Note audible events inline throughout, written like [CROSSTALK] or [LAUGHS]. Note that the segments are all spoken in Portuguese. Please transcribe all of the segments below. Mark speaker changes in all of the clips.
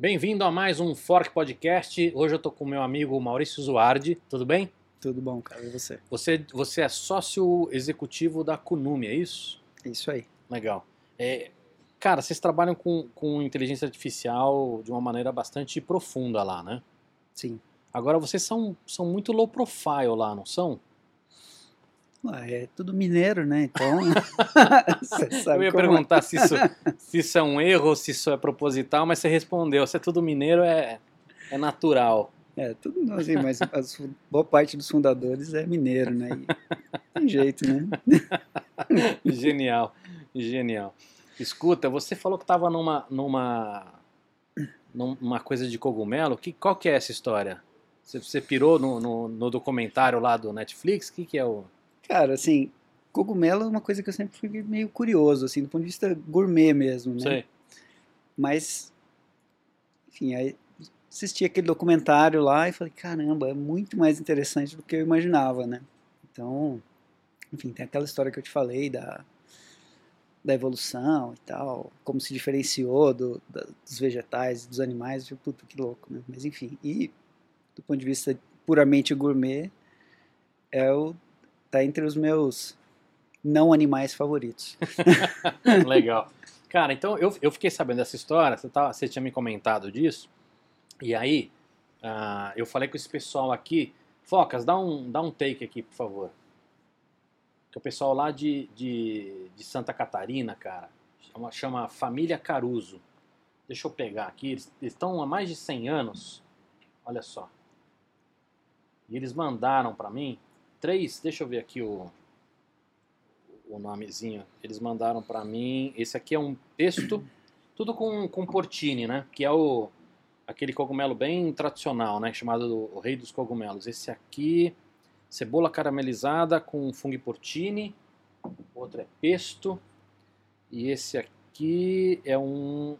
Speaker 1: Bem-vindo a mais um Fork Podcast. Hoje eu tô com meu amigo Maurício Zuardi. Tudo bem?
Speaker 2: Tudo bom, cara. E você?
Speaker 1: Você, você é sócio executivo da Kunumi, é isso?
Speaker 2: Isso aí.
Speaker 1: Legal. É, cara, vocês trabalham com, com inteligência artificial de uma maneira bastante profunda lá, né?
Speaker 2: Sim.
Speaker 1: Agora, vocês são, são muito low profile lá, não são?
Speaker 2: Ué, é tudo mineiro, né? Então. [LAUGHS] você sabe
Speaker 1: Eu ia
Speaker 2: é.
Speaker 1: perguntar se isso, se isso é um erro se isso é proposital, mas você respondeu. Se é tudo mineiro, é, é natural.
Speaker 2: É, tudo assim, mas as- boa parte dos fundadores é mineiro, né? E tem jeito, né? [LAUGHS]
Speaker 1: Genial, genial. Escuta, você falou que estava numa, numa, numa coisa de cogumelo. Que, qual que é essa história? Você, você pirou no, no, no documentário lá do Netflix? O que, que é o...
Speaker 2: Cara, assim, cogumelo é uma coisa que eu sempre fui meio curioso, assim, do ponto de vista gourmet mesmo, né?
Speaker 1: Sei.
Speaker 2: Mas, enfim, aí assisti aquele documentário lá e falei, caramba, é muito mais interessante do que eu imaginava, né? Então, enfim, tem aquela história que eu te falei da, da evolução e tal, como se diferenciou do, da- dos vegetais, dos animais, eu, puta, que louco, né? Mas enfim, e do ponto de vista puramente gourmet, é o, tá entre os meus não animais favoritos. [LAUGHS]
Speaker 1: Legal. Cara, então eu, eu fiquei sabendo dessa história, você, tava, você tinha me comentado disso, e aí ah, eu falei com esse pessoal aqui, Focas, dá um, dá um take aqui, por favor. Que o pessoal lá de, de, de Santa Catarina, cara, chama, chama Família Caruso. Deixa eu pegar aqui, eles eles estão há mais de 100 anos, olha só. E eles mandaram pra mim três, deixa eu ver aqui o, o nomezinho. Eles mandaram pra mim. Esse aqui é um pesto, tudo com, com portini, né? Que é o aquele cogumelo bem tradicional, né? Chamado do- o rei dos cogumelos. Esse aqui, cebola caramelizada com fungo portini. Outro é pesto. E esse aqui é um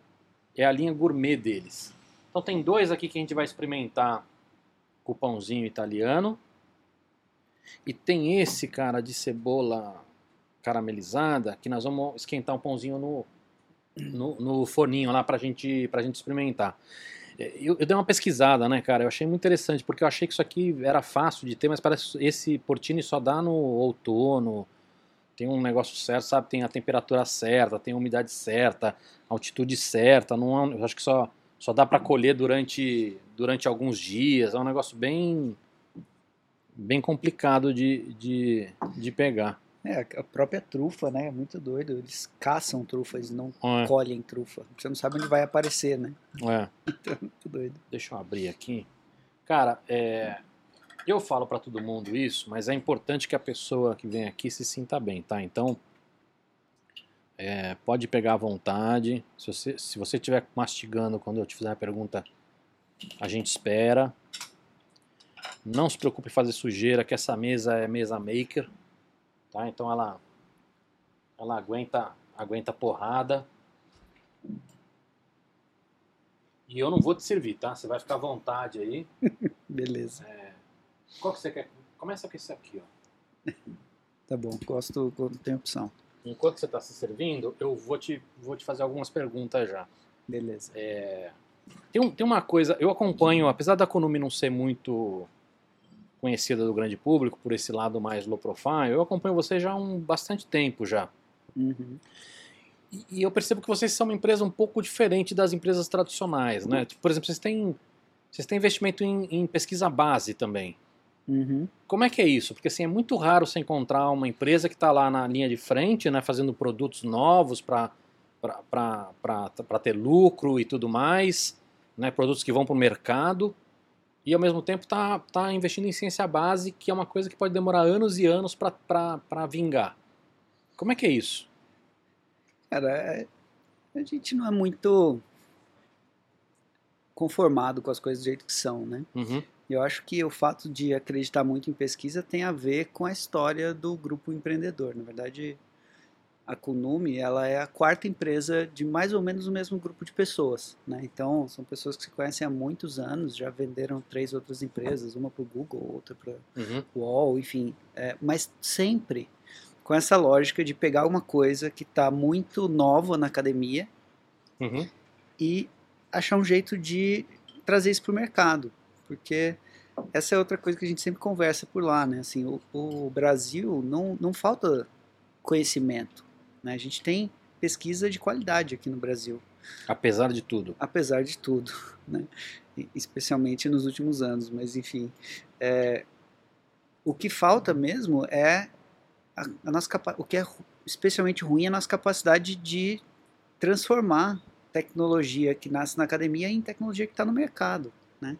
Speaker 1: é a linha gourmet deles. Então tem dois aqui que a gente vai experimentar com o pãozinho italiano. E tem esse, cara, de cebola caramelizada, que nós vamos esquentar um pãozinho no, no, no forninho lá pra gente, pra gente experimentar. É, Eu, eu dei uma pesquisada, né, cara? Eu achei muito interessante, porque eu achei que isso aqui era fácil de ter, mas parece que esse portini só dá no outono. Tem um negócio certo, sabe? Tem a temperatura certa, tem a umidade certa, altitude certa. Não é- eu acho que só, só dá pra colher durante, durante alguns dias. É um negócio bem, bem complicado de, de, de pegar.
Speaker 2: É, a própria trufa, né? É muito doido. Eles caçam trufas, não
Speaker 1: É,
Speaker 2: colhem trufa. Você não sabe onde vai aparecer, né?
Speaker 1: é. [LAUGHS]
Speaker 2: Então, é muito doido.
Speaker 1: Deixa eu abrir aqui. Cara, é, eu falo pra todo mundo isso, mas é importante que a pessoa que vem aqui se sinta bem, tá? Então, é, pode pegar à vontade. Se você se você estiver mastigando quando eu te fizer a pergunta, a gente espera. Não se preocupe em fazer sujeira, que essa mesa é mesa maker, tá? Então ela ela aguenta aguenta porrada. E eu não vou te servir, tá? Você vai ficar à vontade aí. [LAUGHS]
Speaker 2: Beleza.
Speaker 1: Qual que você quer? Começa com esse aqui, ó. [LAUGHS]
Speaker 2: Tá bom. Gosto quando tem opção.
Speaker 1: Enquanto você está se servindo, eu vou te, vou te fazer algumas perguntas já.
Speaker 2: Beleza.
Speaker 1: Tem, um- tem uma coisa, eu acompanho, apesar da Konumi não ser muito conhecida do grande público, por esse lado mais low profile, eu acompanho você já há um bastante tempo já.
Speaker 2: Uhum.
Speaker 1: E, e eu percebo que vocês são uma empresa um pouco diferente das empresas tradicionais, né? Tipo, Por exemplo, vocês têm, vocês têm investimento em, em pesquisa base também.
Speaker 2: Uhum.
Speaker 1: Como é que é isso? Porque assim, é muito raro você encontrar uma empresa que está lá na linha de frente, né, fazendo produtos novos para ter lucro e tudo mais, né, produtos que vão para o mercado, e ao mesmo tempo está tá investindo em ciência base, que é uma coisa que pode demorar anos e anos para vingar. Como é que é isso?
Speaker 2: Cara, é- a gente não é muito conformado com as coisas do jeito que são, né?
Speaker 1: Uhum,
Speaker 2: Eu acho que o fato de acreditar muito em pesquisa tem a ver com a história do grupo empreendedor. Na verdade, a Kunumi ela é a quarta empresa de mais ou menos o mesmo grupo de pessoas. Né? Então, são pessoas que se conhecem há muitos anos, já venderam três outras empresas, uma para o Google, outra para
Speaker 1: uhum,
Speaker 2: o UOL, enfim. É, mas sempre com essa lógica de pegar uma coisa que está muito nova na academia
Speaker 1: uhum,
Speaker 2: e achar um jeito de trazer isso para o mercado, porque essa é outra coisa que a gente sempre conversa por lá, né? Assim, o, o Brasil não, não falta conhecimento, né? A gente tem pesquisa de qualidade aqui no Brasil.
Speaker 1: Apesar de tudo.
Speaker 2: Apesar de tudo, [LAUGHS] né? especialmente nos últimos anos, mas enfim. É, o que falta mesmo é a, a nossa o que é especialmente ruim é a nossa capacidade de transformar tecnologia que nasce na academia em tecnologia que está no mercado, né?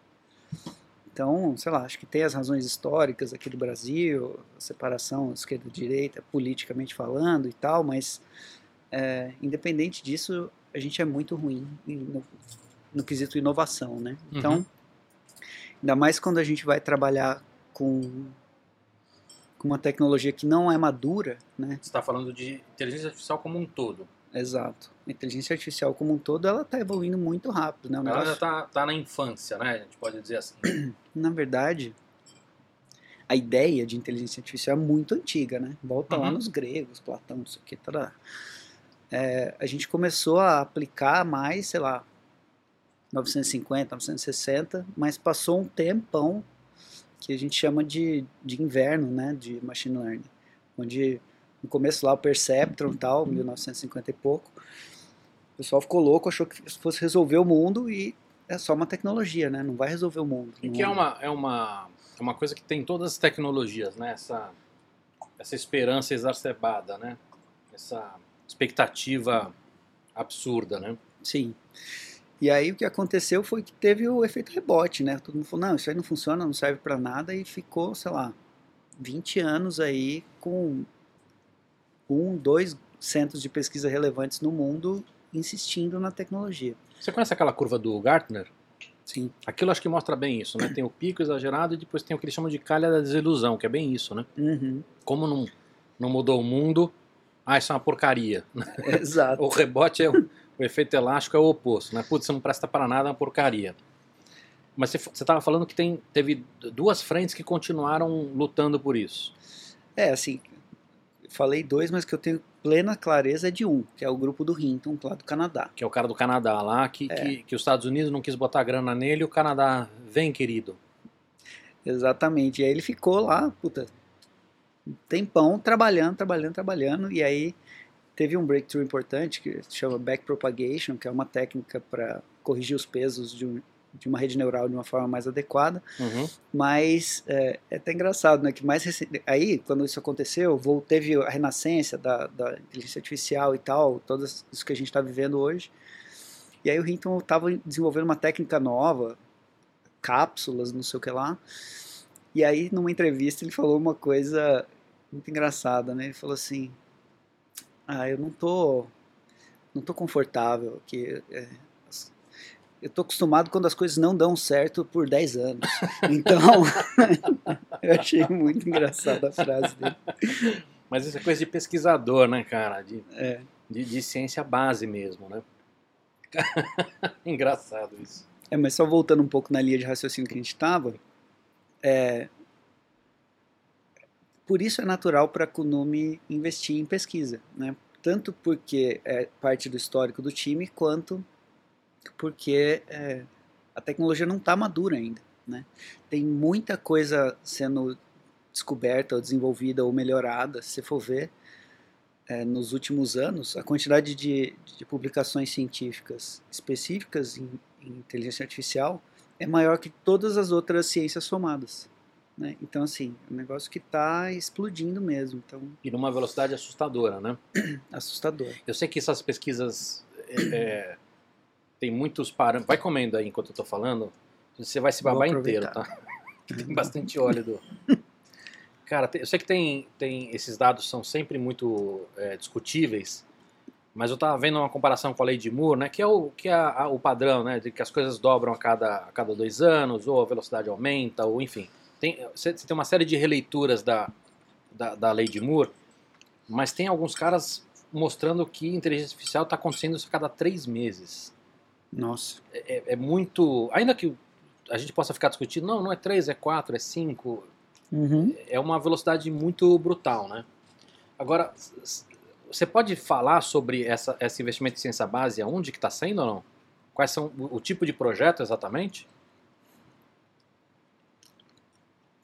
Speaker 2: Então, sei lá, acho que tem as razões históricas aqui do Brasil, separação esquerda-direita, politicamente falando e tal, mas é, independente disso, a gente é muito ruim no, no quesito inovação, né? Então, uhum. ainda mais quando a gente vai trabalhar com, com uma tecnologia que não é madura, né?
Speaker 1: Você está falando de inteligência artificial como um todo.
Speaker 2: Exato. A inteligência artificial como um todo, ela está evoluindo muito rápido, né?
Speaker 1: ela já está tá na infância, né? A gente pode dizer assim. [CLEARS THROAT]
Speaker 2: Na verdade, a ideia de inteligência artificial é muito antiga, né? Volta uhum. lá nos gregos, Platão, isso aqui, tá. É, a gente começou a aplicar mais, sei lá, 950, 960, mas passou um tempão que a gente chama de, de inverno, né, de machine learning, onde no começo lá o Perceptron tal, 1950 e pouco, o pessoal ficou louco, achou que fosse resolver o mundo e é só uma tecnologia, né? Não vai resolver o mundo.
Speaker 1: E que é uma, é, uma, é uma coisa que tem todas as tecnologias, né? Essa, essa esperança exacerbada, né? Essa expectativa absurda, né?
Speaker 2: Sim. E aí o que aconteceu foi que teve o efeito rebote, né? Todo mundo falou, não, isso aí não funciona, não serve para nada e ficou, sei lá, 20 anos aí com um, dois centros de pesquisa relevantes no mundo insistindo na tecnologia.
Speaker 1: Você conhece aquela curva do Gartner?
Speaker 2: Sim.
Speaker 1: Aquilo acho que mostra bem isso, né? Tem o pico exagerado e depois tem o que eles chamam de calha da desilusão, que é bem isso, né?
Speaker 2: Uhum.
Speaker 1: Como não, não mudou o mundo, ah, isso é uma porcaria. [LAUGHS]
Speaker 2: Exato.
Speaker 1: o rebote é o, o, efeito elástico é o oposto, né? Putz, você não presta para nada, é uma porcaria. Mas você estava falando que tem, teve duas frentes que continuaram lutando por isso.
Speaker 2: É, assim, falei dois, mas que eu tenho plena clareza é de um, que é o grupo do Hinton, lá do Canadá.
Speaker 1: Que é o cara do Canadá lá, que, é. que, que, os Estados Unidos não quis botar grana nele o Canadá, vem querido.
Speaker 2: Exatamente, e aí ele ficou lá, puta, um tempão trabalhando, trabalhando, trabalhando, e aí teve um breakthrough importante que se chama backpropagation, que é uma técnica para corrigir os pesos de um, de uma rede neural de uma forma mais adequada.
Speaker 1: Uhum.
Speaker 2: Mas é, é, até engraçado, né? Que mais recente, aí quando isso aconteceu, vou, teve a renascença da, da inteligência artificial e tal, tudo isso que a gente está vivendo hoje. E aí o Hinton estava desenvolvendo uma técnica nova, cápsulas, não sei o que lá. E aí numa entrevista ele falou uma coisa muito engraçada, né? Ele falou assim: "Ah, eu não tô não tô confortável que é, eu tô acostumado quando as coisas não dão certo por 10 anos. Então, [LAUGHS] eu achei muito engraçada a frase dele.
Speaker 1: Mas isso é coisa de pesquisador, né, cara? De,
Speaker 2: é.
Speaker 1: de, de ciência base mesmo, né? [LAUGHS] Engraçado isso.
Speaker 2: É, mas só voltando um pouco na linha de raciocínio que a gente estava, é, por isso é natural para a Kunume investir em pesquisa, né? Tanto porque é parte do histórico do time, quanto porque é, a tecnologia não está madura ainda. Né? Tem muita coisa sendo descoberta, ou desenvolvida ou melhorada, se você for ver, é, nos últimos anos, a quantidade de, de publicações científicas específicas em, em, inteligência artificial é maior que todas as outras ciências somadas. Né? Então, assim, é um negócio que está explodindo mesmo. Então...
Speaker 1: E numa velocidade assustadora, né? [CLEARS THROAT]
Speaker 2: Assustador.
Speaker 1: Eu sei que essas pesquisas é, é tem muitos parâmetros. Vai comendo aí enquanto eu tô falando. Você vai se babar inteiro, tá? [LAUGHS] tem bastante óleo do. [LAUGHS] Cara, eu sei que tem, tem esses dados são sempre muito é, discutíveis, mas eu estava vendo uma comparação com a lei de Moore, né, que é o que é a, o padrão, né, de que as coisas dobram a cada, a cada dois anos, ou a velocidade aumenta, ou enfim. Tem, você, tem uma série de releituras da, da, da lei de Moore, mas tem alguns caras mostrando que inteligência artificial está acontecendo isso a cada três meses.
Speaker 2: Nossa.
Speaker 1: É, é, é, muito. Ainda que a gente possa ficar discutindo, não, não é 3, é 4, é 5.
Speaker 2: Uhum.
Speaker 1: É uma velocidade muito brutal, né? Agora, você pode falar sobre essa, esse investimento em ciência base, aonde que está sendo ou não? Quais são o, o tipo de projeto exatamente?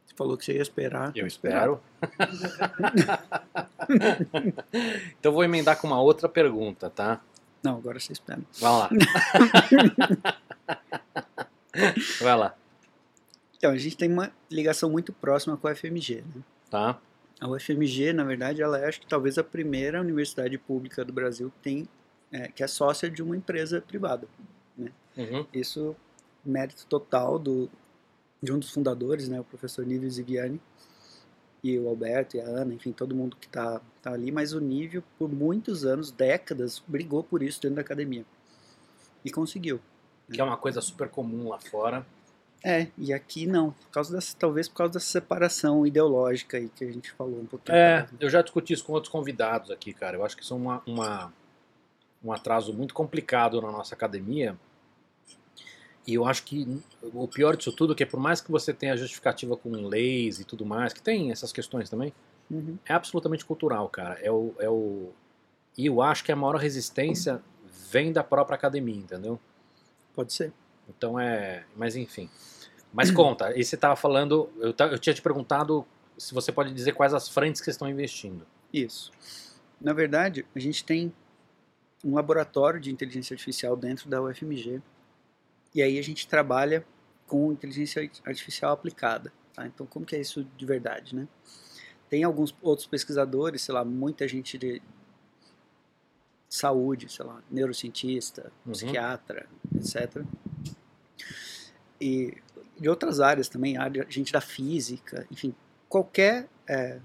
Speaker 2: Você falou que você ia esperar.
Speaker 1: Eu espero. [LAUGHS] então vou emendar com uma outra pergunta, tá?
Speaker 2: Não, agora você espera.
Speaker 1: Vai lá. [LAUGHS] Vai lá.
Speaker 2: Então, a gente tem uma ligação muito próxima com a UFMG, né?
Speaker 1: Tá.
Speaker 2: A UFMG, na verdade, ela é, acho que talvez a primeira universidade pública do Brasil que tem, é, que é sócia de uma empresa privada.
Speaker 1: Uhum.
Speaker 2: Isso mérito total do, de um dos fundadores, né, o professor Nívio Ziviani, e o Alberto e a Ana, enfim, todo mundo que está tá ali, mas o Nívio, por muitos anos, décadas, brigou por isso dentro da academia. E conseguiu.
Speaker 1: Que é uma coisa super comum lá fora.
Speaker 2: É, e aqui não, por causa dessa, talvez por causa dessa separação ideológica aí que a gente falou um pouquinho.
Speaker 1: É,
Speaker 2: né?
Speaker 1: eu já discuti isso com outros convidados aqui, cara. Eu acho que isso é uma, uma- um atraso muito complicado na nossa academia. E eu acho que o pior disso tudo é que por mais que você tenha justificativa com leis e tudo mais, que tem essas questões também,
Speaker 2: Uhum.
Speaker 1: é absolutamente cultural, cara. É o, é o... E eu acho que a maior resistência vem da própria academia, entendeu?
Speaker 2: Pode ser.
Speaker 1: Então é. Mas enfim. Mas conta, e você estava falando. Eu, eu tinha te perguntado se você pode dizer quais as frentes que vocês estão investindo.
Speaker 2: Isso. Na verdade, a gente tem um laboratório de inteligência artificial dentro da UFMG. E aí a gente trabalha com inteligência artificial aplicada. tá? Então, como que é isso de verdade, né? Tem alguns outros pesquisadores, sei lá, muita gente de saúde, sei lá, neurocientista,
Speaker 1: Uhum.
Speaker 2: psiquiatra, etc. E de outras áreas também, área, gente da física, enfim, qualquer é,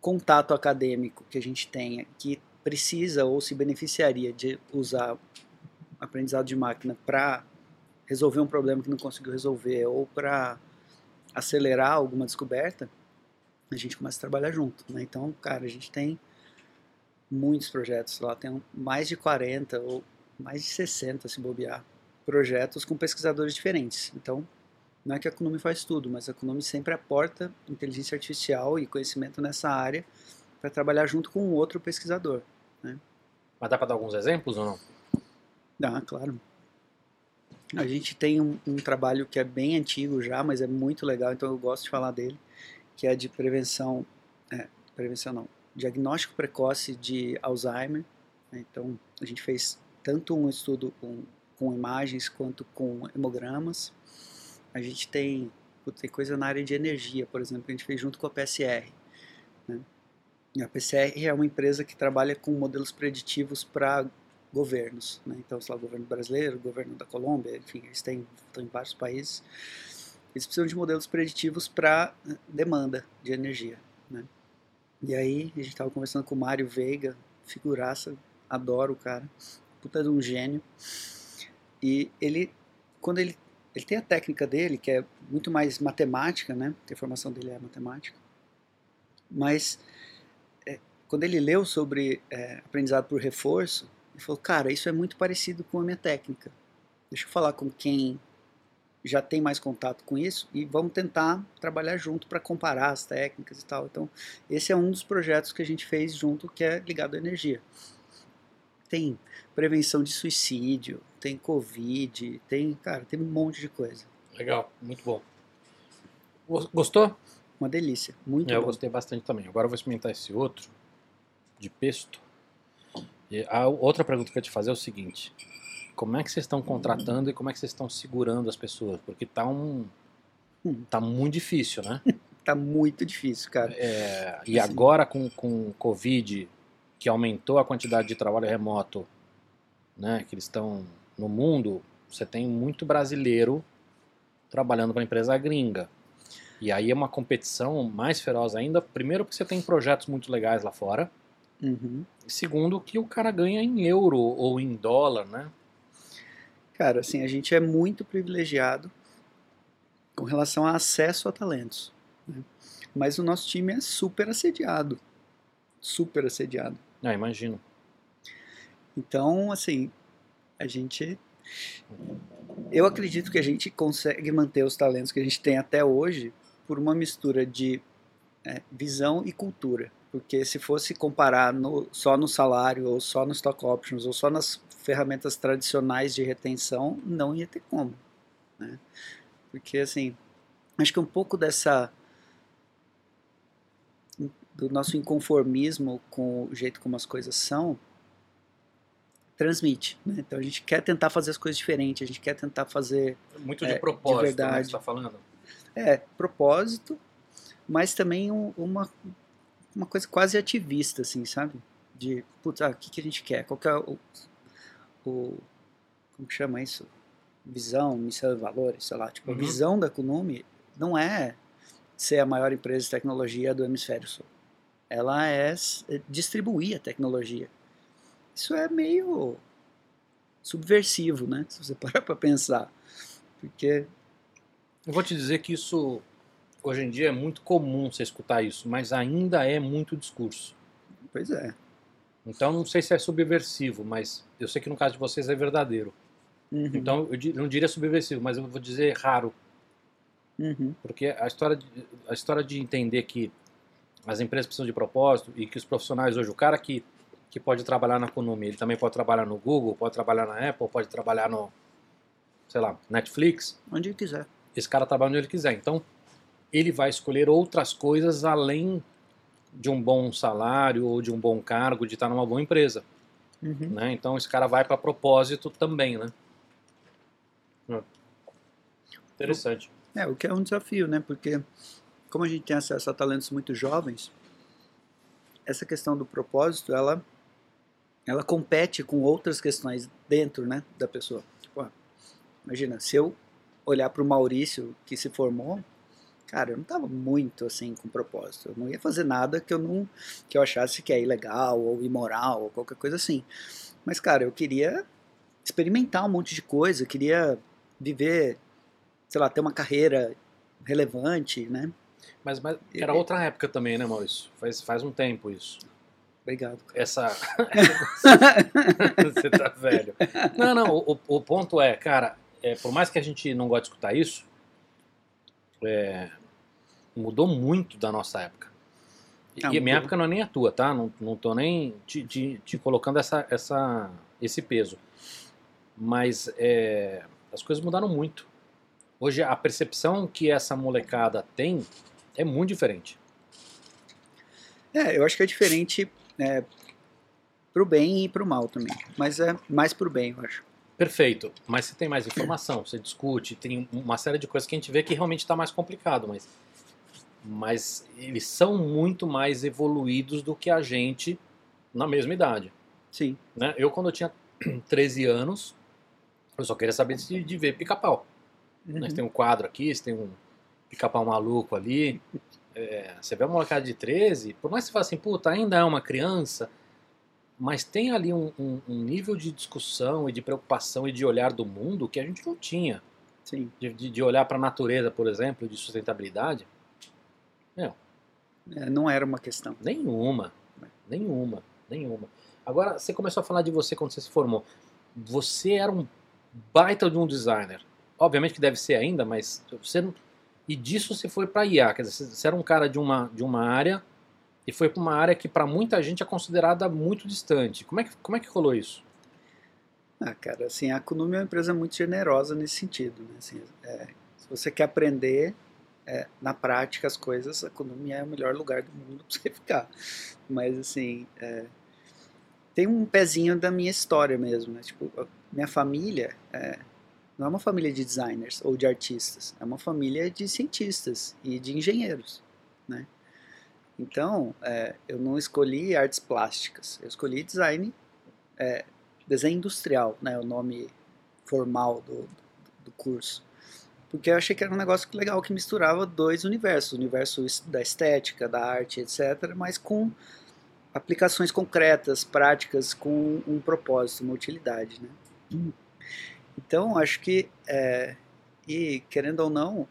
Speaker 2: contato acadêmico que a gente tenha que precisa ou se beneficiaria de usar aprendizado de máquina para resolver um problema que não conseguiu resolver ou para acelerar alguma descoberta, a gente começa a trabalhar junto. Né? Então, cara, a gente tem muitos projetos lá, tem mais de 40 ou mais de 60, se bobear, projetos com pesquisadores diferentes. Então, não é que a Kunumi faz tudo, mas a Kunumi sempre aporta inteligência artificial e conhecimento nessa área para trabalhar junto com outro pesquisador.
Speaker 1: Mas dá para dar alguns exemplos ou não?
Speaker 2: Dá, claro. A gente tem um, um trabalho que é bem antigo já, mas é muito legal, então eu gosto de falar dele, que é de prevenção, é, prevenção não, diagnóstico precoce de Alzheimer. né? Então a gente fez tanto um estudo com, com imagens quanto com hemogramas. A gente tem, tem coisa na área de energia, por exemplo, que a gente fez junto com a PSR. né? A PSR é uma empresa que trabalha com modelos preditivos para governos, né? então, sei lá, o governo brasileiro, o governo da Colômbia, enfim, eles têm, estão em vários países, eles precisam de modelos preditivos para demanda de energia, né? E aí, a gente estava conversando com o Mário Veiga, figuraça, adoro o cara, puta de um gênio, e ele, quando ele, ele tem a técnica dele, que é muito mais matemática, né? A formação dele é matemática, mas é, quando ele leu sobre é, aprendizado por reforço, ele falou, cara, isso é muito parecido com a minha técnica. Deixa eu falar com quem já tem mais contato com isso e vamos tentar trabalhar junto para comparar as técnicas e tal. Então, esse é um dos projetos que a gente fez junto que é ligado à energia. Tem prevenção de suicídio, tem Covid, tem, cara, tem um monte de coisa.
Speaker 1: Legal, muito bom. Gos- Gostou?
Speaker 2: Uma delícia, muito
Speaker 1: É, eu gostei bastante também. Agora eu vou experimentar esse outro, de pesto. E a outra pergunta que eu ia te fazer é o seguinte: como é que vocês estão contratando e como é que vocês estão segurando as pessoas? Porque tá um. Tá muito difícil, né? [LAUGHS]
Speaker 2: Tá muito difícil, cara.
Speaker 1: É, e
Speaker 2: Assim.
Speaker 1: agora com, com o Covid, que aumentou a quantidade de trabalho remoto né, que eles estão no mundo, você tem muito brasileiro trabalhando para empresa gringa. E aí é uma competição mais feroz ainda. Primeiro, porque você tem projetos muito legais lá fora.
Speaker 2: Uhum.
Speaker 1: Segundo, que o cara ganha em euro ou em dólar, né?
Speaker 2: Cara, assim, a gente é muito privilegiado com relação a acesso a talentos. né? Mas o nosso time é super assediado. Super assediado.
Speaker 1: Ah, imagino.
Speaker 2: Então, assim, a gente. Eu acredito que a gente consegue manter os talentos que a gente tem até hoje por uma mistura de é, visão e cultura. Porque se fosse comparar no, só no salário, ou só no stock options, ou só nas ferramentas tradicionais de retenção, não ia ter como. Né? Porque, assim, acho que um pouco dessa. do nosso inconformismo com o jeito como as coisas são, transmite. Né? Então a gente quer tentar fazer as coisas diferentes, a gente quer tentar fazer.
Speaker 1: Muito de
Speaker 2: É, de
Speaker 1: propósito,
Speaker 2: verdade.
Speaker 1: né, que você tá falando.
Speaker 2: É, propósito, mas também um- uma, uma coisa quase ativista, assim, sabe? De, putz, ah, o que, que a gente quer? Qual que é o, o. Como que chama isso? Visão, missão e valores, sei lá. Tipo,
Speaker 1: Uhum.
Speaker 2: a visão da Kunumi não é ser a maior empresa de tecnologia do hemisfério sul. Ela é é distribuir a tecnologia. Isso é meio subversivo, né? Se você [LAUGHS] parar para pensar. Porque
Speaker 1: Eu vou te dizer que isso, hoje em dia, é muito comum você escutar isso, mas ainda é muito discurso.
Speaker 2: Pois é.
Speaker 1: Então, não sei se é subversivo, mas eu sei que no caso de vocês é verdadeiro.
Speaker 2: Uhum,
Speaker 1: Então, eu não diria subversivo, mas eu vou dizer raro,
Speaker 2: uhum,
Speaker 1: porque a história de, a história de entender que as empresas precisam de propósito e que os profissionais hoje, o cara que, que pode trabalhar na Konami, ele também pode trabalhar no Google, pode trabalhar na Apple, pode trabalhar no, sei lá, Netflix,
Speaker 2: onde ele quiser.
Speaker 1: esse cara trabalha onde ele quiser. Então, ele vai escolher outras coisas além de um bom salário ou de um bom cargo, de estar numa boa empresa.
Speaker 2: Uhum.
Speaker 1: Né? Então, esse cara vai para propósito também, né? Hum. Interessante.
Speaker 2: É, o que é um desafio, né? Porque como a gente tem acesso a talentos muito jovens, essa questão do propósito, ela ela compete com outras questões dentro, né, da pessoa. Tipo, imagina, se eu olhar para o Maurício que se formou, cara, eu não estava muito assim com propósito. Eu não ia fazer nada que eu não que eu achasse que é ilegal ou imoral ou qualquer coisa assim. Mas cara, eu queria experimentar um monte de coisa, eu queria viver, sei lá, ter uma carreira relevante, né?
Speaker 1: Mas, mas era outra época também, né, Maurício? Faz, faz um tempo isso.
Speaker 2: Obrigado.
Speaker 1: Essa. [LAUGHS] [LAUGHS] Você tá velho. Não, não, o, o ponto é, cara, é, por mais que a gente não goste de escutar isso, é, mudou muito da nossa época. E
Speaker 2: Ah,
Speaker 1: a minha época não é nem a tua, tá? Não, não tô nem te, te- te colocando essa, essa, esse peso. Mas é, as coisas mudaram muito. Hoje a percepção que essa molecada tem é muito diferente.
Speaker 2: É, eu acho que é diferente é, pro bem e pro mal também. Mas é mais pro bem, eu acho.
Speaker 1: Perfeito, mas você tem mais informação, você discute, tem uma série de coisas que a gente vê que realmente está mais complicado, mas, mas eles são muito mais evoluídos do que a gente na mesma idade.
Speaker 2: Sim.
Speaker 1: Né? Eu, quando eu tinha [CLEARS THROAT] 13 anos, eu só queria saber de, de ver pica-pau.
Speaker 2: Uhum.
Speaker 1: Né? Tem um quadro aqui, tem um pica-pau maluco ali. É, você vê uma molecada de 13, por mais que você fale assim, puta, ainda é uma criança, mas tem ali um, um- um nível de discussão e de preocupação e de olhar do mundo que a gente não tinha.
Speaker 2: Sim.
Speaker 1: De, de- de olhar para a natureza, por exemplo, de sustentabilidade.
Speaker 2: É, não era uma questão.
Speaker 1: Nenhuma. Nenhuma. Nenhuma. Agora, você começou a falar de você quando você se formou. Você era um baita de um designer. Obviamente que deve ser ainda, mas você não... E disso você foi para IA, quer dizer, você era um cara de uma, de uma área e foi para uma área que para muita gente é considerada muito distante. Como é que, como é que rolou isso?
Speaker 2: Ah, cara, assim, a Kunumi é uma empresa muito generosa nesse sentido. Né? Assim, é, se você quer aprender é, na prática as coisas, a Kunumi é o melhor lugar do mundo [LAUGHS] para você ficar. Mas, assim, é, tem um pezinho da minha história mesmo. Né? Tipo, minha família é, não é uma família de designers ou de artistas, é uma família de cientistas e de engenheiros. Né? Então, é, eu não escolhi artes plásticas, eu escolhi design é, desenho industrial, né, o nome formal do, do curso. Porque eu achei que era um negócio legal que misturava dois universos, o universo da estética, da arte, etc., mas com aplicações concretas, práticas, com um propósito, uma utilidade. Né? Então, acho que, é, e querendo ou não,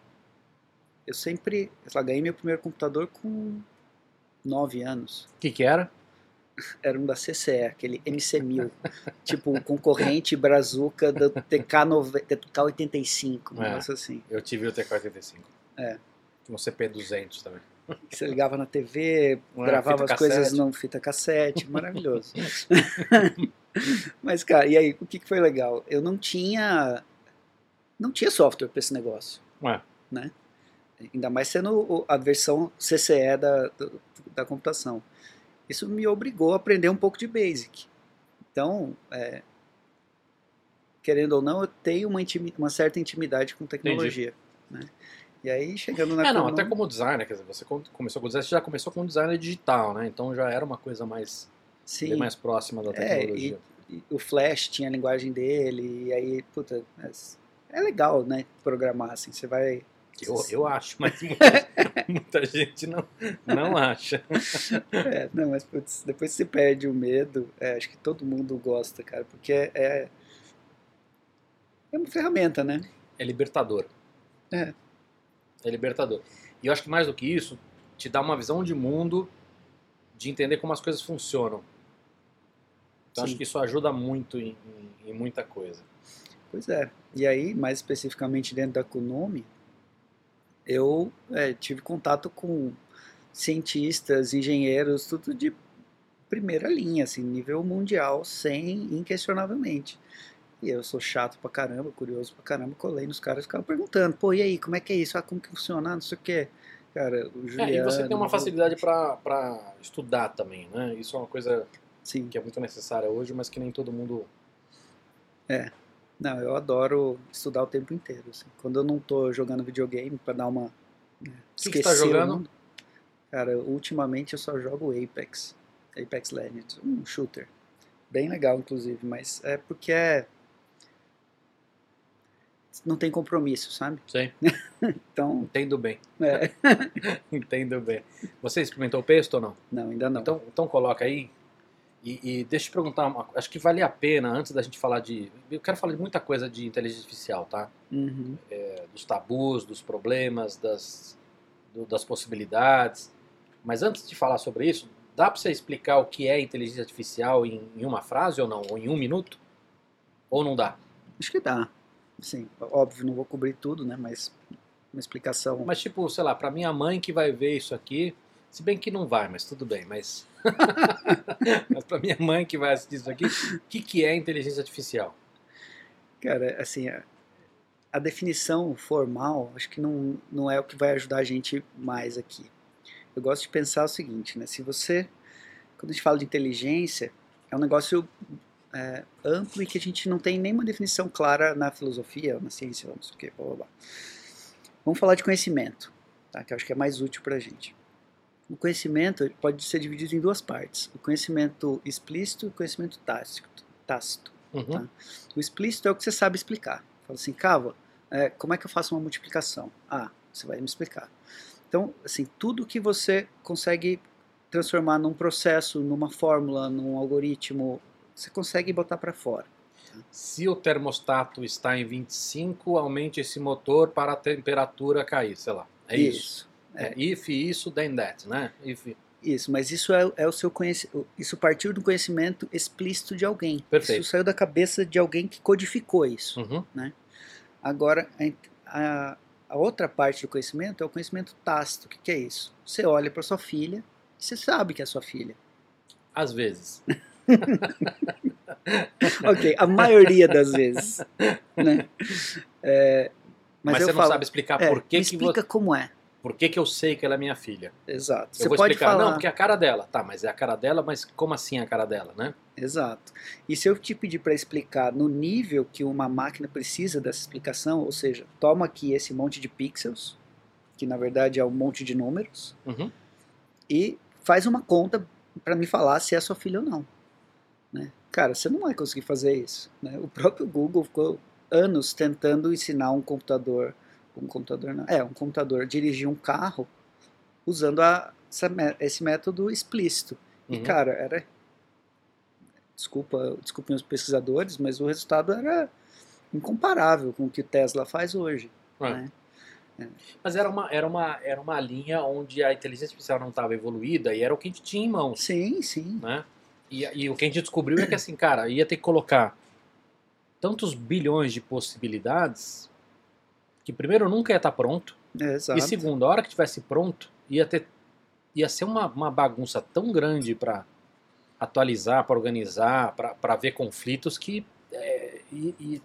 Speaker 2: eu sempre, ganhei meu primeiro computador com nove anos
Speaker 1: O que, que era?
Speaker 2: Era um da CCE, aquele MC1000, tipo o concorrente brazuca do TK, TK85, um
Speaker 1: É.
Speaker 2: negócio assim.
Speaker 1: Eu tive o TK-85.
Speaker 2: É.
Speaker 1: Um CP200 também.
Speaker 2: Você ligava na TV,
Speaker 1: Ué,
Speaker 2: gravava as coisas
Speaker 1: cassete.
Speaker 2: no fita cassete, maravilhoso. [LAUGHS] Mas, cara, e aí, o que, que foi legal? Eu não tinha. Não tinha software para esse negócio.
Speaker 1: Ué.
Speaker 2: Né? Ainda mais sendo a versão CCE da, da computação. Isso me obrigou a aprender um pouco de Basic. Então, é, querendo ou não, eu tenho uma, uma certa intimidade com tecnologia. Né? E aí, chegando na
Speaker 1: É, não, até como designer, quer dizer, você com- começou com design, você já começou com design digital, né? Então já era uma coisa mais,
Speaker 2: Sim.
Speaker 1: mais próxima da
Speaker 2: É,
Speaker 1: tecnologia.
Speaker 2: E o Flash tinha a linguagem dele, e aí, puta, é, é legal, né, programar, assim, você vai...
Speaker 1: Eu, eu acho, mas [LAUGHS] muita, muita gente não, não acha.
Speaker 2: É, não, mas putz, depois que você perde o medo, é, acho que todo mundo gosta, cara, porque é, é, é uma ferramenta, né?
Speaker 1: É libertador.
Speaker 2: É.
Speaker 1: É libertador. E eu acho que mais do que isso, te dá uma visão de mundo, de entender como as coisas funcionam. Então
Speaker 2: Sim.
Speaker 1: acho que isso ajuda muito em, em- em muita coisa.
Speaker 2: Pois é. E aí, mais especificamente dentro da Konami, eu é, tive contato com cientistas, engenheiros, tudo de primeira linha, assim, nível mundial, sem inquestionavelmente. E eu sou chato pra caramba, curioso pra caramba, colei nos caras e ficava perguntando, pô, e aí, como é que é isso? Ah, como que funciona? Não sei o quê. Cara, o Juliano...
Speaker 1: É, e você tem uma facilidade para estudar também, né? Isso é uma coisa
Speaker 2: Sim.
Speaker 1: que é muito necessária hoje, mas que nem todo mundo.
Speaker 2: Não, eu adoro estudar o tempo inteiro. assim. Quando eu não tô jogando videogame pra dar uma. Né,
Speaker 1: que você tá
Speaker 2: o
Speaker 1: jogando?
Speaker 2: Cara, ultimamente eu só jogo Apex. Apex Legends, um shooter. Bem legal, inclusive, mas é porque é. Não tem compromisso, sabe?
Speaker 1: Sei. [LAUGHS]
Speaker 2: Então,
Speaker 1: Entendo bem.
Speaker 2: é. [LAUGHS]
Speaker 1: Entendo bem. Você experimentou o pesto ou não?
Speaker 2: Não, ainda não.
Speaker 1: Então, então coloca aí. E, e deixa eu te perguntar, uma, acho que vale a pena, antes da gente falar de. Eu quero falar de muita coisa de inteligência artificial, tá?
Speaker 2: Uhum.
Speaker 1: É, dos tabus, dos problemas, das, do- das possibilidades. Mas antes de falar sobre isso, dá para você explicar o que é inteligência artificial em, em uma frase ou não? Ou em um minuto? Ou não dá?
Speaker 2: Acho que dá. Sim, óbvio, não vou cobrir tudo, né? Mas uma explicação.
Speaker 1: Mas, tipo, sei lá, pra minha mãe que vai ver isso aqui, se bem que não vai, mas tudo bem, mas. [LAUGHS] mas pra minha mãe que vai assistir isso aqui, o que, que é inteligência artificial?
Speaker 2: Cara, assim, a, a definição formal, acho que não, não é o que vai ajudar a gente mais aqui. Eu gosto de pensar o seguinte, né? Se você, quando a gente fala de inteligência, é um negócio é, amplo e que a gente não tem nenhuma definição clara na filosofia, na ciência, sei o quê, blá, blá, blá. Vamos falar de conhecimento, tá? que eu acho que é mais útil para a gente. O conhecimento pode ser dividido em duas partes: o conhecimento explícito e o conhecimento tácito. tácito.
Speaker 1: Uhum.
Speaker 2: Tá. O explícito é o que você sabe explicar. Fala assim, Cava, é, como é que eu faço uma multiplicação? Ah, você vai me explicar. Então, assim, tudo que você consegue transformar num processo, numa fórmula, num algoritmo, você consegue botar para fora.
Speaker 1: Se o termostato está em 25, aumente esse motor para a temperatura cair, sei lá. É isso. É, if isso, then that, né? If,
Speaker 2: Isso, mas isso é, é o seu conhecimento. Isso partiu do conhecimento explícito de alguém.
Speaker 1: Perfeito.
Speaker 2: Isso saiu da cabeça de alguém que codificou isso.
Speaker 1: uhum.
Speaker 2: Agora, a, a- outra parte do conhecimento é o conhecimento tácito. O que, que é isso? Você olha para sua filha e você sabe que é sua filha.
Speaker 1: Às vezes. [LAUGHS]
Speaker 2: ok, a maioria das vezes. Né? É, mas,
Speaker 1: Mas, você
Speaker 2: falo,
Speaker 1: não sabe explicar
Speaker 2: é,
Speaker 1: por, que,
Speaker 2: me
Speaker 1: que,
Speaker 2: explica
Speaker 1: vo-
Speaker 2: como é.
Speaker 1: Por que, que eu sei que ela é minha filha.
Speaker 2: Exato.
Speaker 1: Eu
Speaker 2: Você
Speaker 1: vou
Speaker 2: pode
Speaker 1: explicar.
Speaker 2: falar.
Speaker 1: Não, porque é a cara dela. Tá, mas é a cara dela, mas como assim a cara dela, né?
Speaker 2: Exato. E se eu te pedir para explicar no nível que uma máquina precisa dessa explicação, ou seja, toma aqui esse monte de pixels, que na verdade é um monte de números,
Speaker 1: Uhum.
Speaker 2: e faz uma conta para me falar se é sua filha ou não. Né? Cara, você não vai conseguir fazer isso. Né? O próprio Google ficou anos tentando ensinar um computador, um computador não, é, um computador dirigir um carro usando a, essa esse método explícito. E
Speaker 1: Uhum.
Speaker 2: cara, era desculpa, desculpem os pesquisadores, mas o resultado era incomparável com o que o Tesla faz hoje.
Speaker 1: É.
Speaker 2: né?
Speaker 1: Mas era uma, era, uma, era uma linha onde a inteligência artificial não estava evoluída e era o que a gente tinha em mãos.
Speaker 2: Sim, sim.
Speaker 1: né? E, e o que a gente descobriu é que assim, cara, ia ter que colocar tantos bilhões de possibilidades que primeiro nunca ia estar pronto
Speaker 2: É, exato.
Speaker 1: e segundo, a hora que tivesse pronto ia ter ia ser uma, uma bagunça tão grande para atualizar, para organizar, para ver conflitos que. É, e, e...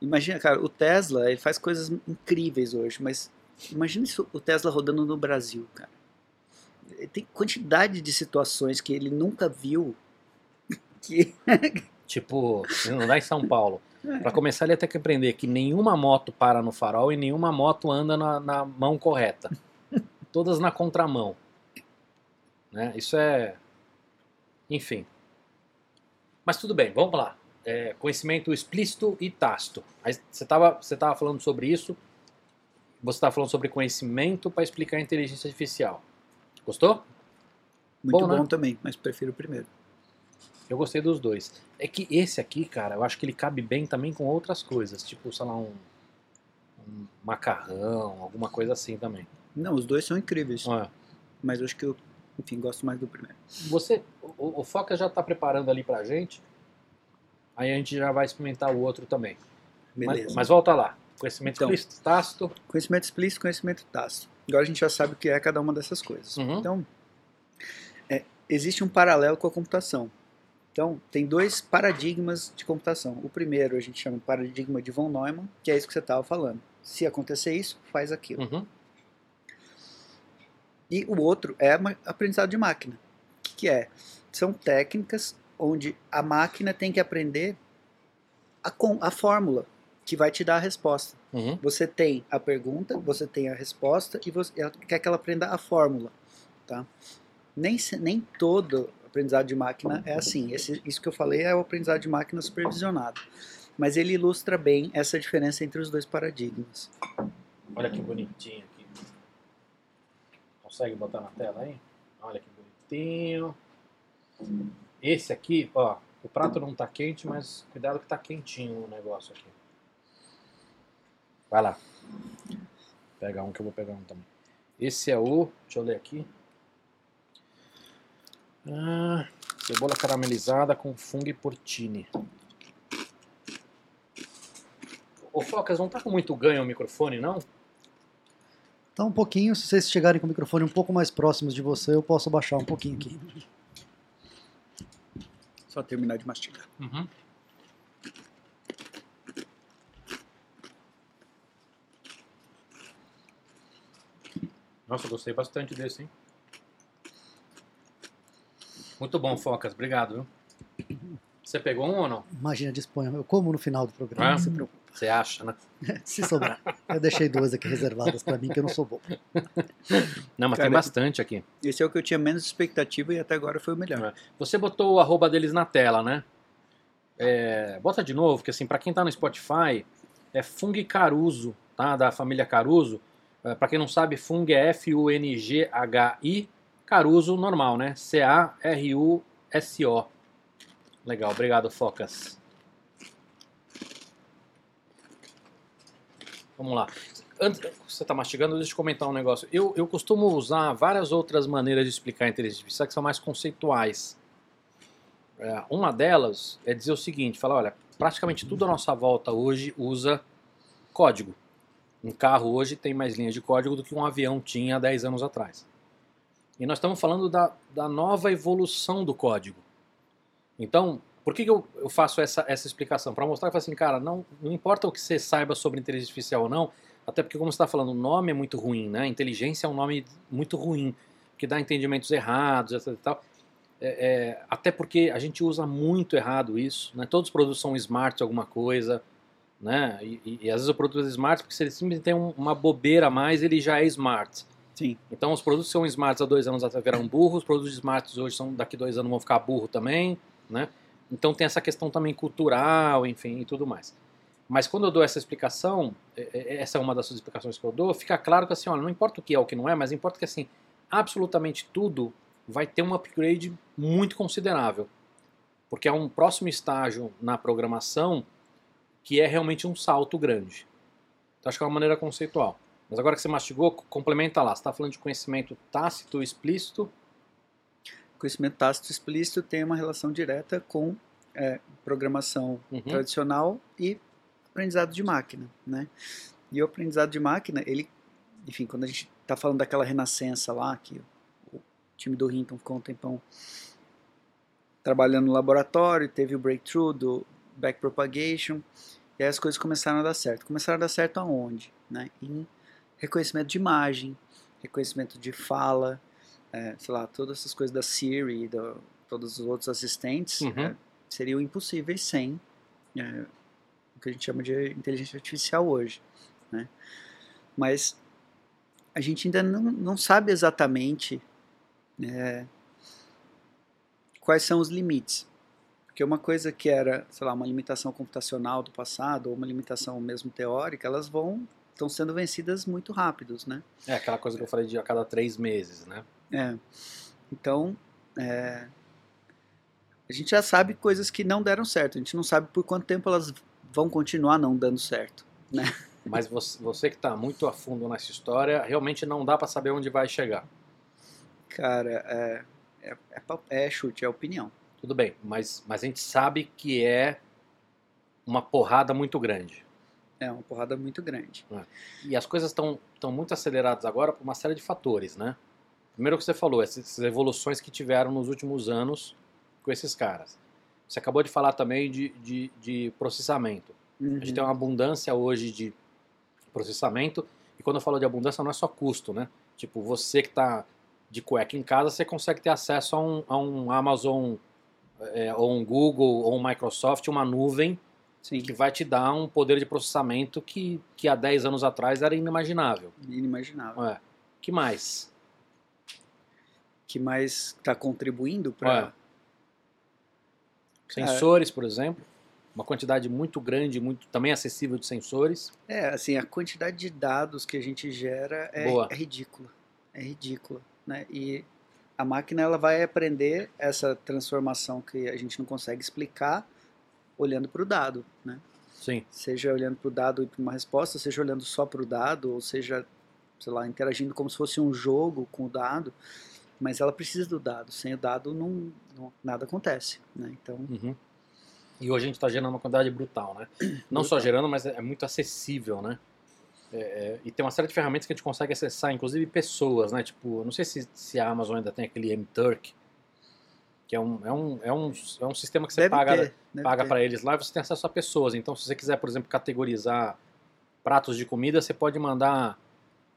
Speaker 2: Imagina, cara, o Tesla ele faz coisas incríveis hoje, mas imagina isso, o Tesla rodando no Brasil, cara. Tem quantidade de situações que ele nunca viu [LAUGHS] que.
Speaker 1: tipo, não dá em São Paulo. Para começar, ele ia ter que aprender que nenhuma moto para no farol e nenhuma moto anda na, na mão correta. [LAUGHS] Todas na contramão. Né? Isso é. Enfim. Mas tudo bem, vamos lá. É, conhecimento explícito e tácito. Aí você estava você tava falando sobre isso. Você estava falando sobre conhecimento para explicar a inteligência artificial. Gostou?
Speaker 2: Muito bom, bom né? também, mas prefiro o primeiro.
Speaker 1: Eu gostei dos dois. É que esse aqui, cara, eu acho que ele cabe bem também com outras coisas, tipo, sei lá, um, um macarrão, alguma coisa assim também.
Speaker 2: Não, os dois são incríveis. É. Mas eu acho que eu, enfim, gosto mais do primeiro.
Speaker 1: Você, o, o Foca já está preparando ali pra gente, aí a gente já vai experimentar o outro também. Beleza. Mas, mas volta lá. Conhecimento então, explícito, tácito.
Speaker 2: Conhecimento explícito, conhecimento tácito. Agora a gente já sabe o que é cada uma dessas coisas. Uhum. Então, é, existe um paralelo com a computação. Então, tem dois paradigmas de computação. O primeiro a gente chama de paradigma de von Neumann, que é isso que você estava falando. Se acontecer isso, faz aquilo. Uhum. E o outro é aprendizado de máquina. O que, que é? São técnicas onde a máquina tem que aprender a, a fórmula que vai te dar a resposta. Uhum. Você tem a pergunta, você tem a resposta e você quer que ela aprenda a fórmula. Tá? Nem, nem todo aprendizado de máquina é assim. Esse, isso que eu falei é o aprendizado de máquina supervisionado. Mas ele ilustra bem essa diferença entre os dois paradigmas.
Speaker 1: Olha que bonitinho aqui. Consegue botar na tela aí? Olha que bonitinho. Esse aqui, ó, o prato não está quente, mas cuidado que está quentinho o negócio aqui. Vai lá. Pega um que eu vou pegar um também. Esse é o, deixa eu ler aqui. Ah, cebola caramelizada com fungo e portini. Ô Focas, não tá com muito ganho o microfone, não?
Speaker 3: Tá um pouquinho, se vocês chegarem com o microfone um pouco mais próximos de você, eu posso baixar um pouquinho aqui.
Speaker 2: Só terminar de mastigar. Uhum.
Speaker 1: Nossa, gostei bastante desse, hein? Muito bom, Focas. Obrigado. Viu? Você pegou um ou não?
Speaker 3: Imagina, disponha. Eu como no final do programa, não
Speaker 1: se preocupa. Você acha, né? [LAUGHS]
Speaker 3: se sobrar. Eu deixei duas aqui reservadas para mim, que eu não sou bom.
Speaker 1: Não, mas Cara, tem bastante aqui.
Speaker 2: Esse é o que eu tinha menos expectativa e até agora foi o melhor. É.
Speaker 1: Você botou o arroba deles na tela, né? É, bota de novo, que assim, para quem tá no Spotify, é Fung Caruso, tá? Da família Caruso. É, para quem não sabe, Fung é F-U-N-G-H-I Caruso normal, né? C-A-R-U-S-O. Legal, obrigado, Focas. Vamos lá. Antes, você está mastigando, deixa eu comentar um negócio. Eu, eu costumo usar várias outras maneiras de explicar a inteligência artificial que são mais conceituais. É, uma delas é dizer o seguinte: falar, olha, praticamente tudo à nossa volta hoje usa código. Um carro hoje tem mais linhas de código do que um avião tinha 10 anos atrás. E nós estamos falando da, da nova evolução do código. Então, por que, que eu, eu, faço essa, essa explicação? Para mostrar que assim, cara, não, não importa o que você saiba sobre inteligência artificial ou não, até porque, como você está falando, o nome é muito ruim, né? Inteligência é um nome muito ruim, que dá entendimentos errados, etc. E tal. É, é, até porque a gente usa muito errado isso, né? Todos os produtos são smart alguma coisa, né? E, e, e às vezes o produto é smart porque se ele simplesmente tem um, uma bobeira a mais, ele já é smart.
Speaker 2: Sim.
Speaker 1: Então os produtos que são smarts há dois anos atrás viraram burros, os produtos smarts hoje são daqui dois anos vão ficar burro também, né? Então tem essa questão também cultural, enfim, e tudo mais. Mas quando eu dou essa explicação, essa é uma das explicações que eu dou, fica claro que assim, olha, não importa o que é ou o que não é, mas importa que assim, absolutamente tudo vai ter um upgrade muito considerável. Porque é um próximo estágio na programação que é realmente um salto grande. Então acho que é uma maneira conceitual. Mas agora que você mastigou, complementa lá. Você está falando de conhecimento tácito, explícito.
Speaker 2: Conhecimento tácito explícito tem uma relação direta com é, programação uhum. tradicional e aprendizado de máquina, né? E o aprendizado de máquina, ele, enfim, quando a gente está falando daquela renascença lá, que o time do Hinton ficou um tempão trabalhando no laboratório, teve o breakthrough do backpropagation, e aí as coisas começaram a dar certo. Começaram a dar certo aonde? Né? Em reconhecimento de imagem, reconhecimento de fala, é, sei lá, todas essas coisas da Siri, do, todos os outros assistentes,
Speaker 1: Uhum.
Speaker 2: é, seriam impossíveis sem é, o que a gente chama de inteligência artificial hoje. Né? Mas a gente ainda não, não sabe exatamente é, quais são os limites. Porque uma coisa que era, sei lá, uma limitação computacional do passado, ou uma limitação mesmo teórica, elas vão estão sendo vencidas muito rápidos, né?
Speaker 1: É aquela coisa que eu falei de a cada três meses, né?
Speaker 2: É. Então, é, a gente já sabe coisas que não deram certo. A gente não sabe por quanto tempo elas vão continuar não dando certo. [LAUGHS]
Speaker 1: Mas você, você que está muito a fundo nessa história, realmente não dá para saber onde vai chegar.
Speaker 2: Cara, é, é, é, é chute, é opinião.
Speaker 1: Tudo bem, mas, mas a gente sabe que é uma porrada muito grande.
Speaker 2: É uma porrada muito grande.
Speaker 1: E as coisas estão muito aceleradas agora por uma série de fatores, né? Primeiro que você falou, essas evoluções que tiveram nos últimos anos com esses caras. Você acabou de falar também de, de, de processamento. A gente tem uma abundância hoje de processamento. E quando eu falo de abundância, não é só custo, né? Tipo, você que está de cueca em casa, você consegue ter acesso a um, a um Amazon, é, ou um Google, ou um Microsoft, uma nuvem
Speaker 2: Sim,
Speaker 1: que vai te dar um poder de processamento que, que há 10 anos atrás era inimaginável.
Speaker 2: inimaginável.
Speaker 1: Ué, que mais?
Speaker 2: que mais está contribuindo para
Speaker 1: Sensores, por exemplo. Uma quantidade muito grande, muito também acessível de sensores.
Speaker 2: É, assim, a quantidade de dados que a gente gera é, é ridícula. É ridícula, né? E a máquina ela vai aprender essa transformação que a gente não consegue explicar olhando para o dado, né?
Speaker 1: Sim.
Speaker 2: Seja olhando para o dado e para uma resposta, seja olhando só para o dado, ou seja, sei lá, interagindo como se fosse um jogo com o dado. Mas ela precisa do dado. Sem o dado, não, não- nada acontece, né? Então,
Speaker 1: Uhum. E hoje a gente está gerando uma quantidade brutal, né? [CLEARS THROAT] Não só
Speaker 2: Brutal.
Speaker 1: gerando, mas é é muito acessível, né? É, é, e tem uma série de ferramentas que a gente consegue acessar, inclusive pessoas, né? Tipo, não sei se, se a Amazon ainda tem aquele M-Turk, que é um, é, um, é, um, é um sistema que você
Speaker 2: deve
Speaker 1: paga,
Speaker 2: ter.
Speaker 1: paga para eles lá e você tem acesso a pessoas. Então, se você quiser, por exemplo, categorizar pratos de comida, você pode mandar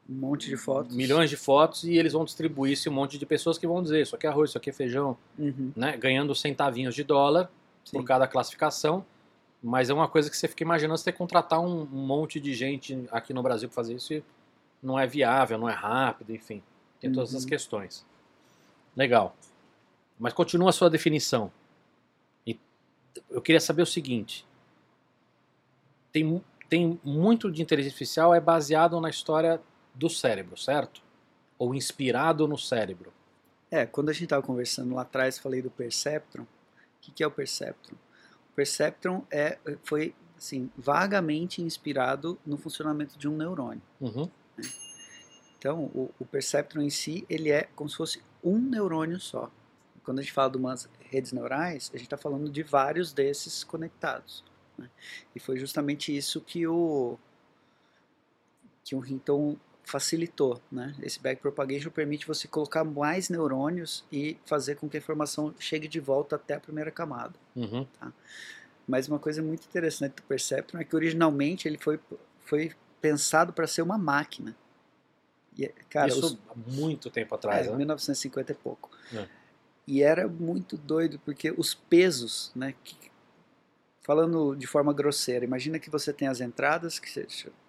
Speaker 2: um monte de fotos.
Speaker 1: milhões de fotos e eles vão distribuir esse monte de pessoas que vão dizer isso aqui é arroz, isso aqui é feijão,
Speaker 2: Uhum,
Speaker 1: né? Ganhando centavinhos de dólar por
Speaker 2: sim.
Speaker 1: cada classificação. Mas é uma coisa que você fica imaginando você ter que contratar um, um monte de gente aqui no Brasil para fazer isso e não é viável, não é rápido, enfim. Tem todas essas
Speaker 2: Uhum.
Speaker 1: questões. Legal. Mas continua a sua definição. E eu queria saber o seguinte: tem, tem muito de inteligência artificial é baseado na história do cérebro, certo? Ou inspirado no cérebro.
Speaker 2: É, quando a gente estava conversando lá atrás, falei do Perceptron. O que, que é o Perceptron? O Perceptron é, foi assim, vagamente inspirado no funcionamento de um neurônio.
Speaker 1: Uhum.
Speaker 2: Então, o, o Perceptron em si, ele é como se fosse um neurônio só. Quando a gente fala de umas redes neurais, a gente está falando de vários desses conectados. né? E foi justamente isso que o que o Hinton facilitou, né? Esse backpropagation permite você colocar mais neurônios e fazer com que a informação chegue de volta até a primeira camada.
Speaker 1: Uhum.
Speaker 2: Mas uma coisa muito interessante do Perceptron é que originalmente ele foi, foi pensado para ser uma máquina. E, cara,
Speaker 1: Isso
Speaker 2: os-
Speaker 1: há muito tempo atrás,
Speaker 2: é,
Speaker 1: né?
Speaker 2: 1950 e pouco.
Speaker 1: É.
Speaker 2: E era muito doido porque os pesos, né? que- falando de forma grosseira, imagina que você tem as entradas que você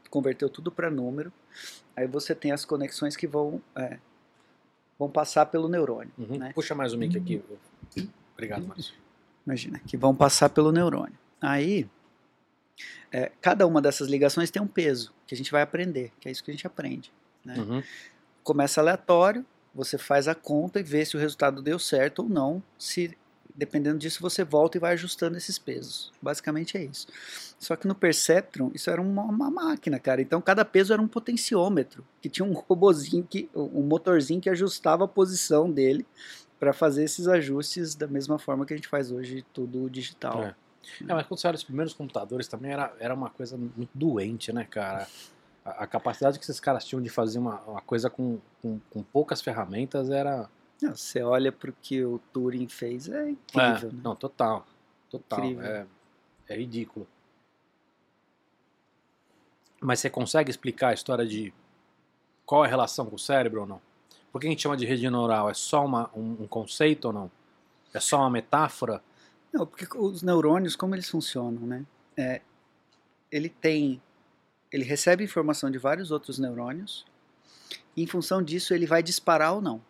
Speaker 2: converteu tudo para número, aí você tem as conexões que vão é, vão passar pelo neurônio,
Speaker 1: Uhum.
Speaker 2: né?
Speaker 1: Puxa mais o mic aqui. Obrigado, Márcio.
Speaker 2: Imagina que vão passar pelo neurônio. Aí é, cada uma dessas ligações tem um peso que a gente vai aprender, que é isso que a gente aprende. né?
Speaker 1: Uhum.
Speaker 2: começa aleatório, você faz a conta e vê se o resultado deu certo ou não. Se dependendo disso você volta e vai ajustando esses pesos. Basicamente é isso. Só que no Perceptron isso era uma, uma máquina, cara. Então cada peso era um potenciômetro que tinha um robozinho que um motorzinho que ajustava a posição dele para fazer esses ajustes da mesma forma que a gente faz hoje tudo digital.
Speaker 1: É. É, mas quando olha os primeiros computadores também era, era uma coisa muito doente, né, cara? A, a capacidade que esses caras tinham de fazer uma, uma coisa com, com, com poucas ferramentas era,
Speaker 2: Não, você olha para o que o Turing fez, é incrível.
Speaker 1: É,
Speaker 2: né?
Speaker 1: Não, total. Total. É, é ridículo. Mas você consegue explicar a história de qual é a relação com o cérebro ou não? Por que a gente chama de rede neural? É só uma, um, um conceito ou não? É só uma metáfora?
Speaker 2: Não, porque os neurônios, como eles funcionam, né? É, ele tem, ele recebe informação de vários outros neurônios. E em função disso, ele vai disparar ou não.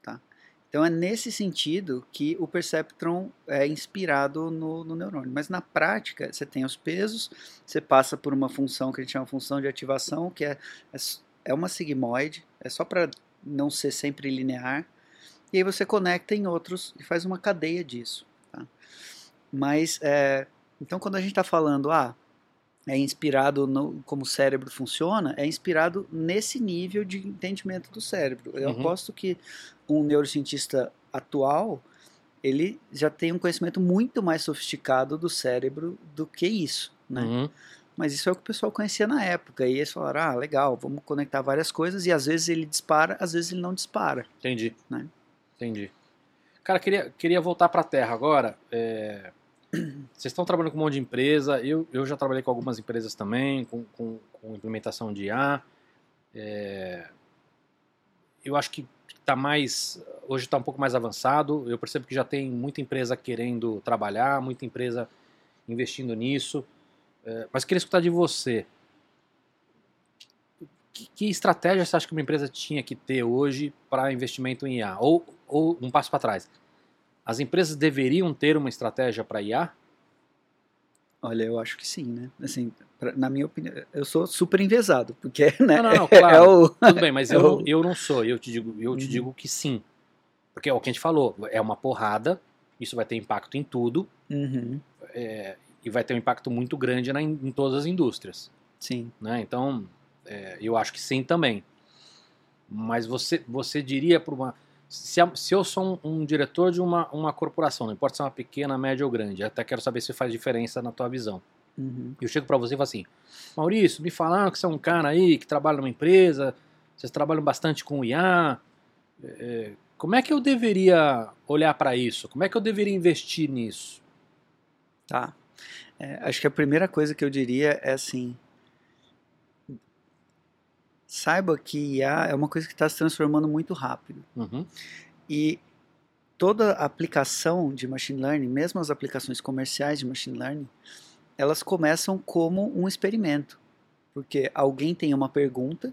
Speaker 2: Tá? Então é nesse sentido que o perceptron é inspirado no, no neurônio. Mas na prática, você tem os pesos, você passa por uma função que a gente chama função de ativação, que é, é, é uma sigmoide, é só para não ser sempre linear. E aí você conecta em outros e faz uma cadeia disso. Tá? Mas, é, então quando a gente está falando, ah, é inspirado no como o cérebro funciona, é inspirado nesse nível de entendimento do cérebro. Eu
Speaker 1: Uhum.
Speaker 2: aposto que um neurocientista atual, ele já tem um conhecimento muito mais sofisticado do cérebro do que isso, né?
Speaker 1: Uhum.
Speaker 2: Mas isso é o que o pessoal conhecia na época. E eles falaram, ah, legal, vamos conectar várias coisas, e às vezes ele dispara, às vezes ele não dispara.
Speaker 1: Entendi.
Speaker 2: Né?
Speaker 1: Entendi. Cara, queria, queria voltar para a Terra agora. É, Vocês estão trabalhando com um monte de empresa. Eu, eu já trabalhei com algumas empresas também, com, com, com implementação de IA. É, Eu acho que está mais. Hoje está um pouco mais avançado. Eu percebo que já tem muita empresa querendo trabalhar, muita empresa investindo nisso. É, Mas queria escutar de você. Que, que estratégia você acha que uma empresa tinha que ter hoje para investimento em IA? Ou, ou um passo para trás. As empresas deveriam ter uma estratégia para IA?
Speaker 2: Olha, eu acho que sim, né? Assim, pra- na minha opinião, eu sou super envezado, porque, [LAUGHS] né?
Speaker 1: Não, não, não,
Speaker 2: é
Speaker 1: claro.
Speaker 2: o,
Speaker 1: Tudo bem, mas eu,
Speaker 2: Eu- [LAUGHS]
Speaker 1: não- eu não sou. Eu te digo, eu te
Speaker 2: Uhum.
Speaker 1: digo que sim. Porque é o que a gente falou. É uma porrada. Isso vai ter impacto em tudo.
Speaker 2: Uhum,
Speaker 1: é, e vai ter um impacto muito grande na, em todas as indústrias.
Speaker 2: sim.
Speaker 1: né? Então, é, eu acho que sim também. Mas você, você diria para uma. Se, a- se eu sou um, um diretor de uma, uma corporação, não importa se é uma pequena, média ou grande, até quero saber se faz diferença na tua visão.
Speaker 2: Uhum.
Speaker 1: Eu chego para você e falo assim: Maurício, me falaram que você é um cara aí que trabalha numa empresa, vocês trabalham bastante com IA. é, como é que eu deveria olhar para isso? Como é que eu deveria investir nisso?
Speaker 2: Tá. É, acho que a primeira coisa que eu diria é assim. Saiba que IA é uma coisa que está se transformando muito rápido.
Speaker 1: Uhum,
Speaker 2: E toda aplicação de machine learning, mesmo as aplicações comerciais de machine learning, elas começam como um experimento. Porque alguém tem uma pergunta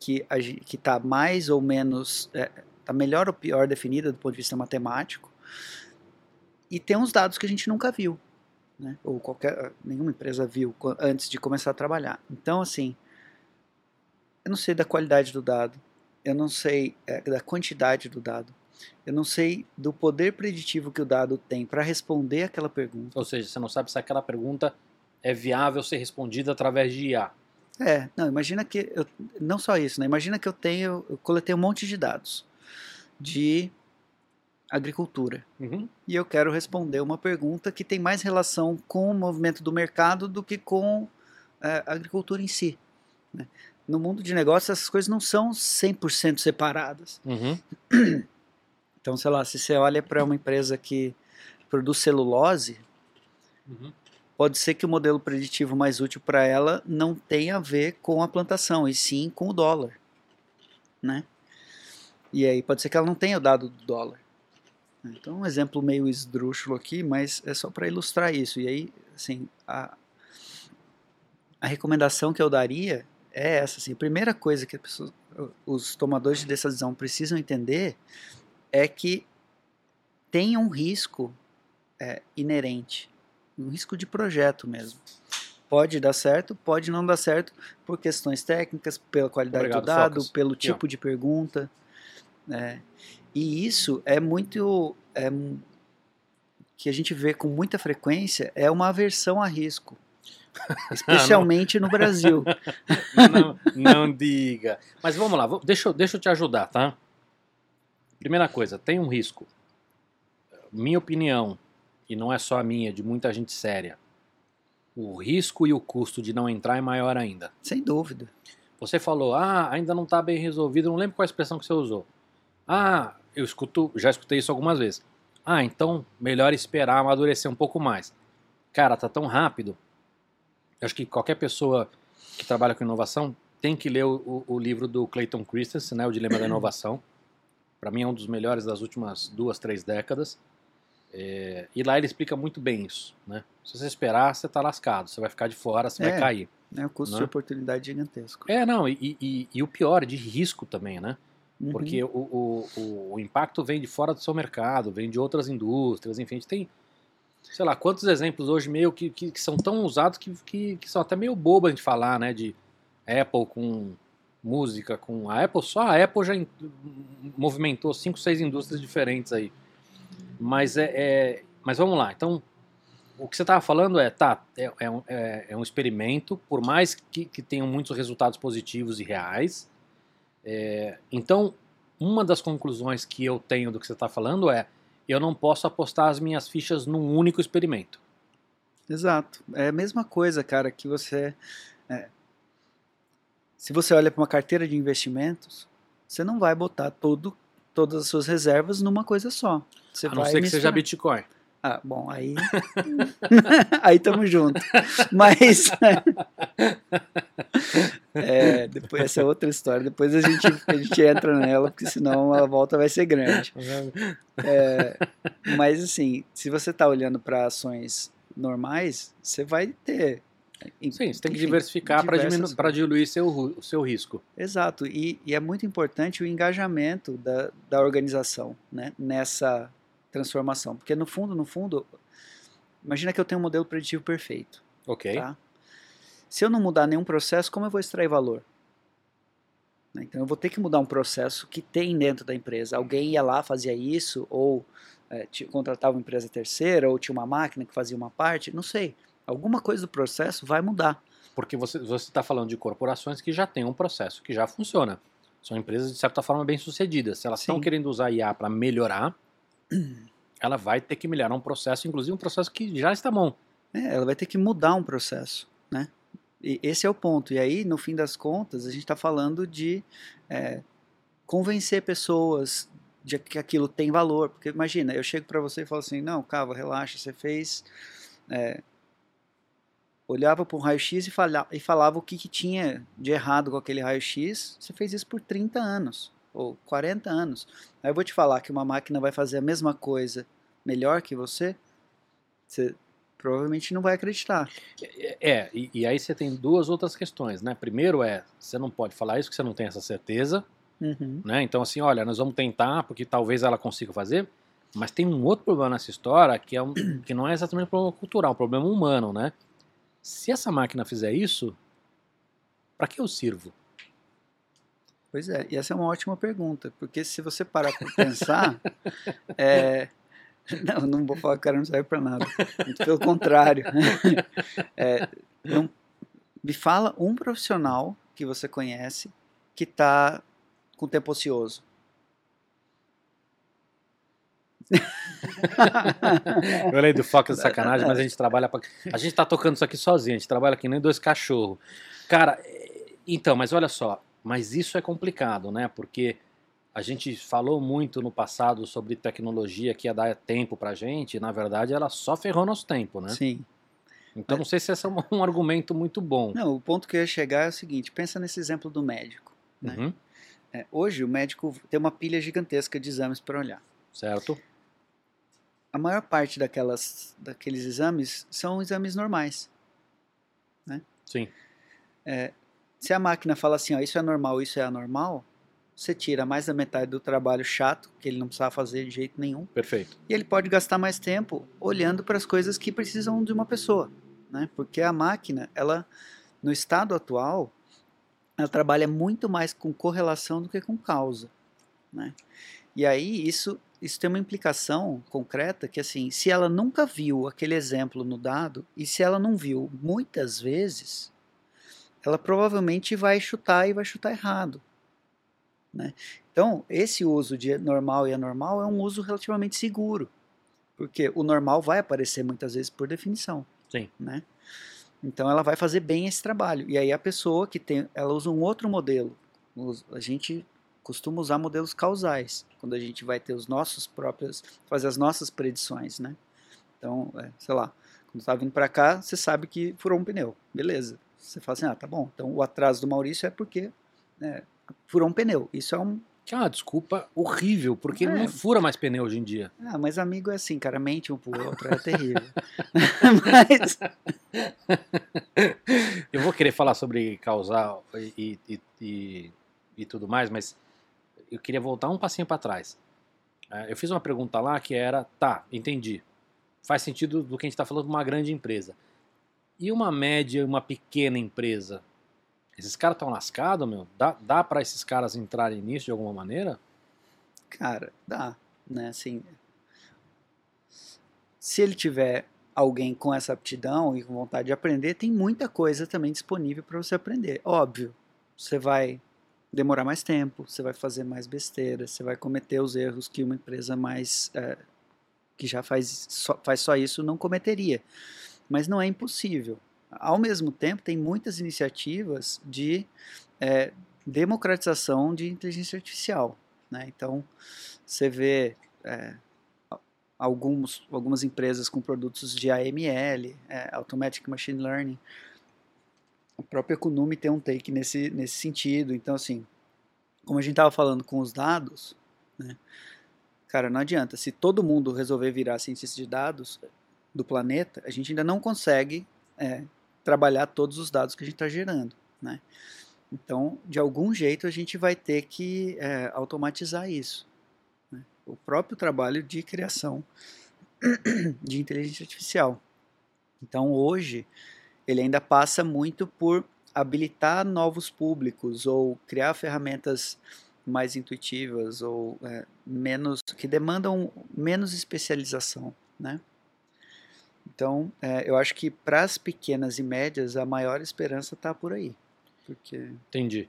Speaker 2: que está mais ou menos, está melhor ou pior definida do ponto de vista matemático, e tem uns dados que a gente nunca viu, né? ou qualquer, nenhuma empresa viu antes de começar a trabalhar. Então, assim, eu não sei da qualidade do dado, eu não sei é, da quantidade do dado, eu não sei do poder preditivo que o dado tem para responder aquela pergunta.
Speaker 1: Ou seja, você não sabe se aquela pergunta é viável ser respondida através de IA.
Speaker 2: É, não, imagina que eu, não só isso, né? Imagina que eu tenho, eu coletei um monte de dados de agricultura
Speaker 1: Uhum.
Speaker 2: e eu quero responder uma pergunta que tem mais relação com o movimento do mercado do que com é, a agricultura em si. né? No mundo de negócios essas coisas não são 100% separadas.
Speaker 1: Uhum. [CLEARS THROAT]
Speaker 2: Então, sei lá, se você olha para uma empresa que produz celulose,
Speaker 1: Uhum.
Speaker 2: pode ser que o modelo preditivo mais útil para ela não tenha a ver com a plantação, e sim com o dólar, né? E aí pode ser que ela não tenha o dado do dólar. Então, um exemplo meio esdrúxulo aqui, mas é só para ilustrar isso. E aí, assim, a, a recomendação que eu daria é essa, assim, a primeira coisa que as pessoas, os tomadores de decisão precisam entender é que tem um risco é, inerente um risco de projeto mesmo. Pode dar certo, pode não dar certo por questões técnicas, pela qualidade
Speaker 1: Obrigado,
Speaker 2: do dado,
Speaker 1: Focas.
Speaker 2: pelo tipo de pergunta. né? E isso é muito. é que a gente vê com muita frequência é uma aversão a risco. [LAUGHS] Especialmente no Brasil. [LAUGHS]
Speaker 1: Não, não diga. Mas vamos lá, deixa, eu- deixa eu te ajudar, tá? Primeira coisa, tem um risco. Minha opinião, e não é só a minha, é de muita gente séria. O risco e o custo de não entrar é maior ainda.
Speaker 2: Sem dúvida.
Speaker 1: Você falou, ah, ainda não está bem resolvido, não lembro qual a expressão que você usou. Ah, eu escuto, já escutei isso algumas vezes. Ah, então melhor esperar amadurecer um pouco mais. Cara, tá tão rápido. Eu acho que qualquer pessoa que trabalha com inovação tem que ler o, o, o livro do Clayton Christensen, né, O Dilema da Inovação. Para mim é um dos melhores das últimas duas, três décadas. É, e lá ele explica muito bem isso. Né? Se você esperar, você tá lascado. Você vai ficar de fora, você
Speaker 2: É.
Speaker 1: vai cair.
Speaker 2: É um custo
Speaker 1: Né?
Speaker 2: de oportunidade gigantesco.
Speaker 1: É, não, e, e- e o pior, de risco também, né?
Speaker 2: Uhum.
Speaker 1: Porque o, o, o, o impacto vem de fora do seu mercado, vem de outras indústrias, enfim, a gente tem, sei lá, quantos exemplos hoje meio que, que, que são tão usados que, que, que são até meio bobo a gente falar, né? De Apple com música, com a Apple, só a Apple já in- movimentou cinco, seis indústrias diferentes aí. Mas é, é- mas vamos lá, então o que você estava falando é, tá, é, é um, é- é um experimento, por mais que, que tenham muitos resultados positivos e reais. é, então, uma das conclusões que eu tenho do que você está falando é, eu não posso apostar as minhas fichas num único experimento.
Speaker 2: Exato. É a mesma coisa, cara, que você. é, se você olha para uma carteira de investimentos, você não vai botar todo, todas as suas reservas numa coisa só. Você
Speaker 1: a não
Speaker 2: vai
Speaker 1: ser que seja
Speaker 2: misturar.
Speaker 1: Bitcoin.
Speaker 2: Ah, bom, aí. [LAUGHS] aí tamo junto. Mas. [LAUGHS] é, depois, essa é outra história. Depois a gente, a gente entra nela, porque senão a volta vai ser grande. É, mas, assim, se você está olhando para ações normais, você vai ter.
Speaker 1: Sim, você tem que diversificar para
Speaker 2: diversas
Speaker 1: diluir seu, o seu risco.
Speaker 2: Exato, e, e é muito importante o engajamento da, da organização né, nessa transformação. Porque no fundo, no fundo, imagina que eu tenho um modelo preditivo perfeito.
Speaker 1: Ok.
Speaker 2: Tá? Se eu não mudar nenhum processo, como eu vou extrair valor? Né, Então eu vou ter que mudar um processo que tem dentro da empresa. Alguém ia lá, fazia isso, ou ti- contratava uma empresa terceira, ou tinha uma máquina que fazia uma parte, não sei. Alguma coisa do processo vai mudar.
Speaker 1: Porque você está falando de corporações que já têm um processo que já funciona. São empresas, de certa forma, bem-sucedidas. Se elas estão querendo usar IA para melhorar, ela vai ter que melhorar um processo, inclusive um processo que já está bom.
Speaker 2: É, ela vai ter que mudar um processo, né? E esse é o ponto. E aí, no fim das contas, a gente está falando de é, convencer pessoas de que aquilo tem valor. Porque imagina, eu chego para você e falo assim, não, Cava, relaxa, você fez... é, olhava para um raio-x e, e falava o que, que tinha de errado com aquele raio-x, você fez isso por 30 anos, ou 40 anos. Aí eu vou te falar que uma máquina vai fazer a mesma coisa melhor que você, você provavelmente não vai acreditar.
Speaker 1: É, e, e aí você tem duas outras questões, né? Primeiro é, você não pode falar isso, que você não tem essa certeza,
Speaker 2: Uhum.
Speaker 1: né? Então, assim, olha, nós vamos tentar, porque talvez ela consiga fazer, mas tem um outro problema nessa história, que, é um, que não é exatamente um problema cultural, é um problema humano, né? Se essa máquina fizer isso, para que eu sirvo?
Speaker 2: Pois é, e essa é uma ótima pergunta, porque se você parar para pensar, [LAUGHS] é, [LAUGHS] não, não vou falar que o cara não serve para nada, pelo contrário. [LAUGHS] É, não- me fala um profissional que você conhece que está com tempo ocioso.
Speaker 1: Eu olhei do foco de sacanagem, mas a gente trabalha pra... A gente tá tocando isso aqui sozinho, a gente trabalha que nem dois cachorros. Cara, é, então, mas olha só, mas isso é complicado, né? Porque a gente falou muito no passado sobre tecnologia que ia dar tempo pra gente, e na verdade ela só ferrou nosso tempo, né?
Speaker 2: Sim.
Speaker 1: Então não sei se esse é um, [LAUGHS] um argumento muito bom.
Speaker 2: Não, o ponto que eu ia chegar é o seguinte: pensa nesse exemplo do médico. né?
Speaker 1: Uhum,
Speaker 2: É, hoje o médico tem uma pilha gigantesca de exames para olhar.
Speaker 1: certo?
Speaker 2: A maior parte daquelas, daqueles exames são exames normais.
Speaker 1: Sim.
Speaker 2: Se a máquina fala assim, ó, isso é normal, isso é anormal, você tira mais da metade do trabalho chato, que ele não precisava fazer de jeito nenhum,
Speaker 1: Perfeito.
Speaker 2: e ele pode gastar mais tempo olhando para as coisas que precisam de uma pessoa, né? Porque a máquina, ela no estado atual, ela trabalha muito mais com correlação do que com causa, né? E aí isso isso tem uma implicação concreta que assim, se ela nunca viu aquele exemplo no dado e se ela não viu muitas vezes, ela provavelmente vai chutar e vai chutar errado. Né? Então, esse uso de normal e anormal é um uso relativamente seguro, porque o normal vai aparecer muitas vezes por definição.
Speaker 1: Sim.
Speaker 2: Né? Então, ela vai fazer bem esse trabalho. E aí, a pessoa que tem, ela usa um outro modelo. A gente costuma usar modelos causais, quando a gente vai ter os nossos próprios, fazer as nossas predições, né? Então, é, sei lá, quando está vindo para cá, você sabe que furou um pneu, beleza. Você fala assim, ah, tá bom, então o atraso do Maurício é porque né, furou um pneu. Isso é um,
Speaker 1: Que é uma desculpa horrível, porque
Speaker 2: É.
Speaker 1: não fura mais pneu hoje em dia.
Speaker 2: Ah, mas amigo é assim, cara, mente um pro outro, é terrível. [LAUGHS] mas,
Speaker 1: Eu vou querer falar sobre causar e, e, e, e tudo mais, mas eu queria voltar um passinho para trás. É, Eu fiz uma pergunta lá que era, tá, entendi. Faz sentido do que a gente está falando de uma grande empresa. E uma média e uma pequena empresa? Esses caras estão lascados, meu? Dá, dá para esses caras entrarem nisso de alguma maneira?
Speaker 2: cara, dá, né, assim, se ele tiver alguém com essa aptidão e com vontade de aprender, tem muita coisa também disponível para você aprender. Óbvio, você vai demorar mais tempo, você vai fazer mais besteira, você vai cometer os erros que uma empresa mais é, que já faz só, faz só isso não cometeria. Mas não é impossível. Ao mesmo tempo, tem muitas iniciativas de é, democratização de inteligência artificial. Né? Então, você vê é, alguns, algumas empresas com produtos de AML, é, Automatic Machine Learning. A própria Kunumi tem um take nesse, nesse sentido. Então, assim, como a gente estava falando com os dados, né, cara, não adianta. Se todo mundo resolver virar cientista de dados do planeta, a gente ainda não consegue é, trabalhar todos os dados que a gente está gerando. Né? Então, de algum jeito, a gente vai ter que é, automatizar isso. né? O próprio trabalho de criação [CLEARS THROAT] de inteligência artificial. Então, hoje, ele ainda passa muito por habilitar novos públicos ou criar ferramentas mais intuitivas ou é, menos que demandam menos especialização, né? Então, é, eu acho que para as pequenas e médias a maior esperança está por aí, porque
Speaker 1: Entendi.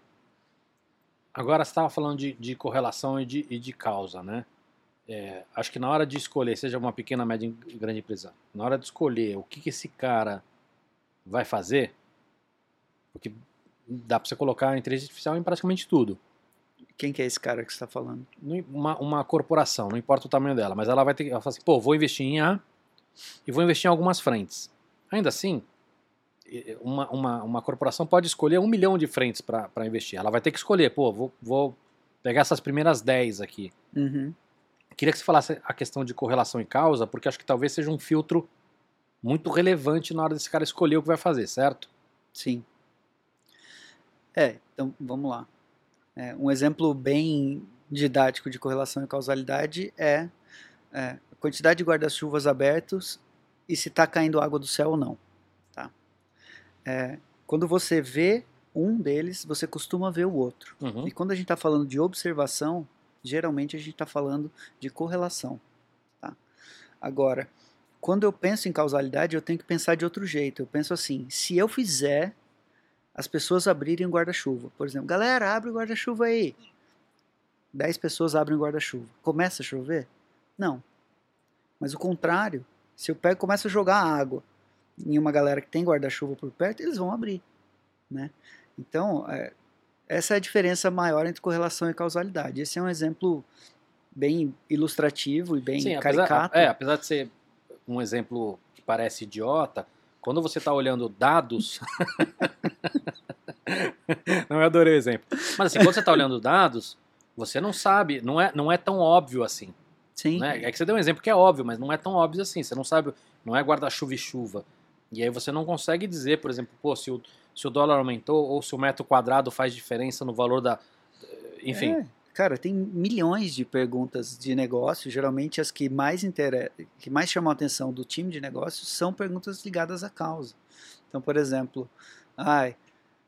Speaker 1: Agora você estava falando de, de correlação e de, e de causa, né? É, acho que na hora de escolher, seja uma pequena, média grande empresa, na hora de escolher o que, que esse cara vai fazer, porque dá para você colocar a inteligência artificial em praticamente tudo.
Speaker 2: quem que é esse cara que você está falando?
Speaker 1: Uma, uma corporação, não importa o tamanho dela, mas ela vai ter que ela fala assim, pô, vou investir em A e vou investir em algumas frentes. Ainda assim, uma, uma, uma corporação pode escolher um milhão de frentes para investir. Ela vai ter que escolher, pô, vou, vou pegar essas primeiras 10 aqui.
Speaker 2: Uhum.
Speaker 1: Queria que você falasse a questão de correlação e causa, porque acho que talvez seja um filtro muito relevante na hora desse cara escolher o que vai fazer, certo?
Speaker 2: Sim. É, então vamos lá. É, um exemplo bem didático de correlação e causalidade é, é, quantidade de guarda-chuvas abertos e se está caindo água do céu ou não. Tá? É, quando você vê um deles, você costuma ver o outro.
Speaker 1: Uhum.
Speaker 2: E quando a gente está falando de observação, geralmente a gente está falando de correlação. Tá? Agora, quando eu penso em causalidade, eu tenho que pensar de outro jeito. Eu penso assim: se eu fizer as pessoas abrirem o guarda-chuva, por exemplo, galera, abre o guarda-chuva aí. Dez pessoas abrem o guarda-chuva. Começa a chover? Não. Mas o contrário, se eu pego e começo a jogar água em uma galera que tem guarda-chuva por perto, eles vão abrir. Né? Então, é, essa é a diferença maior entre correlação e causalidade. Esse é um exemplo bem ilustrativo e bem
Speaker 1: Sim, apesar,
Speaker 2: caricato.
Speaker 1: é, apesar de ser um exemplo que parece idiota, quando você está olhando dados. [LAUGHS] não, eu adorei o exemplo. Mas assim, quando você está olhando dados, você não sabe, não é, não é tão óbvio assim.
Speaker 2: Sim.
Speaker 1: Né? É que você deu um exemplo que é óbvio, mas não é tão óbvio assim. Você não sabe, não é guarda-chuva e chuva. E aí você não consegue dizer, por exemplo, pô, se o, se o dólar aumentou ou se o metro quadrado faz diferença no valor da. Enfim.
Speaker 2: É, cara, tem milhões de perguntas de negócio. Geralmente as que mais, inter... que mais chamam a atenção do time de negócios são perguntas ligadas à causa. Então, por exemplo, ai,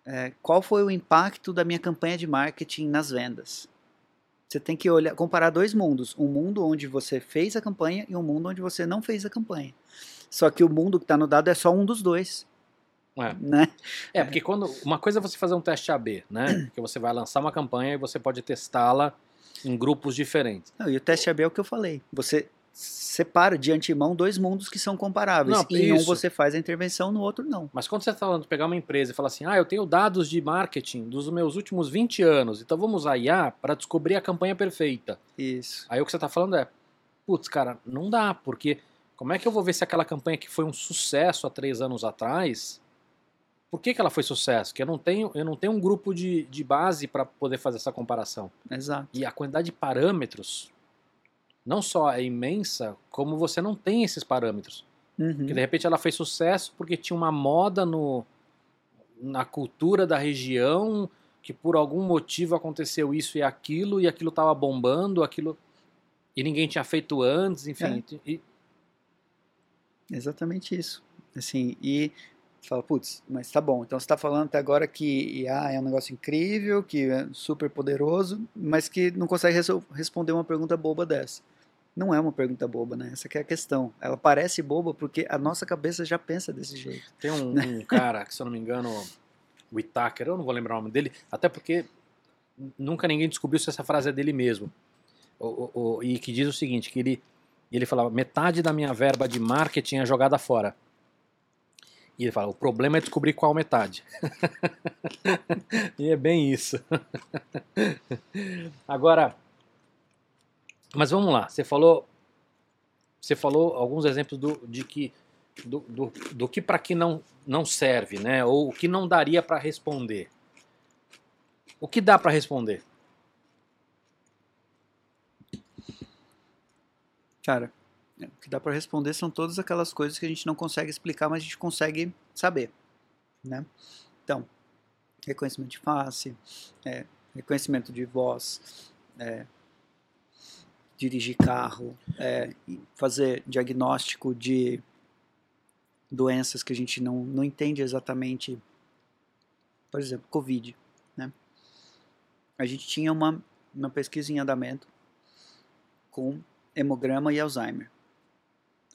Speaker 2: é, qual foi o impacto da minha campanha de marketing nas vendas? Você tem que olhar, comparar dois mundos: um mundo onde você fez a campanha e um mundo onde você não fez a campanha. Só que o mundo que está no dado é só um dos dois,
Speaker 1: É.
Speaker 2: né?
Speaker 1: É, porque quando. Uma coisa é você fazer um teste AB, né? [CLEARS THROAT] Que você vai lançar uma campanha e você pode testá-la em grupos diferentes.
Speaker 2: Não, e o teste AB é o que eu falei. Você separa de antemão dois mundos que são comparáveis.
Speaker 1: Não,
Speaker 2: em um
Speaker 1: isso.
Speaker 2: você faz a intervenção, no outro não.
Speaker 1: Mas quando você está falando de pegar uma empresa e falar assim, ah, eu tenho dados de marketing dos meus últimos 20 anos, então vamos usar IA para descobrir a campanha perfeita.
Speaker 2: Isso.
Speaker 1: Aí o que você está falando é, putz, cara, não dá, porque como é que eu vou ver se aquela campanha que foi um sucesso há três anos atrás, por que, que ela foi sucesso? Que eu não tenho, eu não tenho um grupo de, de base para poder fazer essa comparação.
Speaker 2: Exato.
Speaker 1: E a quantidade de parâmetros não só é imensa, como você não tem esses parâmetros.
Speaker 2: Uhum.
Speaker 1: Que de repente ela fez sucesso porque tinha uma moda no, na cultura da região, que por algum motivo aconteceu isso e aquilo, e aquilo estava bombando, aquilo. E ninguém tinha feito antes, enfim. E,
Speaker 2: Exatamente isso. Assim, e fala, putz, mas tá bom, então você está falando até agora que IA é um negócio incrível, que é super poderoso, mas que não consegue resol- responder uma pergunta boba dessa. Não é uma pergunta boba, né? Essa que é a questão. Ela parece boba porque a nossa cabeça já pensa desse jeito.
Speaker 1: tem um, um cara, que se eu não me engano, o Itaker, eu não vou lembrar o nome dele, até porque nunca ninguém descobriu se essa frase é dele mesmo. O- o- o- e que diz o seguinte, que ele, ele falava, metade da minha verba de marketing é jogada fora. E ele fala, o problema é descobrir qual metade. [LAUGHS] e é bem isso. [LAUGHS] Agora, mas vamos lá, você falou, você falou alguns exemplos do, de que do, do, do que para que não, não serve, né? Ou o que não daria para responder. O que dá para responder?
Speaker 2: Cara, é, o que dá para responder são todas aquelas coisas que a gente não consegue explicar, mas a gente consegue saber, né? Então, reconhecimento de face, é, reconhecimento de voz, é, dirigir carro, é, fazer diagnóstico de doenças que a gente não, não entende exatamente, por exemplo, Covid, né? A gente tinha uma, uma pesquisa em andamento com hemograma e Alzheimer.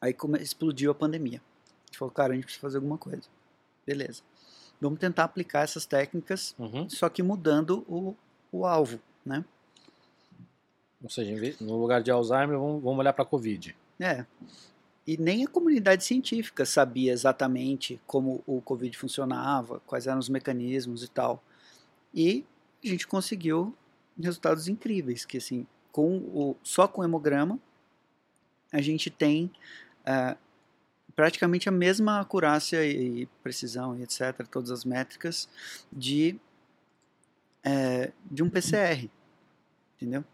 Speaker 2: Aí come, explodiu a pandemia. A gente falou, cara, a gente precisa fazer alguma coisa. Beleza. Vamos tentar aplicar essas técnicas,
Speaker 1: Uhum.
Speaker 2: só que mudando o, o alvo, né?
Speaker 1: Ou seja, no lugar de Alzheimer, vamos, vamos olhar para Covid.
Speaker 2: É. E nem a comunidade científica sabia exatamente como o Covid funcionava, quais eram os mecanismos e tal. E a gente conseguiu resultados incríveis, que assim, com o, só com o hemograma, a gente tem ah, praticamente a mesma acurácia e precisão e etc., todas as métricas de, eh, de um PCR, entendeu?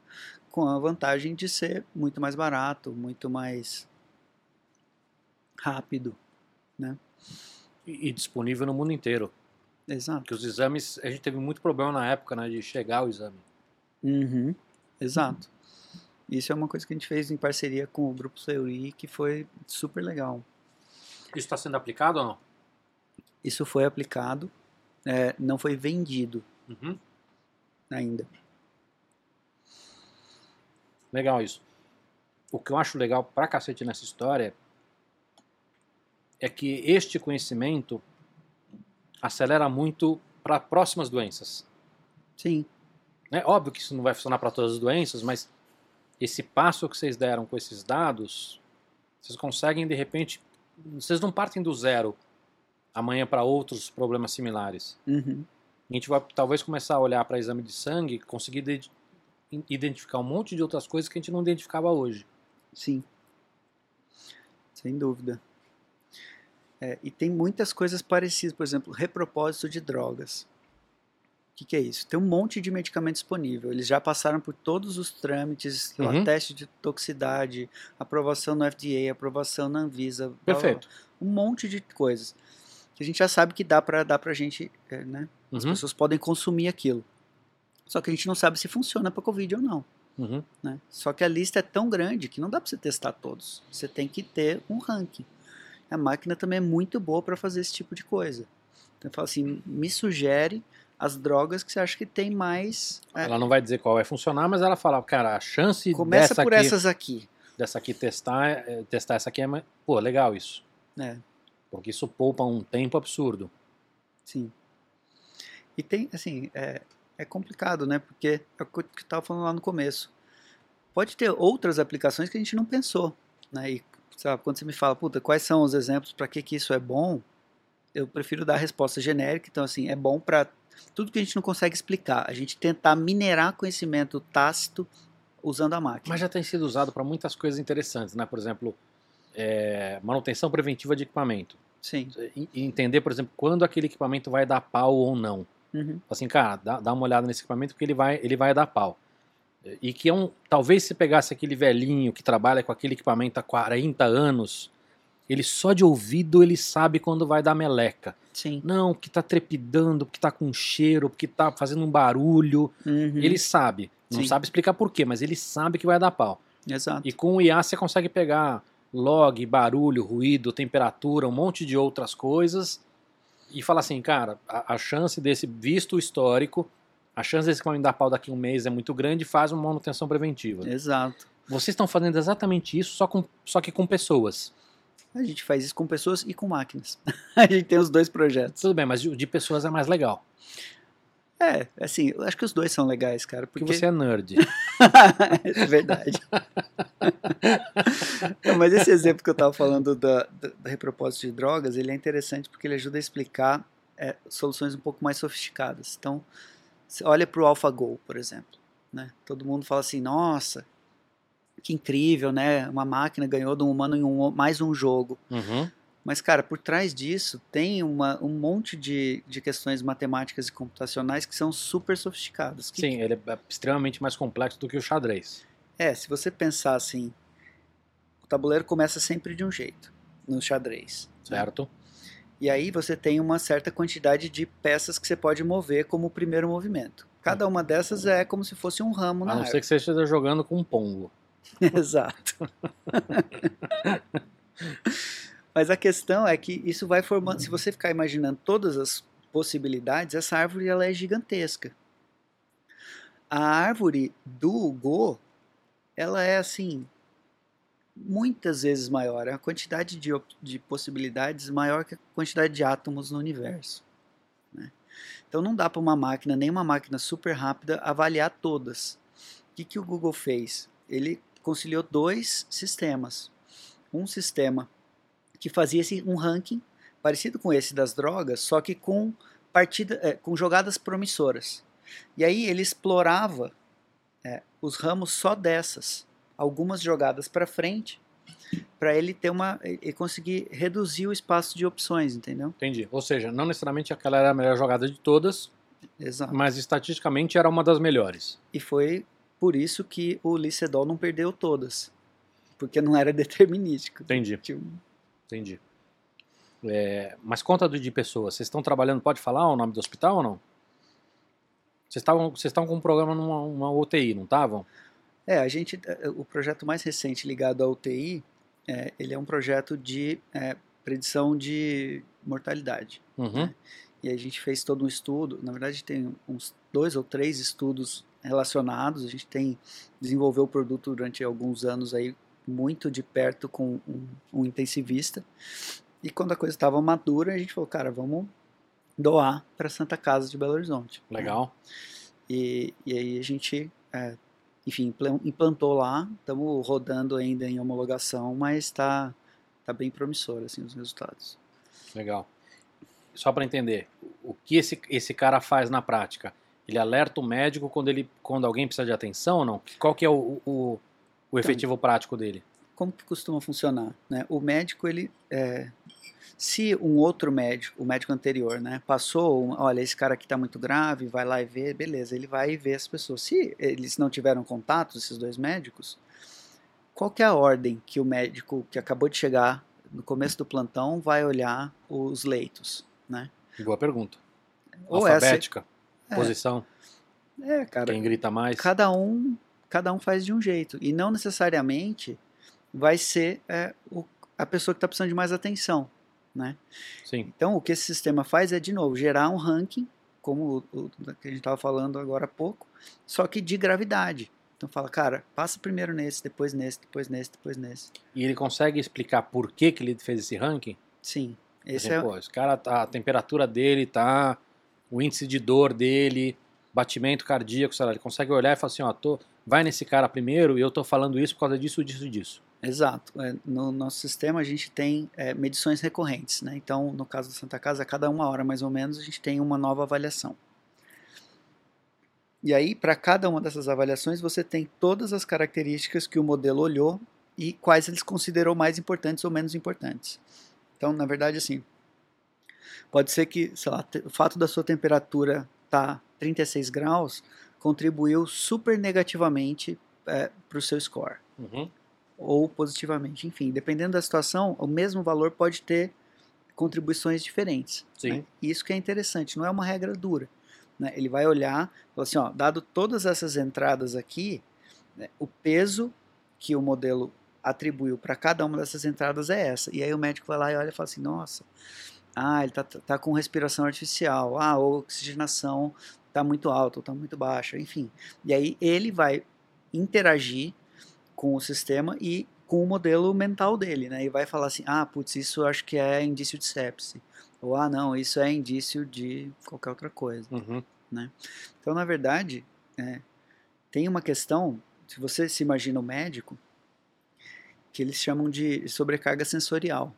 Speaker 2: Com a vantagem de ser muito mais barato, muito mais rápido,
Speaker 1: E, e disponível no mundo inteiro.
Speaker 2: exato.
Speaker 1: Porque os exames, a gente teve muito problema na época, né, de chegar ao exame.
Speaker 2: Uhum, exato. Isso é uma coisa que a gente fez em parceria com o Grupo Fleury, que foi super legal.
Speaker 1: Isso está sendo aplicado ou não?
Speaker 2: Isso foi aplicado, é, não foi vendido
Speaker 1: Uhum.
Speaker 2: ainda.
Speaker 1: Legal isso. O que eu acho legal pra cacete nessa história é que este conhecimento acelera muito para próximas doenças.
Speaker 2: Sim,
Speaker 1: É óbvio que isso não vai funcionar para todas as doenças, mas esse passo que vocês deram com esses dados, vocês conseguem de repente, vocês não partem do zero amanhã para outros problemas similares.
Speaker 2: uhum,
Speaker 1: A gente vai talvez começar a olhar para exame de sangue, conseguir identificar um monte de outras coisas que a gente não identificava hoje.
Speaker 2: sim. Sem dúvida. É, e tem muitas coisas parecidas, por exemplo, repropósito de drogas. O que, que é isso? Tem um monte de medicamento disponível. Eles já passaram por todos os trâmites, lá,
Speaker 1: Uhum.
Speaker 2: teste de toxicidade, aprovação no FDA, aprovação na Anvisa.
Speaker 1: Perfeito.
Speaker 2: um monte de coisas que a gente já sabe que dá pra dar pra gente, é, né? As
Speaker 1: Uhum,
Speaker 2: pessoas podem consumir aquilo. Só que a gente não sabe se funciona pra Covid ou não,
Speaker 1: uhum.
Speaker 2: né? Só que a lista é tão grande que não dá pra você testar todos. Você tem que ter um ranking. A máquina também é muito boa pra fazer esse tipo de coisa. Então fala assim, me sugere as drogas que você acha que tem mais. é,
Speaker 1: Ela não vai dizer qual vai funcionar, mas ela fala, cara, a chance
Speaker 2: começa
Speaker 1: dessa
Speaker 2: por
Speaker 1: aqui,
Speaker 2: essas aqui.
Speaker 1: dessa aqui testar, é, testar essa aqui é, mais- pô, legal isso.
Speaker 2: né?
Speaker 1: Porque isso poupa um tempo absurdo.
Speaker 2: Sim. E tem, assim, é, é complicado, né? Porque é o que eu estava falando lá no começo. Pode ter outras aplicações que a gente não pensou. né? E sabe, quando você me fala, puta, quais são os exemplos para que, que isso é bom? Eu prefiro dar a resposta genérica. Então, assim, é bom para tudo que a gente não consegue explicar. A gente tentar minerar conhecimento tácito usando a máquina.
Speaker 1: Mas já tem sido usado para muitas coisas interessantes, né? Por exemplo, é, manutenção preventiva de equipamento.
Speaker 2: Sim.
Speaker 1: E, entender, por exemplo, quando aquele equipamento vai dar pau ou não.
Speaker 2: Uhum.
Speaker 1: Assim, cara, dá, dá uma olhada nesse equipamento porque ele vai, ele vai dar pau. E que é um. Talvez se pegasse aquele velhinho que trabalha com aquele equipamento há 40 anos, ele só de ouvido ele sabe quando vai dar meleca.
Speaker 2: Sim.
Speaker 1: Não, que tá trepidando, porque tá com cheiro, porque tá fazendo um barulho.
Speaker 2: Uhum.
Speaker 1: Ele sabe. Não
Speaker 2: Sim.
Speaker 1: sabe explicar por quê, mas ele sabe que vai dar pau.
Speaker 2: Exato.
Speaker 1: E com o IA você consegue pegar log, barulho, ruído, temperatura, um monte de outras coisas e falar assim, cara, a, a chance desse, visto histórico, a chance desse equipamento dar pau daqui a um mês é muito grande, faz uma manutenção preventiva.
Speaker 2: Exato.
Speaker 1: Vocês estão fazendo exatamente isso, só, com, só que com pessoas.
Speaker 2: A gente faz isso com pessoas e com máquinas. [LAUGHS] a gente tem os dois projetos.
Speaker 1: Tudo bem, mas de, de pessoas é mais legal.
Speaker 2: É, assim, eu acho que os dois são legais, cara.
Speaker 1: Porque
Speaker 2: Porque
Speaker 1: você é nerd. [LAUGHS]
Speaker 2: é verdade. Não, mas esse exemplo que eu estava falando da, da, da repropósito de drogas, ele é interessante porque ele ajuda a explicar é, soluções um pouco mais sofisticadas. Então, você olha para o AlphaGo, por exemplo. Né? Todo mundo fala assim, nossa, que incrível, né? Uma máquina ganhou de um humano em um, mais um jogo.
Speaker 1: Uhum.
Speaker 2: Mas, cara, por trás disso tem uma, um monte de, de questões matemáticas e computacionais que são super sofisticadas. Que,
Speaker 1: Sim, ele é extremamente mais complexo do que o xadrez.
Speaker 2: É, se você pensar assim, o tabuleiro começa sempre de um jeito, no xadrez. né?
Speaker 1: Certo?
Speaker 2: E aí você tem uma certa quantidade de peças que você pode mover como o primeiro movimento. Cada uma dessas é como se fosse um ramo na
Speaker 1: A não
Speaker 2: árvore.
Speaker 1: ser que você esteja jogando com um pombo. [LAUGHS]
Speaker 2: Exato. [LAUGHS] Mas a questão é que isso vai formando. Se você ficar imaginando todas as possibilidades, essa árvore ela é gigantesca. A árvore do Go, ela é assim muitas vezes maior. A quantidade de, de possibilidades maior que a quantidade de átomos no universo. né? Então não dá para uma máquina, nem uma máquina super rápida, avaliar todas. O que, que o Google fez? Ele conciliou dois sistemas. Um sistema que fazia um ranking parecido com esse das drogas, só que com, partida, é, com jogadas promissoras. E aí ele explorava é, os ramos só dessas, algumas jogadas para frente, para ele ter uma, ele conseguir reduzir o espaço de opções, entendeu?
Speaker 1: Entendi. Ou seja, não necessariamente aquela era a melhor jogada de todas,
Speaker 2: Exato.
Speaker 1: mas estatisticamente era uma das melhores.
Speaker 2: E foi por isso que o Lee Sedol não perdeu todas, porque não era [LAUGHS] determinístico.
Speaker 1: Entendi, entendi. É, mas conta de pessoas. Vocês estão trabalhando, pode falar o nome do hospital ou não? Vocês estavam vocês estavam com um programa numa uma UTI, não estavam?
Speaker 2: É, a gente, eh, o projeto mais recente ligado à UTI, é, ele é um projeto de é, predição de mortalidade.
Speaker 1: Uhum.
Speaker 2: E a gente fez todo um estudo, na verdade tem uns dois ou três estudos relacionados, a gente tem desenvolveu o produto durante alguns anos aí muito de perto com um, um intensivista. E quando a coisa estava madura, a gente falou, cara, vamos doar para Santa Casa de Belo Horizonte.
Speaker 1: Legal.
Speaker 2: E, e aí a gente, é, enfim, implan- implantou lá, estamos rodando ainda em homologação, mas está tá bem promissor assim, os resultados.
Speaker 1: Legal. Só para entender, o que esse, esse cara faz na prática? Ele alerta o médico quando, ele, quando alguém precisa de atenção ou não? Qual que é o, o, o efetivo prático dele?
Speaker 2: Como que costuma funcionar? Né? O médico, ele, é, se um outro médico, o médico anterior, né, passou, olha, esse cara aqui está muito grave, vai lá e vê, beleza, ele vai e vê as pessoas. Se eles não tiveram contato, esses dois médicos, qual que é a ordem que o médico que acabou de chegar no começo do plantão vai olhar os leitos, né?
Speaker 1: Boa pergunta.
Speaker 2: Ou essa-
Speaker 1: Alfabética?
Speaker 2: é.
Speaker 1: Posição?
Speaker 2: É, cara,
Speaker 1: Quem grita mais?
Speaker 2: cada um cada um faz de um jeito e não necessariamente vai ser é, o- a pessoa que está precisando de mais atenção, né?
Speaker 1: Sim.
Speaker 2: Então o que esse sistema faz é de novo gerar um ranking, como o, o que a gente estava falando agora há pouco, só que de gravidade. Então fala, cara, passa primeiro nesse, depois nesse, depois nesse, depois nesse.
Speaker 1: E ele consegue explicar por que, que ele fez esse ranking?
Speaker 2: Sim, esse é
Speaker 1: pô, esse cara, tá, a temperatura dele tá, o índice de dor dele, batimento cardíaco, sei lá, ele consegue olhar e falar assim, ó, tô, vai nesse cara primeiro e eu tô falando isso por causa disso, disso disso.
Speaker 2: Exato. É, no nosso sistema a gente tem é, medições recorrentes, né? Então, no caso da Santa Casa, a cada uma hora mais ou menos a gente tem uma nova avaliação. E aí, para cada uma dessas avaliações, você tem todas as características que o modelo olhou e quais eles considerou mais importantes ou menos importantes. Então, na verdade, assim, pode ser que, sei lá, o fato da sua temperatura estar tá 36 graus contribuiu super negativamente é, para o seu score.
Speaker 1: Uhum.
Speaker 2: Ou positivamente. Enfim, dependendo da situação, o mesmo valor pode ter contribuições diferentes.
Speaker 1: Sim.
Speaker 2: Né? Isso que é interessante, não é uma regra dura. Né? Ele vai olhar, falar assim, ó, dado todas essas entradas aqui, né, o peso que o modelo atribuiu para cada uma dessas entradas é essa. E aí o médico vai lá e olha e fala assim, nossa, ah, ele está tá com respiração artificial, ah, oxigenação está muito alta ou está muito baixa, enfim. E aí ele vai interagir com o sistema e com o modelo mental dele, né? E vai falar assim, ah, putz, isso acho que é indício de sepse. Ou, ah, não, isso é indício de qualquer outra coisa.
Speaker 1: Uhum.
Speaker 2: Né? Então, na verdade, é, tem uma questão, se você se imagina o um médico, que eles chamam de sobrecarga sensorial.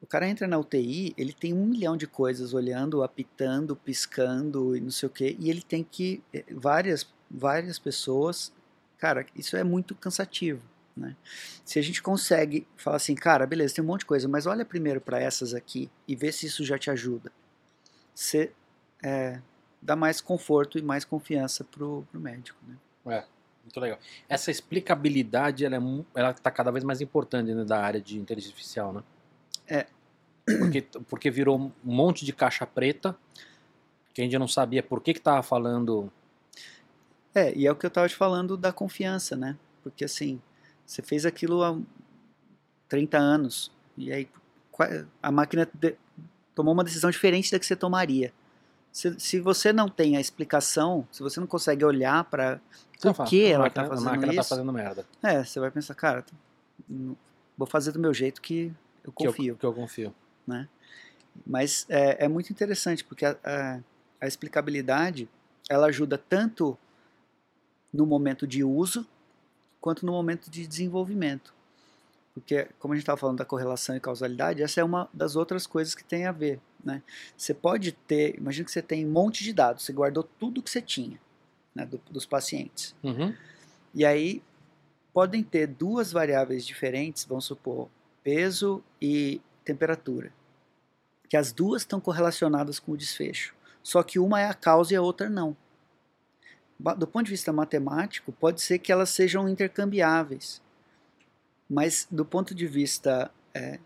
Speaker 2: Né? O cara entra na UTI, ele tem um milhão de coisas olhando, apitando, piscando e não sei o que, e ele tem que, é, várias, várias pessoas, cara, isso é muito cansativo. Né? Se a gente consegue falar assim, cara, beleza, tem um monte de coisa, mas olha primeiro para essas aqui e vê se isso já te ajuda. Você é, dá mais conforto e mais confiança pro, pro médico. Né?
Speaker 1: É, muito legal. Essa explicabilidade, ela, é, ela tá cada vez mais importante dentro da área de inteligência artificial, né?
Speaker 2: É.
Speaker 1: Porque, porque virou um monte de caixa preta, que a gente não sabia por que que tava falando...
Speaker 2: É, e é o que eu tava te falando da confiança, né? Porque assim, você fez aquilo há 30 anos. E aí a máquina tomou uma decisão diferente da que você tomaria. Se, se você não tem a explicação, se você não consegue olhar para por que ela está fazendo
Speaker 1: a máquina tá
Speaker 2: isso,
Speaker 1: tá fazendo merda.
Speaker 2: É, você vai pensar, cara, vou fazer do meu jeito que eu confio.
Speaker 1: Que eu, que eu confio.
Speaker 2: Né? Mas é, é muito interessante, porque a, a, a explicabilidade, ela ajuda tanto no momento de uso, quanto no momento de desenvolvimento. Porque, como a gente estava falando da correlação e causalidade, essa é uma das outras coisas que tem a ver. Né? Você pode ter, imagina que você tem um monte de dados, você guardou tudo que você tinha né, do, dos pacientes.
Speaker 1: Uhum.
Speaker 2: E aí podem ter duas variáveis diferentes, vamos supor, peso e temperatura. Que as duas estão correlacionadas com o desfecho. Só que uma é a causa e a outra não do ponto de vista matemático, pode ser que elas sejam intercambiáveis. Mas do ponto de vista é,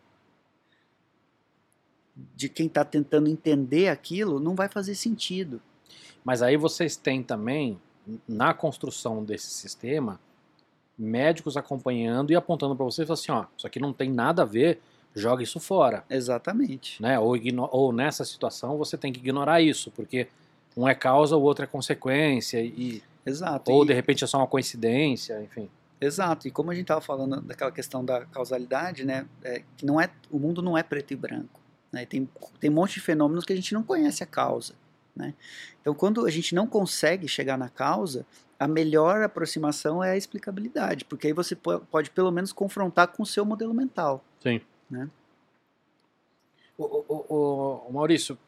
Speaker 2: de quem está tentando entender aquilo, não vai fazer sentido.
Speaker 1: Mas aí vocês têm também, na construção desse sistema, médicos acompanhando e apontando para vocês assim, ó, isso aqui não tem nada a ver, joga isso fora.
Speaker 2: Exatamente.
Speaker 1: Né? Ou, ou nessa situação você tem que ignorar isso, porque um é causa, o outro é consequência e
Speaker 2: Exato.
Speaker 1: Ou
Speaker 2: e...
Speaker 1: de repente é só uma coincidência, enfim.
Speaker 2: Exato. E como a gente estava falando daquela questão da causalidade, né, é, que não é o mundo não é preto e branco, né? Tem tem um monte de fenômenos que a gente não conhece a causa, né? Então quando a gente não consegue chegar na causa, a melhor aproximação é a explicabilidade, porque aí você pode pelo menos confrontar com o seu modelo mental.
Speaker 1: Sim.
Speaker 2: Né?
Speaker 1: O, o, o, Maurício,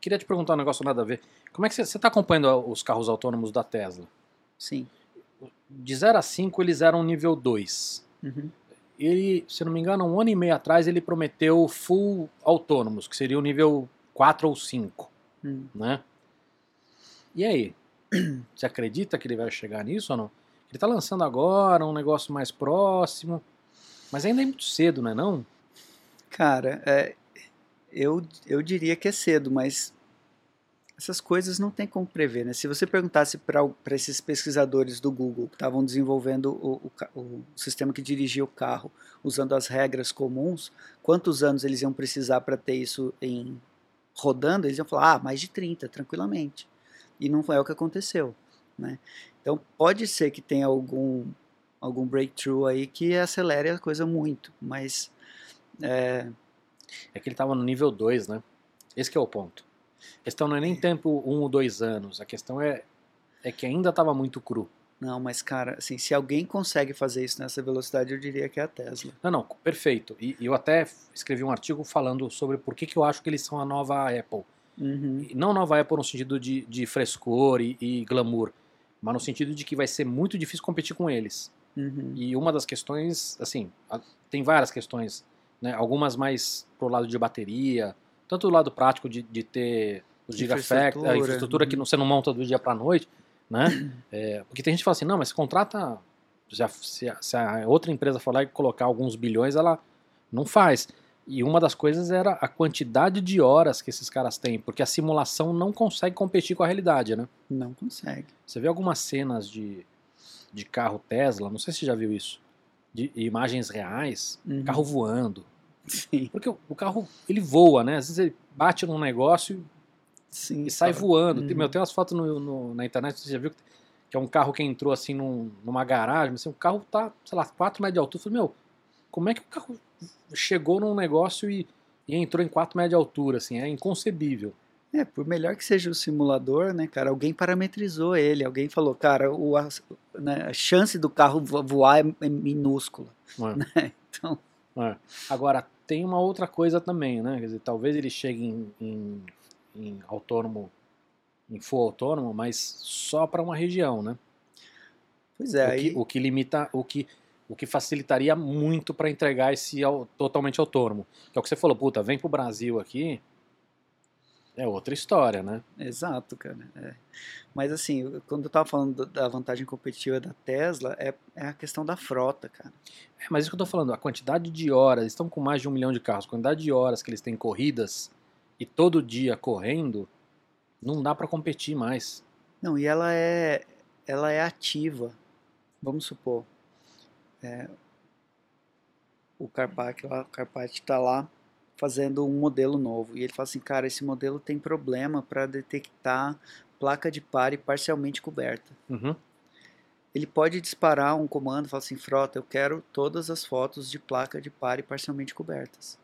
Speaker 1: queria te perguntar um negócio nada a ver. Como é que você está acompanhando os carros autônomos da Tesla?
Speaker 2: Sim.
Speaker 1: De 0 a 5 eles eram nível 2.
Speaker 2: Uhum.
Speaker 1: Ele, se não me engano, um ano e meio atrás ele prometeu full autônomos, que seria o nível 4 ou 5.
Speaker 2: Uhum.
Speaker 1: Né? E aí? [CLEARS THROAT] Você acredita que ele vai chegar nisso ou não? Ele está lançando agora um negócio mais próximo, mas ainda é muito cedo, não é não?
Speaker 2: Cara, é, eu, eu diria que é cedo, mas essas coisas não tem como prever. Né? Se você perguntasse para esses pesquisadores do Google que estavam desenvolvendo o, o, o, sistema que dirigia o carro usando as regras comuns, quantos anos eles iam precisar para ter isso em rodando, eles iam falar, ah, mais de 30, tranquilamente. E não foi o que aconteceu. Né? Então pode ser que tenha algum, algum breakthrough aí que acelere a coisa muito, mas... É,
Speaker 1: é que ele estava no nível 2, né? Esse é o ponto. A questão não é nem tempo um ou dois anos, a questão é, é que ainda estava muito cru.
Speaker 2: Não, mas cara, assim, se alguém consegue fazer isso nessa velocidade, eu diria que é a Tesla.
Speaker 1: Não, não, perfeito. E eu até escrevi um artigo falando sobre por que, que eu acho que eles são a nova Apple.
Speaker 2: Uhum.
Speaker 1: Não nova Apple no sentido de, de frescor e, e glamour, mas no sentido de que vai ser muito difícil competir com eles.
Speaker 2: Uhum.
Speaker 1: E uma das questões, assim, tem várias questões, né? Algumas mais pro lado de bateria, tanto do lado prático de, de ter os gigafactories, a
Speaker 2: Infraestrutura,
Speaker 1: que
Speaker 2: uhum.
Speaker 1: não- você não monta do dia para noite, né? [COUGHS] É, porque tem gente que fala assim, não, mas contrata, já, se, a, se a outra empresa for lá e colocar alguns bilhões, ela não faz. E uma das coisas era a quantidade de horas que esses caras têm, porque a simulação não consegue competir com a realidade, né?
Speaker 2: Não consegue.
Speaker 1: Você vê algumas cenas de, de carro Tesla, não sei se você já viu isso, de imagens reais,
Speaker 2: Uhum.
Speaker 1: carro voando.
Speaker 2: Sim,
Speaker 1: Porque o, carro, ele voa, né? Às vezes ele bate num negócio
Speaker 2: sim.
Speaker 1: e sai
Speaker 2: claro.
Speaker 1: voando. Tem,
Speaker 2: Uhum.
Speaker 1: meu, tem umas fotos no- no- na internet, você já viu, que é um carro que entrou assim num- numa garagem, assim, o carro tá, sei lá, 4 metros de altura. Eu falei, meu, como é que o carro chegou num negócio e, e entrou em 4 metros de altura, assim, é inconcebível.
Speaker 2: É, por melhor que seja o simulador, né, cara, alguém parametrizou ele, alguém falou, cara, o, a, né, a chance do carro vo- voar é, é minúscula.
Speaker 1: É. [LAUGHS]
Speaker 2: Então,
Speaker 1: É. Agora, tem uma outra coisa também, né? Quer dizer, talvez ele chegue em, em- em autônomo, em full autônomo, mas só para uma região, né?
Speaker 2: pois é,
Speaker 1: o,
Speaker 2: aí,
Speaker 1: que, o que limita, o que, o que facilitaria muito para entregar esse au- totalmente autônomo. Que é o que você falou, puta, vem pro Brasil aqui, é outra história, né?
Speaker 2: exato, cara. é. Mas assim, quando eu tava falando do- da vantagem competitiva da Tesla, é, é a questão da frota, cara.
Speaker 1: É, mas isso que eu tô falando, a quantidade de horas, eles estão com mais de um milhão de carros, a quantidade de horas que eles têm corridas e todo dia correndo, não dá para competir mais.
Speaker 2: Não, e ela é, ela é ativa. Vamos supor, é, o Carpac lá, está lá fazendo um modelo novo e ele fala assim, cara, esse modelo tem problema para detectar placa de pare parcialmente coberta.
Speaker 1: Uhum.
Speaker 2: Ele pode disparar um comando, falar assim, frota, eu quero todas as fotos de placa de pare parcialmente cobertas.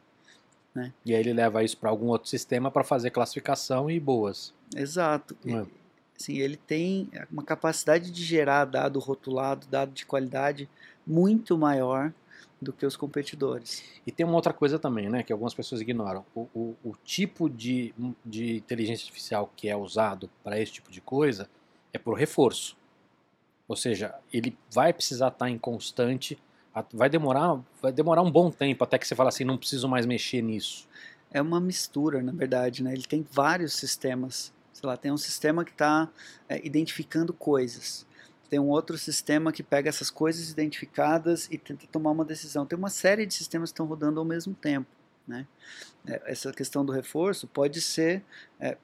Speaker 1: E aí ele leva isso para algum outro sistema para fazer classificação e boas.
Speaker 2: Exato.
Speaker 1: É.
Speaker 2: Assim, ele tem uma capacidade de gerar dado rotulado, dado de qualidade muito maior do que os competidores.
Speaker 1: E tem uma outra coisa também, né, que algumas pessoas ignoram. O, o, o tipo de, de inteligência artificial que é usado para esse tipo de coisa é por reforço. Ou seja, ele vai precisar estar em constante, vai demorar, vai demorar um bom tempo até que você fala assim, não preciso mais mexer nisso.
Speaker 2: É uma mistura, na verdade, né? Ele tem vários sistemas. Sei lá, tem um sistema que está identificando coisas. Tem um outro sistema que pega essas coisas identificadas e tenta tomar uma decisão. Tem uma série de sistemas que estão rodando ao mesmo tempo, né? É, Essa questão do reforço pode ser... é,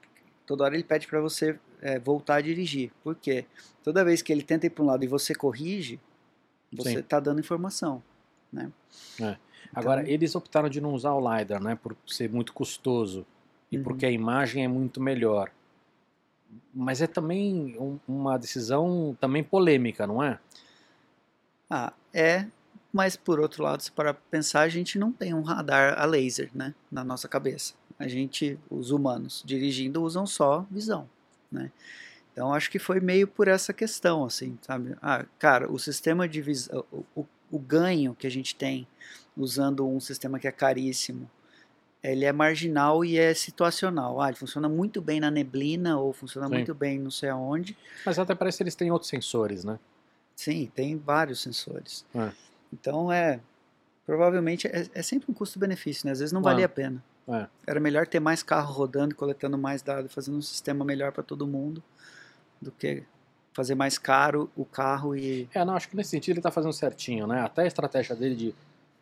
Speaker 2: toda hora ele pede para você é, voltar a dirigir. Por quê? Toda vez que ele tenta ir para um lado e você corrige, você está dando informação, né?
Speaker 1: É. Agora,
Speaker 2: Então-
Speaker 1: eles optaram de não usar o LiDAR, né, por ser muito custoso e
Speaker 2: Uhum.
Speaker 1: porque a imagem é muito melhor. Mas é também um- uma decisão também polêmica, não é?
Speaker 2: Ah, é, mas por outro lado, se parar pra pensar, a gente não tem um radar a laser, né, na nossa cabeça. A gente, os humanos, dirigindo, usam só visão, né? Então acho que foi meio por essa questão, assim, sabe? Ah, cara, o sistema de visão, o, o ganho que a gente tem usando um sistema que é caríssimo, ele é marginal e é situacional. Ah, ele funciona muito bem na neblina ou funciona
Speaker 1: Sim.
Speaker 2: muito bem não sei aonde.
Speaker 1: Mas até parece que eles têm outros sensores, né?
Speaker 2: Sim, tem vários sensores.
Speaker 1: É.
Speaker 2: Então é. Provavelmente é, é sempre um custo-benefício, né? Às vezes não valia a pena.
Speaker 1: É.
Speaker 2: Era melhor ter mais carro rodando, coletando mais dados, fazendo um sistema melhor para todo mundo, do que fazer mais caro o carro e.
Speaker 1: É, não, acho que nesse sentido ele está fazendo certinho, né? Até a estratégia dele de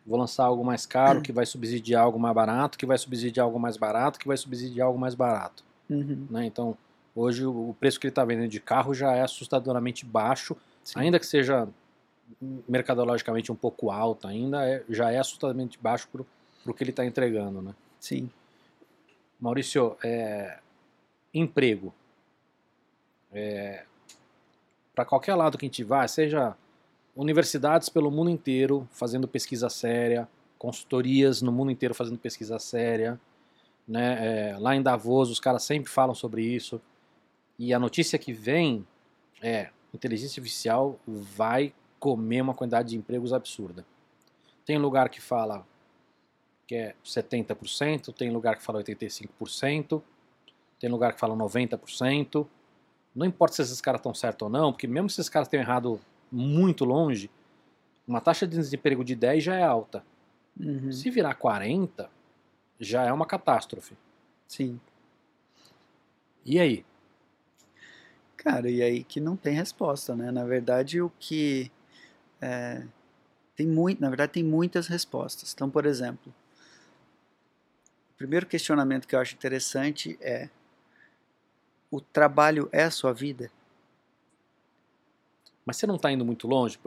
Speaker 1: vou lançar algo mais caro, que vai subsidiar algo mais barato, que vai subsidiar algo mais barato, que vai subsidiar algo mais barato,
Speaker 2: Uhum,
Speaker 1: né? Então, hoje o preço que ele está vendendo de carro já é assustadoramente baixo,
Speaker 2: sim.
Speaker 1: ainda que seja mercadologicamente um pouco alto ainda, é- já é assustadoramente baixo para o que ele está entregando, né?
Speaker 2: Sim.
Speaker 1: Maurício, é, emprego. Para qualquer lado que a gente vá, seja universidades pelo mundo inteiro fazendo pesquisa séria, consultorias no mundo inteiro fazendo pesquisa séria, né? É, lá em Davos os caras sempre falam sobre isso. E a notícia que vem é inteligência artificial vai comer uma quantidade de empregos absurda. Tem lugar que fala que é 70%, tem lugar que fala 85%, tem lugar que fala 90%. Não importa se esses caras estão certos ou não, porque mesmo se esses caras tenham errado muito longe, uma taxa de desemprego de 10 já é alta.
Speaker 2: Uhum.
Speaker 1: Se virar 40, já é uma catástrofe.
Speaker 2: Sim.
Speaker 1: E aí?
Speaker 2: Cara, e aí que não tem resposta, né? Na verdade, o que é, tem muito, na verdade, tem muitas respostas. Então, por exemplo, o primeiro questionamento que eu acho interessante é: o trabalho é a sua vida?
Speaker 1: Mas você não está indo muito longe?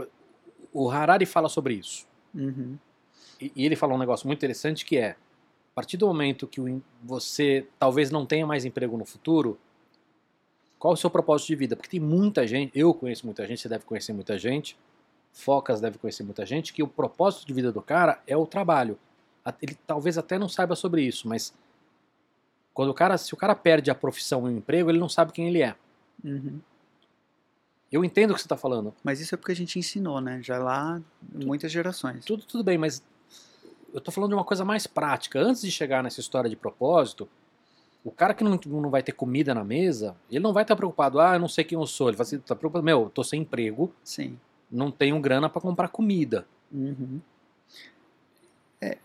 Speaker 1: O Harari fala sobre isso.
Speaker 2: Uhum.
Speaker 1: E, e ele fala um negócio muito interessante que é: a partir do momento que o você talvez não tenha mais emprego no futuro, qual o seu propósito de vida? Porque tem muita gente, eu conheço muita gente, você deve conhecer muita gente, Focas deve conhecer muita gente, que o propósito de vida do cara é o trabalho. Ele talvez até não saiba sobre isso, mas quando o cara, se o cara perde a profissão e o emprego, ele não sabe quem ele é.
Speaker 2: Uhum.
Speaker 1: Eu entendo o que você está falando.
Speaker 2: Mas isso é porque a gente ensinou, né? Já lá, muitas gerações.
Speaker 1: Tudo, tudo bem, mas eu tô falando de uma coisa mais prática. Antes de chegar nessa história de propósito, o cara que não, não vai ter comida na mesa, ele não vai estar preocupado, ah, eu não sei quem eu sou. Ele vai estar preocupado, meu, eu tô sem emprego,
Speaker 2: Sim.
Speaker 1: não tenho grana para comprar comida.
Speaker 2: Uhum.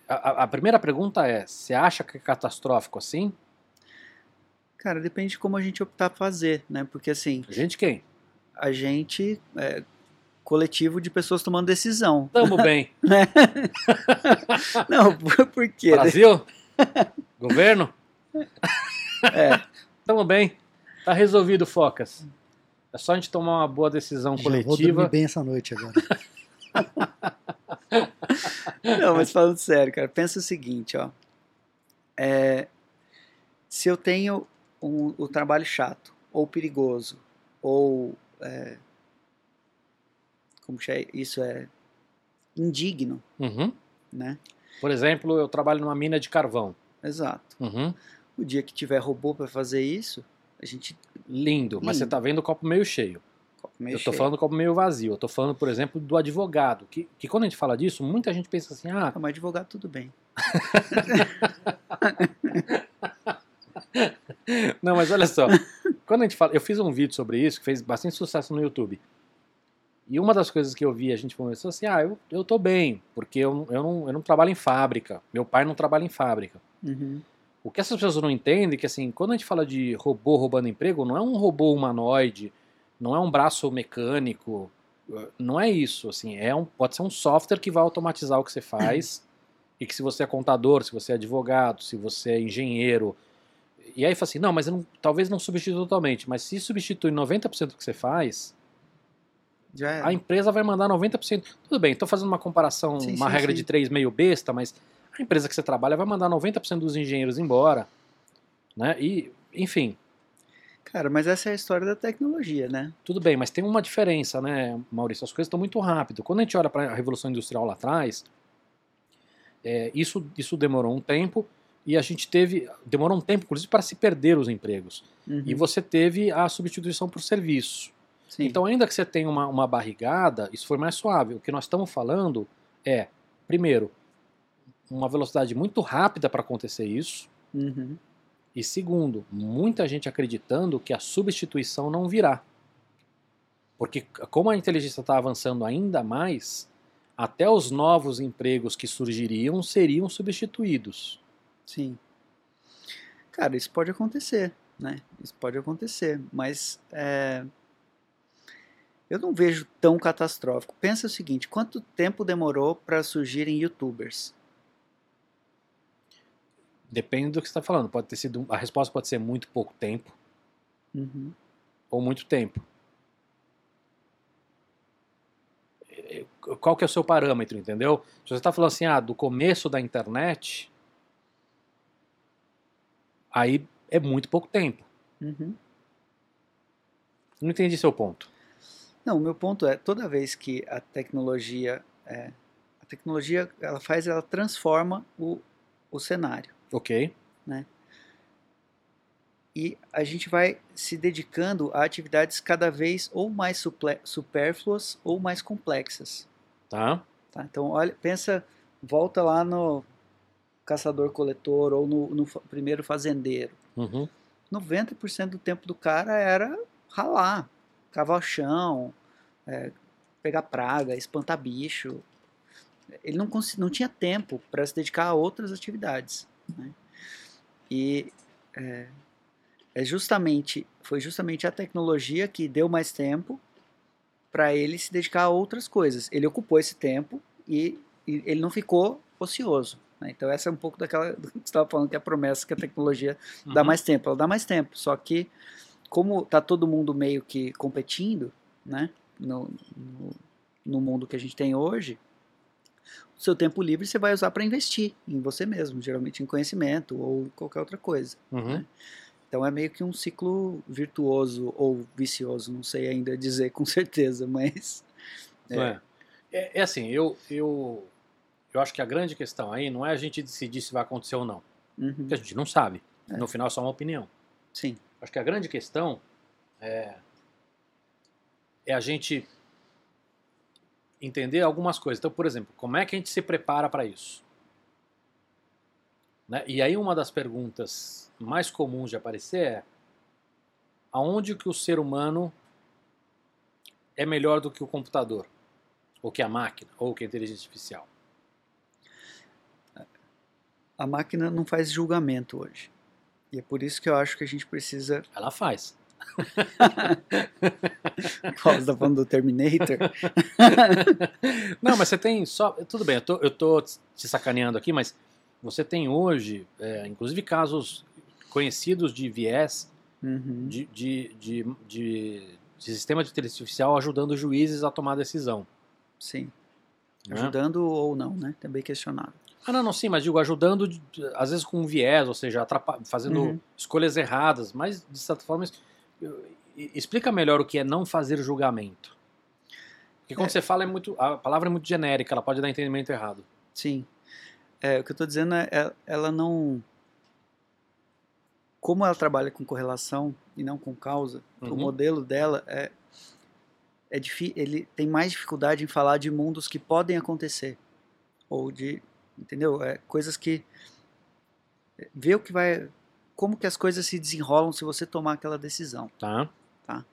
Speaker 1: A, a- a primeira pergunta é, você acha que é catastrófico assim?
Speaker 2: Cara, depende de como a gente optar fazer, né? Porque assim,
Speaker 1: Gente quem?
Speaker 2: A gente é coletivo de pessoas tomando decisão.
Speaker 1: Tamo [LAUGHS] bem. [LAUGHS]
Speaker 2: Não, por, por quê?
Speaker 1: Brasil? Governo? [LAUGHS]
Speaker 2: É,
Speaker 1: Tamo bem. Tá resolvido, Focas. É só a gente tomar uma boa decisão
Speaker 3: Já vou dormir
Speaker 1: coletiva.
Speaker 3: bem essa noite agora.
Speaker 2: não, mas falando sério, cara, pensa o seguinte, ó. É, se eu tenho um, o trabalho chato, ou perigoso, ou é, como é, isso é indigno,
Speaker 1: Uhum.
Speaker 2: né?
Speaker 1: Por exemplo, eu trabalho numa mina de carvão.
Speaker 2: Exato.
Speaker 1: Uhum.
Speaker 2: O dia que tiver robô para fazer isso, a gente
Speaker 1: Lindo, mas você
Speaker 2: Lindo.
Speaker 1: tá vendo o copo meio cheio.
Speaker 2: meio
Speaker 1: eu tô
Speaker 2: cheio.
Speaker 1: falando do copo meio vazio. Eu tô falando, por exemplo, do advogado. Que, que quando a gente fala disso, muita gente pensa assim: Ah,
Speaker 2: mas advogado tudo bem. [LAUGHS]
Speaker 1: não, mas olha só. Quando a gente fala. Eu fiz um vídeo sobre isso que fez bastante sucesso no YouTube. E uma das coisas que eu vi, a gente começou assim: ah, eu, eu tô bem, porque eu, eu, não, eu não trabalho em fábrica. Meu pai não trabalha em fábrica.
Speaker 2: Uhum.
Speaker 1: O que essas pessoas não entendem é que, assim, quando a gente fala de robô roubando emprego, não é um robô humanoide, não é um braço mecânico, não é isso, assim, é um, pode ser um software que vai automatizar o que você faz, [CLEARS THROAT] e que se você é contador, se você é advogado, se você é engenheiro, e aí fala assim, não, mas não- talvez não substitua totalmente, mas se substitui 90% do que você faz,
Speaker 2: Já é.
Speaker 1: a empresa vai mandar 90%. Tudo bem, estou fazendo uma comparação,
Speaker 2: Sim,
Speaker 1: uma
Speaker 2: sim,
Speaker 1: regra
Speaker 2: sim.
Speaker 1: de três meio besta, mas a empresa que você trabalha vai mandar 90% dos engenheiros embora. Né? E, enfim,
Speaker 2: Cara, mas essa é a história da tecnologia, né?
Speaker 1: tudo bem, mas tem uma diferença, né, Maurício? As coisas estão muito rápido. Quando a gente olha para a Revolução Industrial lá atrás, é, isso, isso demorou um tempo e a gente teve. Demorou um tempo, inclusive, para se perder os empregos.
Speaker 2: Uhum.
Speaker 1: E você teve a substituição por serviço.
Speaker 2: Sim.
Speaker 1: Então, ainda que você tenha uma, uma barrigada, isso foi mais suave. O que nós estamos falando é, primeiro, uma velocidade muito rápida para acontecer isso.
Speaker 2: Uhum.
Speaker 1: E segundo, muita gente acreditando que a substituição não virá. Porque, como a inteligência está avançando ainda mais, até os novos empregos que surgiriam seriam substituídos.
Speaker 2: Sim. Cara, isso pode acontecer, né? Isso pode acontecer, mas é, eu não vejo tão catastrófico. Pensa o seguinte: quanto tempo demorou para surgirem YouTubers?
Speaker 1: Depende do que você está falando. Pode ter sido, a resposta pode ser muito pouco tempo
Speaker 2: Uhum.
Speaker 1: ou muito tempo. É, Qual que é o seu parâmetro, entendeu? Se você está falando assim, ah, do começo da internet, aí é muito pouco tempo.
Speaker 2: Uhum.
Speaker 1: Não entendi seu ponto.
Speaker 2: Não, o meu ponto é toda vez que a tecnologia, é, a tecnologia, ela faz, ela transforma o, o cenário.
Speaker 1: Ok.
Speaker 2: e a gente vai se dedicando a atividades cada vez ou mais suple- supérfluas ou mais complexas.
Speaker 1: Tá?
Speaker 2: Tá? Então, olha, pensa, volta lá no caçador-coletor ou no, no primeiro fazendeiro.
Speaker 1: Uhum.
Speaker 2: 90% do tempo do cara era ralar, cavar o chão, é, pegar praga, espantar bicho. Ele não, não tinha tempo para se dedicar a outras atividades. né? E é, é justamente, foi justamente a tecnologia que deu mais tempo para ele se dedicar a outras coisas. Ele ocupou esse tempo e, e ele não ficou ocioso. Né? Então essa é um pouco daquela que você estava falando que é a promessa que a tecnologia dá
Speaker 1: Uhum.
Speaker 2: mais tempo, ela dá mais tempo. Só que, como tá todo mundo meio que competindo, né, no, no, no mundo que a gente tem hoje, o seu tempo livre você vai usar para investir em você mesmo, geralmente em conhecimento ou qualquer outra coisa.
Speaker 1: Uhum.
Speaker 2: Então é meio que um ciclo virtuoso ou vicioso, não sei ainda dizer com [LAUGHS] certeza, mas É.
Speaker 1: É. É, é assim, eu, eu, eu acho que a grande questão aí não é a gente decidir se vai acontecer ou não.
Speaker 2: uhum,
Speaker 1: Porque a gente não sabe.
Speaker 2: É.
Speaker 1: No final é só uma opinião.
Speaker 2: sim,
Speaker 1: Acho que a grande questão é, é a gente entender algumas coisas. Então, por exemplo, como é que a gente se prepara para isso? Né? E aí uma das perguntas mais comuns de aparecer é aonde que o ser humano é melhor do que o computador? Ou que a máquina? Ou que a inteligência artificial?
Speaker 2: A máquina não faz julgamento hoje. E é por isso que eu acho que a gente precisa [LAUGHS]
Speaker 1: Ela faz. [LAUGHS]
Speaker 2: Qual, você tá falando do Terminator? [LAUGHS]
Speaker 1: Não, mas você tem só. Tudo bem, eu tô, eu tô te sacaneando aqui, mas você tem hoje, é, inclusive casos conhecidos de viés
Speaker 2: Uhum,
Speaker 1: de, de, de, de- sistema de inteligência artificial ajudando juízes a tomar decisão.
Speaker 2: Sim.
Speaker 1: né?
Speaker 2: Ajudando ou não, né? Também questionável.
Speaker 1: Ah, não, não, sim, mas digo, ajudando, às vezes com um viés, ou seja, fazendo
Speaker 2: Uhum.
Speaker 1: escolhas erradas, mas de certa forma. Explica melhor o que é não fazer julgamento. Porque quando
Speaker 2: É.
Speaker 1: você fala, é muito, a palavra é muito genérica, ela pode dar entendimento errado.
Speaker 2: Sim. É, o que eu estou dizendo é, é- ela não. Como ela trabalha com correlação e não com causa, o
Speaker 1: Uhum.
Speaker 2: modelo dela é, é ele tem mais dificuldade em falar de mundos que podem acontecer. Ou de. Entendeu? É, coisas que. Ver o que vai. Como que as coisas se desenrolam se você tomar aquela decisão.
Speaker 1: Tá?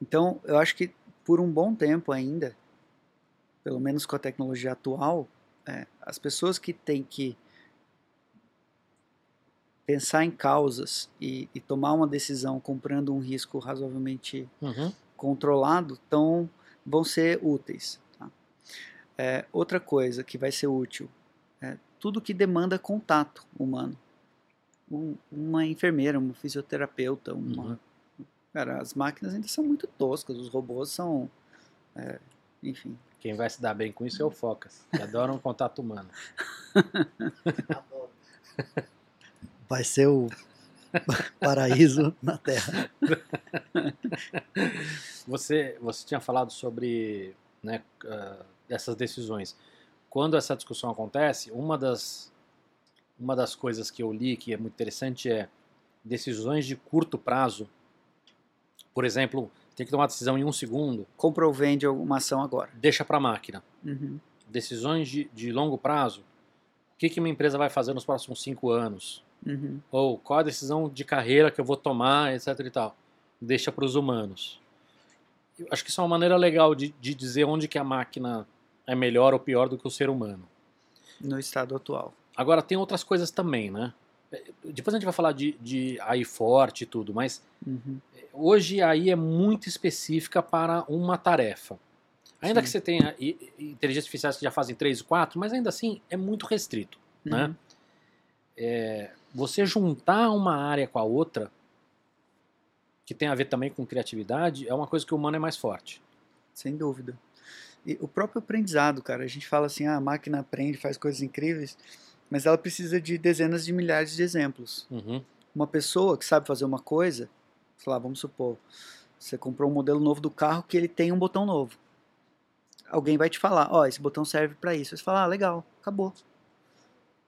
Speaker 2: Então, eu acho que por um bom tempo ainda, pelo menos com a tecnologia atual, é, as pessoas que têm que pensar em causas e, e tomar uma decisão comprando um risco razoavelmente
Speaker 1: Uhum.
Speaker 2: controlado tão, vão ser úteis. É, outra coisa que vai ser útil é tudo que demanda contato humano. Um- uma enfermeira, um fisioterapeuta, uma,
Speaker 1: Uhum.
Speaker 2: Cara, as máquinas ainda são muito toscas, os robôs são. é, enfim.
Speaker 1: Quem vai se dar bem com isso é o Focas, que adora um contato humano. [LAUGHS]
Speaker 3: Vai ser o paraíso na Terra.
Speaker 1: Você, você tinha falado sobre né, ah, essas decisões. Quando essa discussão acontece, uma das, uma das coisas que eu li que é muito interessante é decisões de curto prazo. Por exemplo, tem que tomar uma decisão em um segundo,
Speaker 2: Compra ou vende alguma ação agora.
Speaker 1: deixa para a máquina.
Speaker 2: Uhum,
Speaker 1: Decisões de, de longo prazo, o que, que minha empresa vai fazer nos próximos cinco anos?
Speaker 2: uhum,
Speaker 1: Ou qual a decisão de carreira que eu vou tomar, etc e tal. Deixa para os humanos. Eu acho que isso é uma maneira legal de, de dizer onde que a máquina é melhor ou pior do que o ser humano.
Speaker 2: No estado atual.
Speaker 1: Agora, tem outras coisas também, né? É, Depois a gente vai falar de, de AI forte e tudo, mas
Speaker 2: Uhum,
Speaker 1: hoje a AI é muito específica para uma tarefa. Ainda
Speaker 2: Sim.
Speaker 1: que você tenha i- i- inteligências artificiais que já fazem 3 e 4, mas ainda assim é muito restrito. Né?
Speaker 2: uhum.
Speaker 1: você juntar uma área com a outra, que tem a ver também com criatividade, é uma coisa que o humano é mais forte.
Speaker 2: Sem dúvida. E o próprio aprendizado, cara. A gente fala assim, ah, a máquina aprende, faz coisas incríveis, mas ela precisa de dezenas de milhares de exemplos.
Speaker 1: Uhum.
Speaker 2: Uma pessoa que sabe fazer uma coisa, sei lá, vamos supor, você comprou um modelo novo do carro que ele tem um botão novo. Alguém vai te falar, ó, esse botão serve para isso. Você fala, ah, legal, acabou.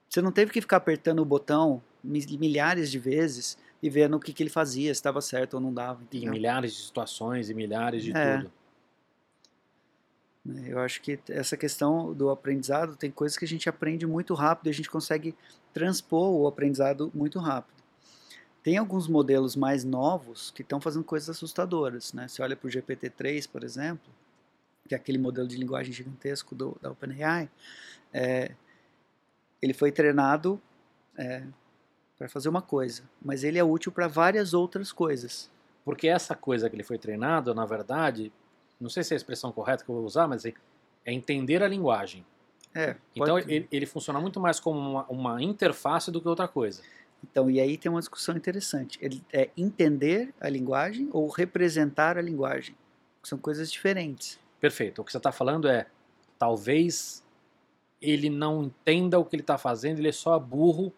Speaker 2: Você não teve que ficar apertando o botão mi- milhares de vezes e vendo o que, que ele fazia, se estava certo ou não dava.
Speaker 1: E
Speaker 2: entendeu?
Speaker 1: milhares de situações e milhares de
Speaker 2: É.
Speaker 1: tudo.
Speaker 2: Né? Eu acho que essa questão do aprendizado tem coisas que a gente aprende muito rápido e a gente consegue transpor o aprendizado muito rápido. Tem alguns modelos mais novos que estão fazendo coisas assustadoras. Né? Você olha para o GPT-3, por exemplo, que é aquele modelo de linguagem gigantesco do, da OpenAI, é, ele foi treinado para fazer uma coisa, mas ele é útil para várias outras coisas.
Speaker 1: Porque essa coisa que ele foi treinado, na verdade, não sei se é a expressão correta que eu vou usar, mas é, é entender a linguagem.
Speaker 2: É,
Speaker 1: Então ele, ele funciona muito mais como uma, uma interface do que outra coisa.
Speaker 2: Então, e aí tem uma discussão interessante. Ele é entender a linguagem ou representar a linguagem? São coisas diferentes.
Speaker 1: Perfeito. O que você está falando é, talvez ele não entenda o que ele está fazendo, ele é só burro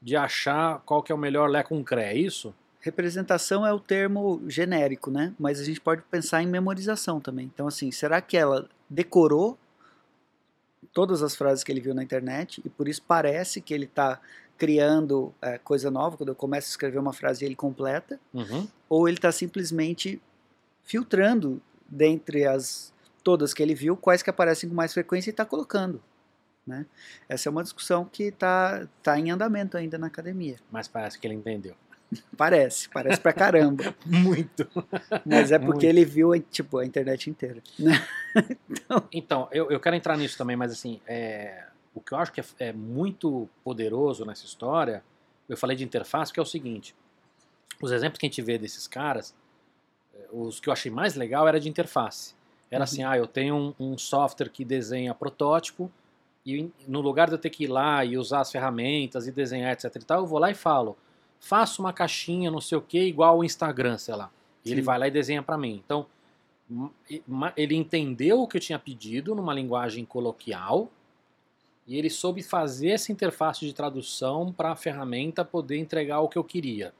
Speaker 1: de achar qual que é o melhor Lé com Cré, é isso?
Speaker 2: Representação é o termo genérico, né? Mas a gente pode pensar em memorização também. Então, assim, será que ela decorou todas as frases que ele viu na internet e por isso parece que ele está criando é, coisa nova? Quando eu começo a escrever uma frase, ele completa.
Speaker 1: Uhum.
Speaker 2: ou ele está simplesmente filtrando dentre as todas que ele viu quais que aparecem com mais frequência e está colocando. Né? Essa é uma discussão que está tá em andamento ainda na academia.
Speaker 1: Mas parece que ele entendeu.
Speaker 2: Parece, parece pra caramba. [LAUGHS]
Speaker 1: Muito.
Speaker 2: Mas é porque
Speaker 1: Muito.
Speaker 2: ele viu tipo, a internet inteira. [LAUGHS] Né?
Speaker 1: Então, eu, eu quero entrar nisso também, mas assim, é, o que eu acho que é, é muito poderoso nessa história, eu falei de interface, que é o seguinte, os exemplos que a gente vê desses caras, é, os que eu achei mais legal era de interface. Era
Speaker 2: Uhum.
Speaker 1: assim, ah, eu tenho um, um software que desenha protótipo, e no lugar de eu ter que ir lá e usar as ferramentas e desenhar, etc e tal, eu vou lá e falo, faça uma caixinha, não sei o que, igual o Instagram, sei lá. E ele vai lá e desenha para mim. Então, ele entendeu o que eu tinha pedido numa linguagem coloquial e ele soube fazer essa interface de tradução para a ferramenta poder entregar o que eu queria.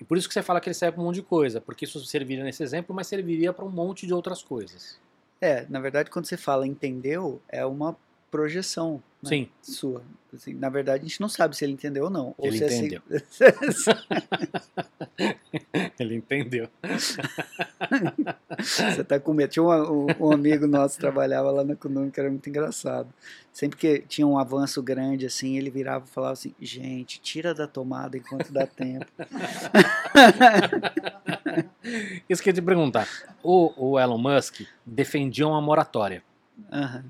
Speaker 1: E por isso que você fala que ele serve para um monte de coisa, porque isso serviria nesse exemplo, mas serviria para um monte de outras coisas.
Speaker 2: É, na verdade, quando você fala entendeu, é uma projeção né,
Speaker 1: Sim,
Speaker 2: sua. Assim, na verdade, a gente não sabe se ele entendeu ou não. Ou
Speaker 1: Ele
Speaker 2: se é assim-
Speaker 1: entendeu. [LAUGHS] ele entendeu.
Speaker 2: Você tá com medo. Tinha um, um- amigo nosso que trabalhava lá na Kunumi que era muito engraçado. Sempre que tinha um avanço grande assim, ele virava e falava assim: gente, tira da tomada enquanto dá tempo.
Speaker 1: Isso que eu ia te perguntar. O, o Elon Musk defendia uma moratória.
Speaker 2: Aham.